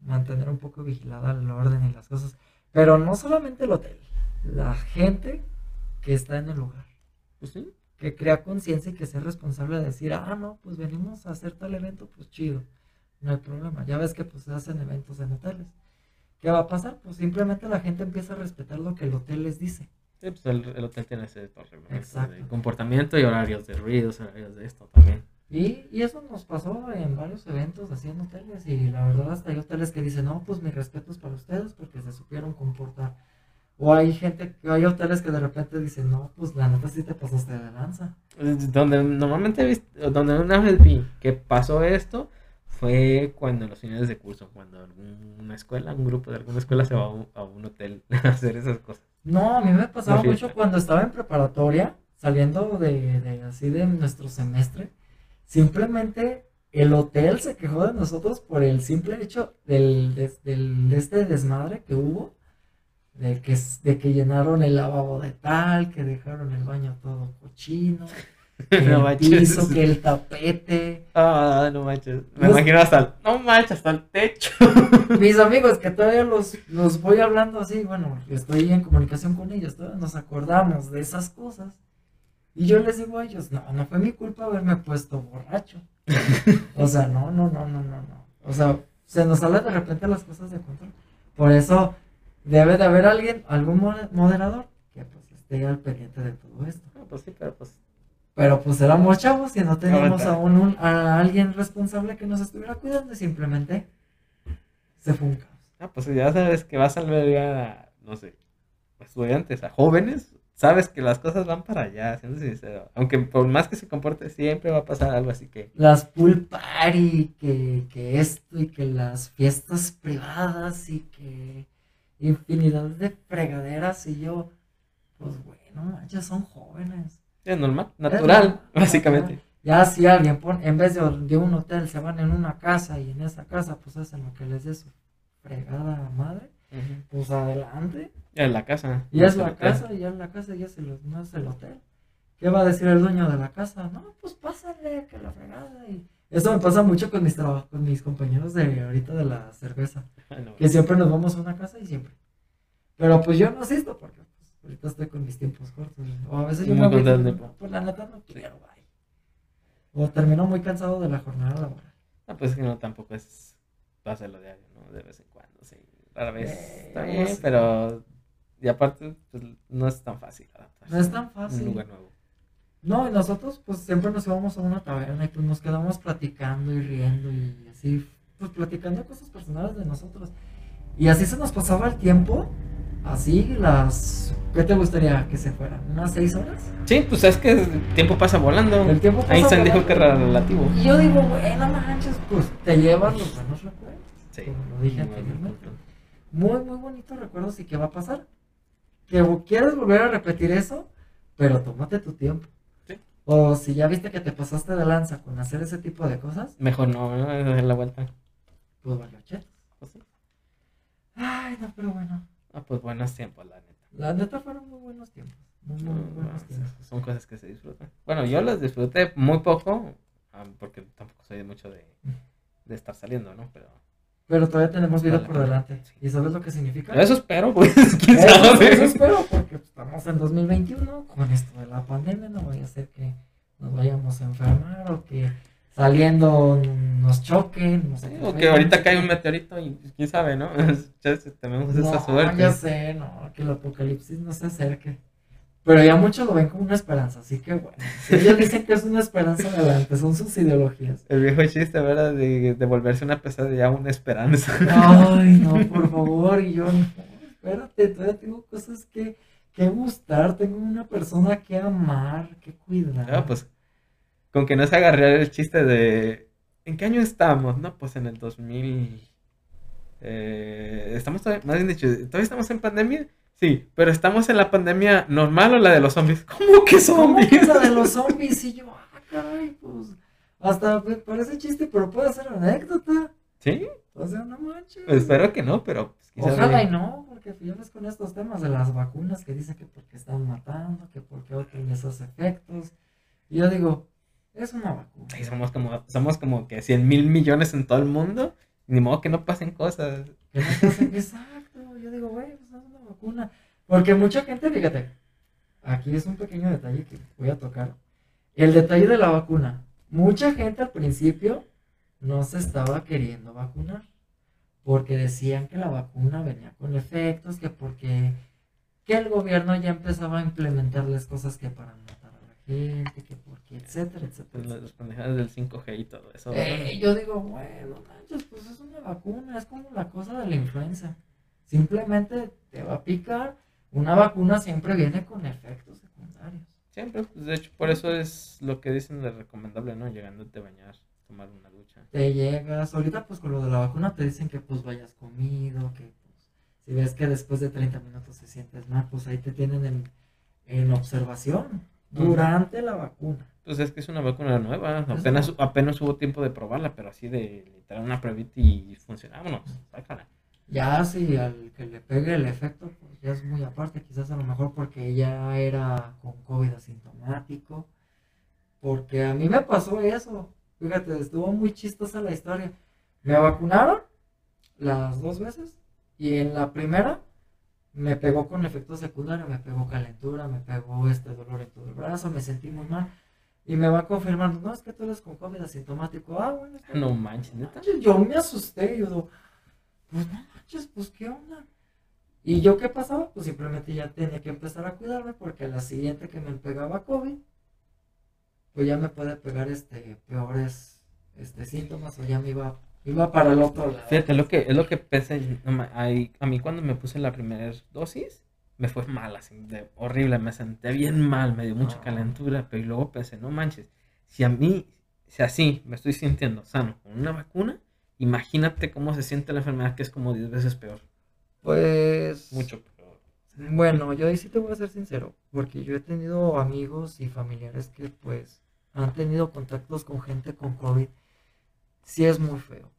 mantener un poco vigilada el orden y las cosas. Pero no solamente el hotel, la gente que está en el lugar, Pues sí. que crea conciencia y que sea responsable de decir, ah, no, pues venimos a hacer tal evento, pues chido, no hay problema. Ya ves que pues se hacen eventos en hoteles. ¿Qué va a pasar? Pues simplemente la gente empieza a respetar lo que el hotel les dice. Sí, pues el, el hotel tiene ese de comportamiento y horarios de ruidos, horarios de esto también. Y, y eso nos pasó en varios eventos así en hoteles y la verdad hasta hay hoteles que dicen, no, pues mis respetos para ustedes porque se supieron comportar. O hay gente, hay hoteles que de repente dicen, no, pues la neta sí te pasaste de lanza. Donde normalmente donde una vez vi que pasó esto fue cuando los finales de curso, cuando alguna escuela, un grupo de alguna escuela se va a un, a un hotel a hacer esas cosas. No, a mí me pasaba Una mucho cuando estaba en preparatoria, saliendo de, de así de nuestro semestre, simplemente el hotel se quejó de nosotros por el simple hecho del, des- del- de este desmadre que hubo, de que, de que llenaron el lavabo de tal, que dejaron el baño todo cochino, que No el manches. piso, que el tapete. Ah, no manches. Me Los- imagino hasta el, no manches, hasta el techo. Mis amigos que todavía los, los voy hablando así, bueno, estoy en comunicación con ellos, todavía nos acordamos de esas cosas. Y yo les digo a ellos, no, no fue mi culpa haberme puesto borracho. O sea, no, no, no, no, no, no. O sea, se nos salen de repente las cosas de control. Por eso debe de haber alguien, algún mo- moderador que pues esté al pendiente de todo esto. No, pues sí, pero pues Pero pues éramos chavos y no teníamos Ahorita. aún un- a alguien responsable que nos estuviera cuidando y simplemente se fue un caos. Ah, pues ya sabes que vas a albergar a, no sé, a estudiantes, a jóvenes, sabes que las cosas van para allá, siendo sincero. Aunque por más que se comporte, siempre va a pasar algo así que. Las pool party, que, que esto y que las fiestas privadas y que infinidad de fregaderas y yo, pues bueno, manches, son jóvenes. Es normal, Es natural, normal, básicamente. natural. Ya si alguien pone, en vez de, de un hotel se van en una casa y en esa casa pues hacen lo que les dé su fregada madre, Ujú. pues adelante. Ya es la casa. Y no es la casa, y ya es la casa, ya se los, no es el hotel. ¿Qué va a decir el dueño de la casa? No, pues pásale, que la fregada. Y eso me pasa mucho con mis traba- con mis compañeros de ahorita de la cerveza. Bueno, Que siempre nos vamos a una casa y siempre. Pero pues yo no asisto porque pues, ahorita estoy con mis tiempos cortos. O a veces yo me voy digo, pues la neta no quiero, bye. O termino muy cansado de la jornada laboral. no, pues es que no tampoco es hacerlo diario, ¿no? De vez en cuando, sí. Rara vez Eh, está no bien, sé. pero. Y aparte, pues no es tan fácil adaptarse No es tan fácil. Un lugar nuevo. No, y nosotros pues siempre nos íbamos a una taberna y pues nos quedamos platicando y riendo y así, pues platicando cosas personales de nosotros. Y así se nos pasaba el tiempo así las... ¿Qué te gustaría que se fueran? ¿Unas seis horas? Sí, pues es que el tiempo pasa volando. El tiempo pasa Einstein dijo volando. que era relativo. Y yo digo, bueno, manches, pues te llevas los buenos recuerdos. Sí. Como lo dije anteriormente. Muy, muy bonitos recuerdos y qué va a pasar. Que quieres volver a repetir eso, pero tómate tu tiempo. O si ya viste que te pasaste de lanza con hacer ese tipo de cosas, Mejor no, ¿no? Dar la vuelta. pues vale, chetos. Pues sí. Ay, no, pero bueno. Ah, pues buenos tiempos, la neta. La neta fueron muy buenos tiempos. Muy, muy, muy buenos tiempos. Son cosas que se disfrutan. Bueno, yo las disfruté muy poco, ah, porque tampoco soy de mucho de, de estar saliendo, ¿no? Pero Pero todavía tenemos vida Vale, por delante. ¿Y sabes lo que significa? eso espero, pues. quién Eso, sabe. eso espero, porque estamos en 2021 con esto de la pandemia. No vaya a ser que nos vayamos a enfermar o que saliendo nos choquen. nos Sí, o que ahorita cae un meteorito y pues, quién sabe, ¿no? Tenemos esa No, suerte. ya sé, no, que el apocalipsis no se acerque. Pero ya muchos lo ven como una esperanza, así que bueno. Ellos dicen que es una esperanza adelante, son sus ideologías. El viejo chiste, ¿verdad? De, de volverse una pesadilla una esperanza. Ay, no, por favor, y yo, no, espérate, todavía tengo cosas que, que gustar, tengo una persona que amar, que cuidar. Ah, pues, con que no se agarre el chiste de. ¿En qué año estamos? No, pues en el 2000. Eh, estamos todavía, más bien dicho, ¿todavía estamos en pandemia? Sí, pero estamos en la pandemia normal o la de los zombies. ¿Cómo que ¿Cómo que zombies? la de los zombies? Y yo, ah, caray, pues, hasta parece chiste, pero puede ser anécdota. Sí, O sea, no manches. espero que no, pero pues, quizás Ojalá y no, porque ves con estos temas de las vacunas que dicen que porque están matando, que porque otros esos efectos. Y yo digo, es una vacuna. Ay, somos como, somos como que 100 mil millones en todo el mundo. Ni modo que no pasen cosas. Que no pasen- Exacto, yo digo, güey, pues vacuna. Porque mucha gente, fíjate, aquí es un pequeño detalle que voy a tocar. El detalle de la vacuna. Mucha gente al principio no se estaba queriendo vacunar. Porque decían que la vacuna venía con efectos, que porque que el gobierno ya empezaba a implementarles cosas que para matar a la gente, que porque, etcétera, etcétera. Las pendejadas del 5G y todo eso. Eh, yo digo, bueno, manches, pues es una vacuna, es como la cosa de la influenza. Simplemente te va a picar. Una vacuna siempre viene con efectos secundarios. Siempre, pues, de hecho, por eso es lo que dicen de recomendable, ¿no? Llegándote a bañar, tomar una ducha. Te llegas, ahorita pues con lo de la vacuna te dicen que pues vayas comido, que pues si ves que después de 30 minutos te sientes mal, pues ahí te tienen en, en observación durante la vacuna. Pues es que es una vacuna nueva, apenas, apenas hubo tiempo de probarla, pero así de literal una pruebita y funcionámonos, sácala. Ya si al que le pegue el efecto, pues ya es muy aparte, quizás a lo mejor porque ya era con COVID asintomático. Porque a mí me pasó eso. Fíjate, estuvo muy chistosa la historia. Me vacunaron las dos veces y en la primera me pegó con efecto secundario, me pegó calentura, me pegó este dolor en todo el brazo, me sentí muy mal. Y me va confirmando, no, es que tú eres con COVID asintomático. Ah, bueno, No bien". manches, neta. yo me asusté, yo digo, pues no manches, pues qué onda. ¿Y yo qué pasaba? Pues simplemente ya tenía que empezar a cuidarme porque la siguiente que me pegaba COVID, pues ya me puede pegar este peores este síntomas o ya me iba, iba para el otro lado. Fíjate, lo que, es lo que no ahí- a mí cuando me puse la primera dosis, me fue mal, así, de horrible, me senté bien mal, me dio mucha Ah. calentura, pero y luego pensé, no manches, si a mí, si así me estoy sintiendo sano con una vacuna, imagínate cómo se siente la enfermedad que es como 10 veces peor, Pues mucho peor. Bueno, yo ahí sí te voy a ser sincero, porque yo he tenido amigos y familiares que pues han tenido contactos con gente con COVID. Sí es muy feo.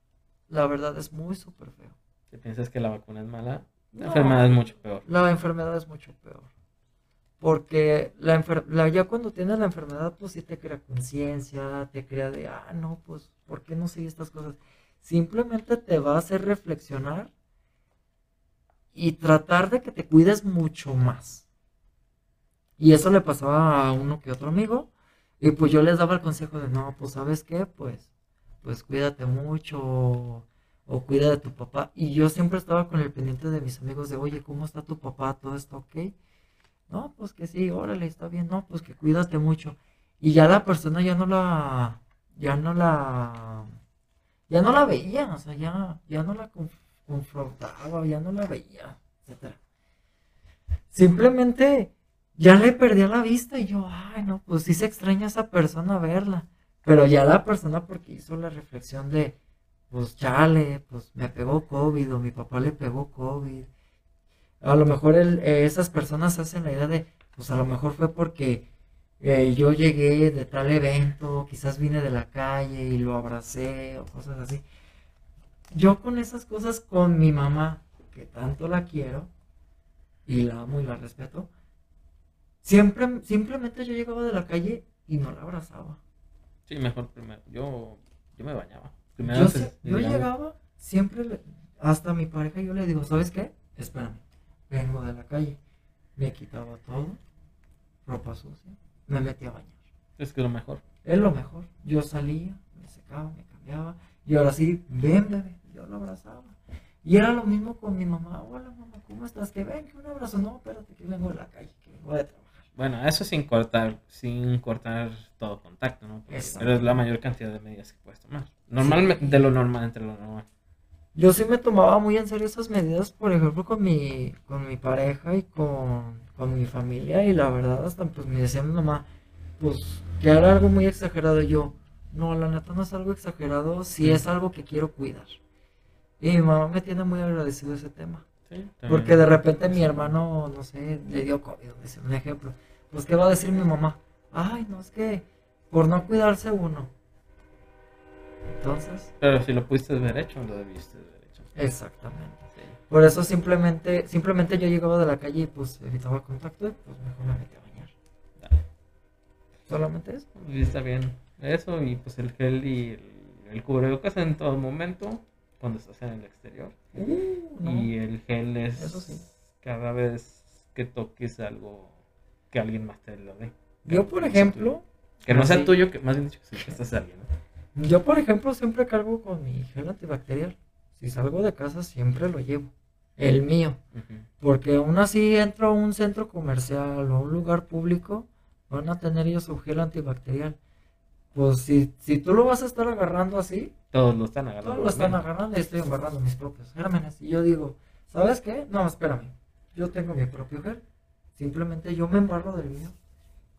La verdad es muy súper feo. Si piensas que la vacuna es mala, la No, enfermedad es mucho peor. La enfermedad es mucho peor. Porque la enfer- la- ya cuando tienes la enfermedad, pues sí te crea conciencia, te crea de, ah, no, pues, ¿por qué no sigue estas cosas? Simplemente te va a hacer reflexionar y tratar de que te cuides mucho más. Y eso le pasaba a uno que otro amigo. Y pues yo les daba el consejo de, no, pues, ¿sabes qué? Pues, pues cuídate mucho o, cuida de tu papá. Y yo siempre estaba con el pendiente de mis amigos de, oye, ¿cómo está tu papá? ¿Todo está ok? No, pues que sí, órale, está bien, no, pues que cuídate mucho. Y ya la persona ya no la, ya no la, ya no la veía, o sea, ya, ya no la conf- confrontaba, ya no la veía, etcétera. simplemente ya le perdí la vista y yo, ay, no, pues sí se extraña a esa persona verla. Pero ya la persona porque hizo la reflexión de, pues chale, pues me pegó COVID o mi papá le pegó COVID. A lo mejor eh, esas personas hacen la idea de, pues a lo mejor fue porque eh, yo llegué de tal evento, quizás vine de la calle y lo abracé o cosas así. Yo con esas cosas, con mi mamá, que tanto la quiero y la amo y la respeto, siempre, simplemente yo llegaba de la calle y no la abrazaba. Sí, mejor primero. Yo, yo me bañaba. yo, llegaba, siempre, hasta mi pareja, yo le digo, ¿sabes qué? Espérame, vengo de la calle. Me quitaba todo, ropa sucia, me metía a bañar. Es que lo mejor. Es lo mejor. Yo salía, me secaba, me cambiaba. Y ahora sí, ven, bebé. Yo lo abrazaba. Y era lo mismo con mi mamá. Hola, mamá, ¿cómo estás? Que ven, que un abrazo. No, espérate, que vengo de la calle, que vengo de trabajar. Bueno, eso sin cortar, sin cortar todo contacto, ¿no? pero es la mayor cantidad de medidas que puedes tomar. Normalmente, de lo normal, entre lo normal. Yo sí me tomaba muy en serio esas medidas, por ejemplo, con mi, con mi pareja y con, con mi familia. Y la verdad, hasta pues me decía mi mamá, pues que era algo muy exagerado. yo, no, la neta no es algo exagerado, si es algo que quiero cuidar. Y mi mamá me tiene muy agradecido ese tema. Porque de repente mi hermano, no sé, le dio COVID, un ejemplo. Pues, ¿qué va a decir mi mamá? Ay, no, es que por no cuidarse uno. Entonces. Pero si lo pudiste ver hecho, lo debiste ver hecho. Exactamente. Por eso simplemente, simplemente yo llegaba de la calle y pues evitaba contacto y pues mejor me metí a bañar. Solamente eso. Y está bien. Eso y pues el gel y el, el cubrebocas en todo momento cuando estás en el exterior. Uh, y el gel es cada vez que toques algo que alguien más te lo dé. Yo, por ejemplo. Que no sea tuyo, que más bien dicho que estás alguien. Yo, por ejemplo, siempre cargo con mi gel antibacterial. Si salgo de casa, siempre lo llevo. El mío. Porque aún así entro a un centro comercial o a un lugar público, van a tener ellos su gel antibacterial. Pues si, si tú lo vas a estar agarrando así, todos lo están agarrando. Todos lo están agarrando y estoy agarrando mis propios gérmenes. Y yo digo, ¿sabes qué? No, espérame. Yo tengo mi propio gel. Simplemente yo me embarro del mío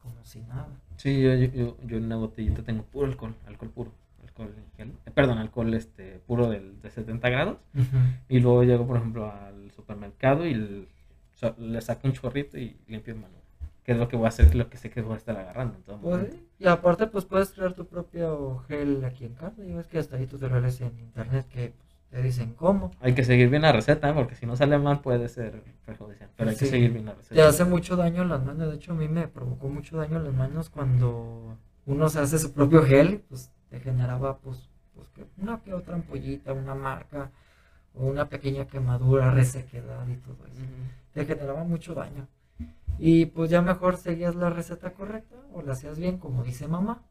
como si nada. Sí, yo, yo, yo en una botellita tengo puro alcohol, alcohol puro. Alcohol, gel, perdón, alcohol este puro del, de 70 grados. Y luego llego, por ejemplo, al supermercado y le saco un chorrito y limpio el mano que es lo que voy a hacer, lo que sé que voy a estar agarrando. Pues, y aparte, pues puedes crear tu propio gel aquí en casa. Y ves que hasta ahí tutoriales en internet que pues, te dicen cómo. Hay que seguir bien la receta, ¿eh? porque si no sale mal puede ser perjudicial. Pero hay que seguir bien la receta. Te hace mucho daño en las manos. De hecho, a mí me provocó mucho daño en las manos cuando uno se hace su propio gel. Pues te generaba, pues, pues que una que otra ampollita, una marca, o una pequeña quemadura, resequedad y todo eso. Te generaba mucho daño. Y pues ya mejor seguías la receta correcta o la hacías bien, como dice mamá.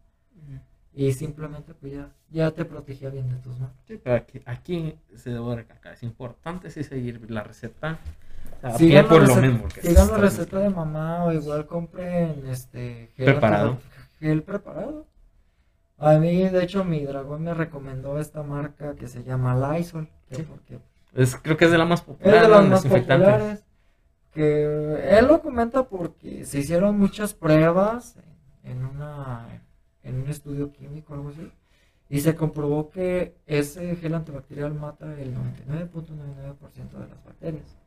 Y simplemente pues ya, ya te protegía bien de tus manos. Sí, pero aquí, aquí se debe recalcar, es importante sí seguir la receta. sigan por lo mismo. sigan la receta de mamá o igual compren este gel preparado. Gel preparado. A mí, de hecho, mi dragón me recomendó esta marca que se llama Lysol. porque, es, creo que es de las más populares. Es de las más populares que él lo comenta porque se hicieron muchas pruebas en una en un estudio químico algo así y se comprobó que ese gel antibacterial mata el 99.99% de las bacterias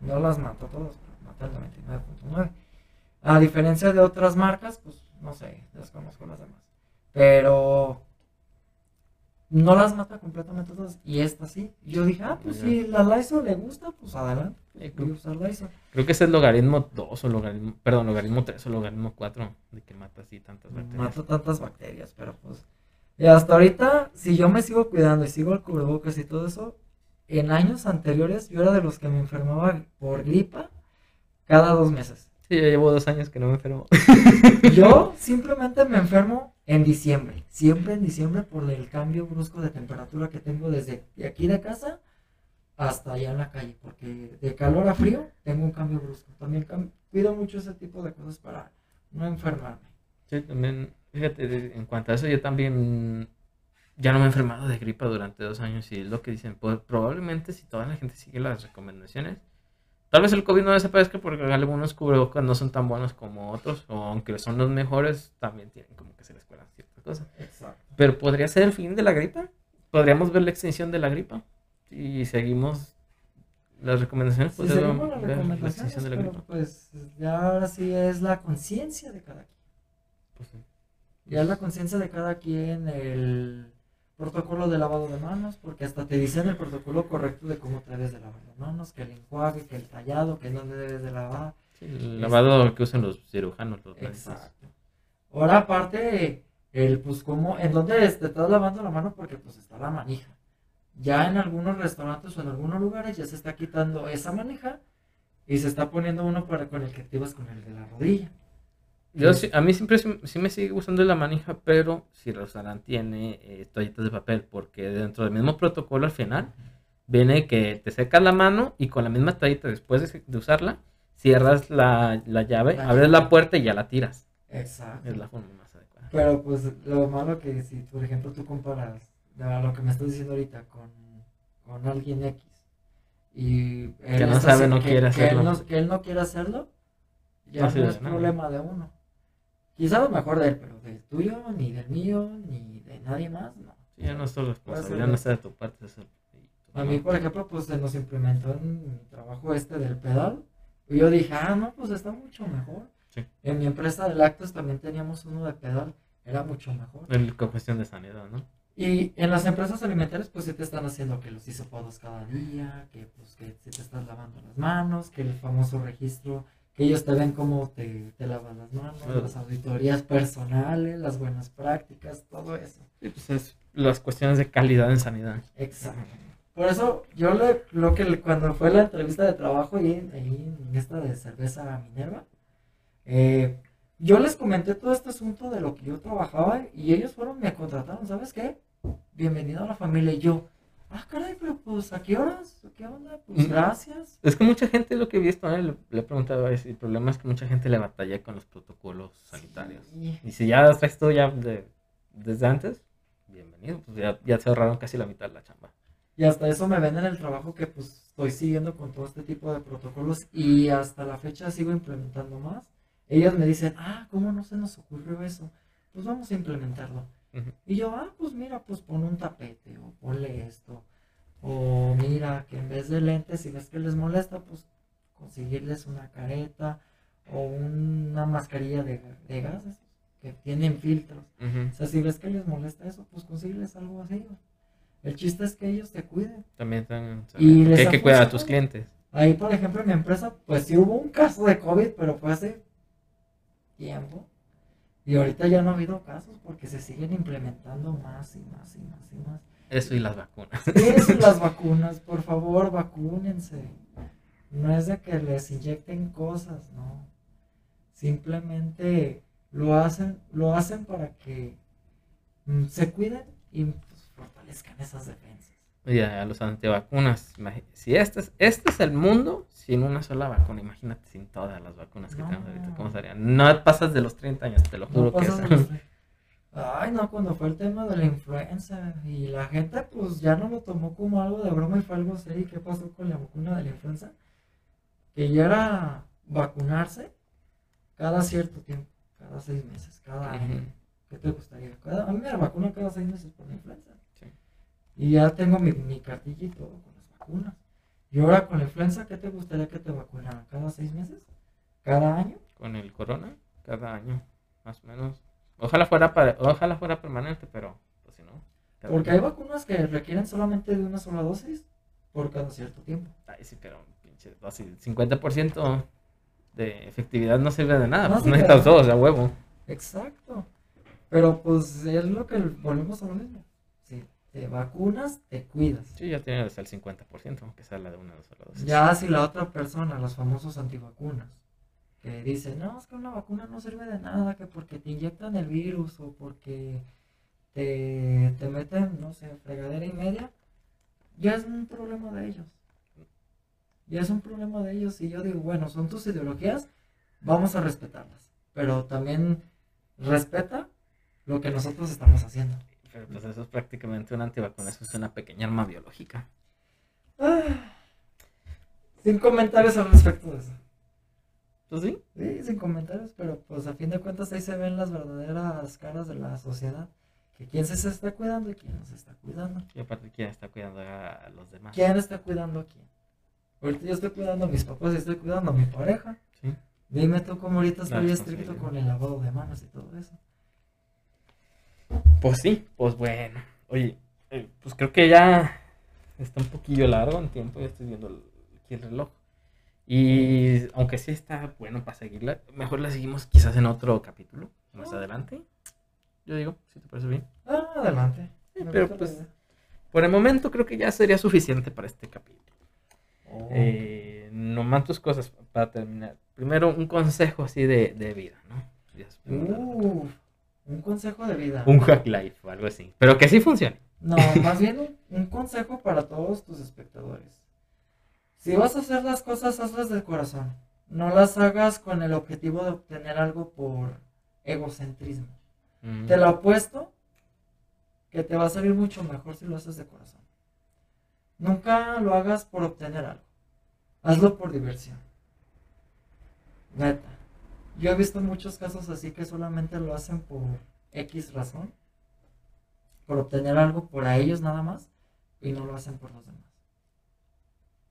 no las mata todas mata el 99.9 a diferencia de otras marcas pues no sé desconozco las demás pero no las mata completamente todas y esta sí. Yo dije, ah, pues si la Lysol le gusta, pues adelante. Voy a usar Lysol. Creo que es el logaritmo 2 o logaritmo, perdón, logaritmo 3 o logaritmo 4 de que mata así tantas bacterias. Mata tantas bacterias, pero pues. Y hasta ahorita, si yo me sigo cuidando y sigo el cubrebocas y todo eso, en años anteriores yo era de los que me enfermaba por gripa cada dos meses. Sí, ya llevo dos años que no me enfermo. Yo simplemente me enfermo en diciembre. Siempre en diciembre por el cambio brusco de temperatura que tengo desde aquí de casa hasta allá en la calle. Porque de calor a frío tengo un cambio brusco. También cuido mucho ese tipo de cosas para no enfermarme. Sí, también, fíjate, en cuanto a eso, yo también ya no me he enfermado de gripa durante dos años y es lo que dicen. Pues, probablemente si toda la gente sigue las recomendaciones Tal vez el COVID no desaparezca porque algunos cubrebocas no son tan buenos como otros, o aunque son los mejores, también tienen como que se les cuelan ciertas cosas. Exacto. Pero podría ser el fin de la gripa. Podríamos ver la extinción de la gripa. Y seguimos las recomendaciones. Sí, podríamos seguimos las ver la recomendaciones, extinción de la pero gripa. pues ya ahora sí es la conciencia de cada quien. Pues sí. Ya es la conciencia de cada quien el protocolo de lavado de manos, porque hasta te dicen el protocolo correcto de cómo te debes de lavar las manos, que el enjuague, que el tallado, que dónde debes de lavar. Sí, el lavado que usan los cirujanos. Los. Exacto. Ahora aparte, el pues cómo, en dónde te estás lavando la mano, porque pues está la manija. Ya en algunos restaurantes o en algunos lugares ya se está quitando esa manija y se está poniendo uno para con el que activas con el de la rodilla. Yo sí- a mí siempre sí, sí me sigue gustando la manija, pero si el restaurante tiene eh, toallitas de papel, porque dentro del mismo protocolo al final viene que te secas la mano y con la misma toallita después de, de usarla, cierras la, la llave, La abres llave. la puerta y ya la tiras. Exacto. Es la forma más adecuada. Pero pues lo malo que si por ejemplo tú comparas lo que me estás diciendo ahorita con, con alguien X y él Que no sabe, no quiere que hacerlo. él no, que él no quiere hacerlo, ya No no, es problema de uno. Quizá lo mejor de él, pero del tuyo, ni del mío, ni de nadie más, no. Sí, ya no es tu responsabilidad, no está de tu parte. es el- A mí, por ejemplo, pues se nos implementó en mi trabajo este del pedal. Y yo dije, ah, no, pues está mucho mejor. Sí. En mi empresa de lácteos también teníamos uno de pedal, era mucho mejor. Con cuestión de sanidad, ¿no? Y en las empresas alimentarias, pues sí te están haciendo que los hisopados cada día, que pues que si te estás lavando las manos, que el famoso registro, ellos te ven cómo te, te lavas las manos, Claro. las auditorías personales, las buenas prácticas, todo eso. Sí, pues es las cuestiones de calidad en sanidad. Exacto. Por eso yo le, lo que cuando fue la entrevista de trabajo ahí, ahí en esta de cerveza Minerva, eh, yo les comenté todo este asunto de lo que yo trabajaba y ellos fueron, me contrataron, ¿sabes qué? Bienvenido a la familia y yo, ah, caray, pero pues, ¿a qué horas? ¿Qué onda? Pues Mm. gracias. Es que mucha gente, lo que he visto, ¿eh? le, le he preguntado, es- el problema es que mucha gente le batalla con los protocolos sanitarios. Sí. Y si ya traes todo ya de- desde antes, bienvenido, pues ya, ya se ahorraron casi la mitad de la chamba. Y hasta eso me ven en el trabajo que pues estoy siguiendo con todo este tipo de protocolos y hasta la fecha sigo implementando más. Ellas me dicen, ah, ¿cómo no se nos ocurrió eso? Pues vamos a implementarlo. Y yo, ah, pues mira, pues pon un tapete o ponle esto. O mira, que en vez de lentes, si ves que les molesta, pues conseguirles una careta o una mascarilla de, de gases que tienen filtros. O sea, si ves que les molesta eso, pues conseguirles algo así. El chiste es que ellos te cuiden. También están, Y les hay ha que cuidar a tus clientes. Ahí, por ejemplo, en mi empresa, pues sí hubo un caso de COVID, pero fue hace tiempo. Y ahorita ya no ha habido casos porque se siguen implementando más y más y más y más. Eso y las vacunas. Eso y las vacunas, por favor, vacúnense. No es de que les inyecten cosas, no. Simplemente lo hacen, lo hacen para que mm, se cuiden y pues, fortalezcan esas defensas. Y a los antivacunas. Si este es, este es el mundo sin una sola vacuna, imagínate sin todas las vacunas que No. tenemos ahorita, ¿cómo sería? No pasas de los 30 años, te lo juro No que es. los Ay, no, cuando fue el tema de la influenza y la gente pues ya no lo tomó como algo de broma y fue algo serio. ¿Qué pasó con la vacuna de la influenza? Que ya era vacunarse cada cierto tiempo, cada seis meses, cada año. ¿Qué te gustaría? Cada- a mí me vacunan cada seis meses por la influenza. Sí. Y ya tengo mi, mi cartilla y todo con las vacunas. Y ahora con la influenza, ¿qué te gustaría que te vacunaran? ¿Cada seis meses? ¿Cada año? Con el corona, cada año, más o menos. Ojalá fuera, para, ojalá fuera permanente, pero pues si no. Porque hay vacunas que requieren solamente de una sola dosis por cada cierto tiempo. Ay, sí, pero pinche dosis, 50% de efectividad no sirve de nada. No pues de necesitas dos, a huevo. Exacto. Pero pues es lo que volvemos a lo mismo. Te vacunas, te cuidas. Sí, ya tienes el 50%, aunque sea la de una sola dosis. Ya si la otra persona, los famosos antivacunas, que dicen, no, es que una vacuna no sirve de nada, que porque te inyectan el virus o porque te, te meten, no sé, fregadera y media, ya es un problema de ellos. Ya es un problema de ellos y yo digo, bueno, son tus ideologías, vamos a respetarlas, pero también respeta lo que nosotros estamos haciendo. Pero pues eso es prácticamente una antivacuna, eso es una pequeña arma biológica. Ah, Sin comentarios al respecto de eso. Pues sí. Sí, sin comentarios, pero pues a fin de cuentas ahí se ven las verdaderas caras de la sociedad. Que quién se está cuidando y quién no se está cuidando. Y aparte, ¿quién está cuidando a los demás? ¿Quién está cuidando a quién? Ahorita yo estoy cuidando a mis papás y estoy cuidando a mi pareja. Sí. Dime tú cómo ahorita estoy estricto con el lavado de manos y todo eso. Pues sí, pues bueno. Oye, eh, pues creo que ya está un poquillo largo en tiempo, ya estoy viendo aquí el reloj. Y aunque sí está bueno para seguirla, mejor la seguimos quizás en otro capítulo, más Ah. adelante. Yo digo, si te parece bien. Ah, adelante. Sí, pero pues-. Por el momento creo que ya sería suficiente para este capítulo. Oh. Eh, nomás tus cosas para terminar. Primero, un consejo así de, de vida, ¿no? Uh, un consejo de vida. Un hack life o algo así. Pero que sí funcione. No, más bien un, un consejo para todos tus espectadores. Si vas a hacer las cosas, hazlas del corazón. No las hagas con el objetivo de obtener algo por egocentrismo. Mm. Te lo apuesto que te va a salir mucho mejor si lo haces de corazón. Nunca lo hagas por obtener algo. Hazlo por diversión. Neta. Yo he visto muchos casos así que solamente lo hacen por X razón. Por obtener algo para ellos nada más. Y no lo hacen por los demás.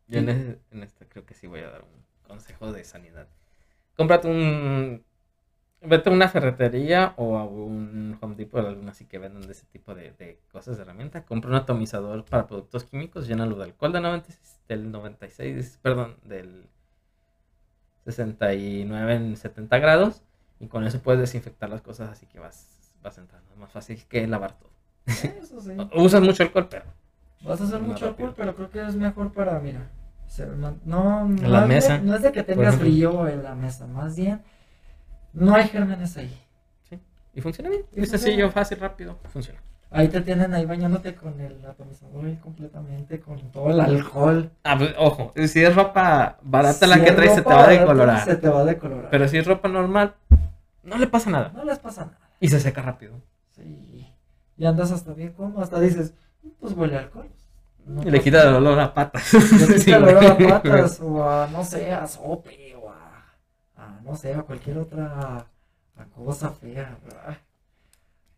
Yo en, e- en esta creo que sí voy a dar un consejo de sanidad. Cómprate un. Vete a una ferretería o a un Home Depot, alguna así que vendan de ese tipo de, de cosas de herramienta. Compra un atomizador para productos químicos, llénalo de alcohol de 96, del 96, perdón, del 69 en 70 grados. Y con eso puedes desinfectar las cosas así que vas, vas entrando. Es más fácil que lavar todo. Eso sí. Usas mucho alcohol, pero Vas a hacer mucho rápido. alcohol, pero creo que es mejor para, mira, no, no, la es de- mesa, no es de que tengas frío en la mesa, más bien no hay gérmenes ahí. y funciona bien. Y Es sencillo, fácil, rápido. Funciona. Ahí te tienen ahí bañándote con el atomizador ahí completamente, con todo el alcohol. Ah, pues, ojo, si es ropa barata la que es traes, se te va a decolorar. Se te va a decolorar. Pero si es ropa normal, no le pasa nada. no les pasa nada. Y se seca rápido. Sí. Y andas hasta bien como, hasta dices, pues huele a alcohol. No y le quita el olor a patas. Le quita el olor a patas o a, no sé, a sope o a, a, no sé, a cualquier otra a cosa fea. ¿verdad?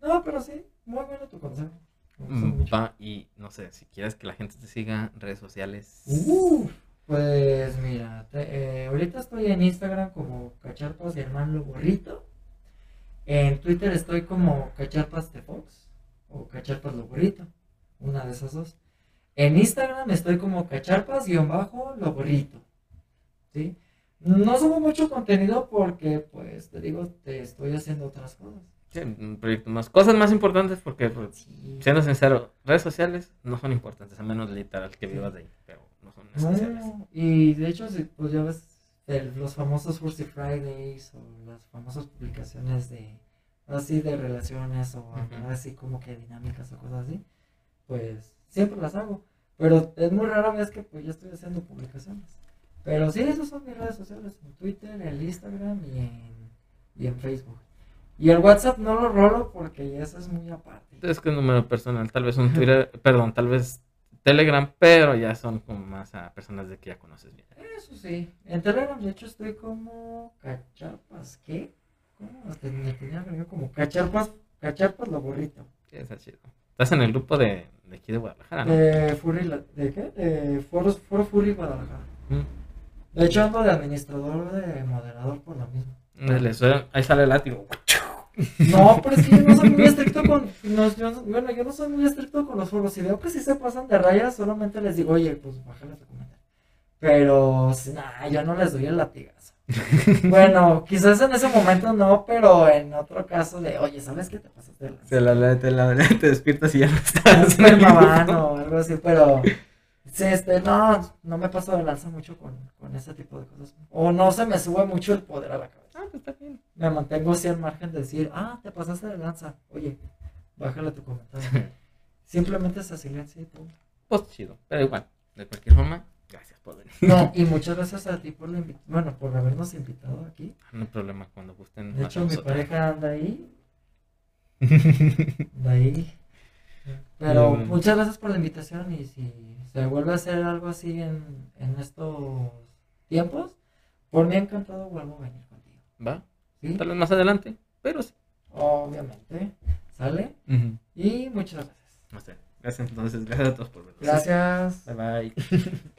No, pero sí, muy bueno tu consejo. Mm. Va, y no sé, si quieres que la gente te siga en redes sociales. Uh, pues mira, te- eh, ahorita estoy en Instagram como Cacharpas y Hermano Burrito. En Twitter estoy como Cacharpas de Fox o Cacharpas lo Burrito, una de esas dos. En Instagram estoy como Cacharpas-lo Burrito. ¿Sí? No subo mucho contenido porque, pues, te digo, te estoy haciendo otras cosas. Sí, un proyecto más. Cosas más importantes porque, pues, siendo sincero, redes sociales no son importantes, a menos literal que vivas de ahí, pero no son esenciales. No, y de hecho, pues ya ves el- los famosos Fursy Fridays o las famosas publicaciones de así de relaciones o así como que dinámicas o cosas así, pues siempre las hago. Pero es muy rara vez que pues ya estoy haciendo publicaciones. Pero sí, esas son mis redes sociales, en Twitter, en Instagram y en, y en Facebook. Y el WhatsApp no lo rolo porque eso es muy aparte. Es que es número personal, tal vez un Twitter, perdón, tal vez Telegram, pero ya son como más a personas de que ya conoces bien. Eso sí. En Telegram, de hecho, estoy como cacharpas. ¿Qué? ¿Cómo? Hasta me tenía como cacharpas. Cacharpas lo burrito. Está chido. Estás en el grupo de, de aquí de Guadalajara, ¿no? De Furry. ¿De qué? De Foros, Foro Furry Guadalajara. Mm. De hecho, ando de administrador, de moderador por lo mismo. Ahí sale el látigo. No, pero es que yo no soy muy estricto con. no, yo no- bueno, yo no soy muy estricto con los foros. Si veo que si se pasan de rayas, solamente les digo, oye, pues bájale tu comentario. Pero, si- nah, yo no les doy el latigazo. bueno, quizás en ese momento no, pero en otro caso de, oye, ¿sabes qué te pasaste de lanza? Se la, te, la- te despiertas y ya no estás. Un permabano o algo así, pero sí, este, no, no me paso de lanza mucho con, con ese tipo de cosas. O no se me sube mucho el poder a la cabeza. Ah, pues está bien. Me mantengo así al margen de decir, ah, te pasaste de lanza. Oye, bájale tu comentario. Simplemente se silencia y punto. Pues chido, pero igual, de cualquier forma, gracias por venir. No, y muchas gracias a ti por la bueno, por habernos invitado aquí. No hay problema cuando gusten. De hecho, mi pareja anda ahí, anda ahí. Pero Mm. muchas gracias por la invitación y si se vuelve a hacer algo así en, en estos tiempos, por mí encantado vuelvo a venir. ¿Va? ¿sí? Tal vez más adelante, pero sí. Obviamente. ¿Sale? Y muchas gracias. No sé. Gracias entonces, gracias a todos por vernos. Gracias. Bye bye.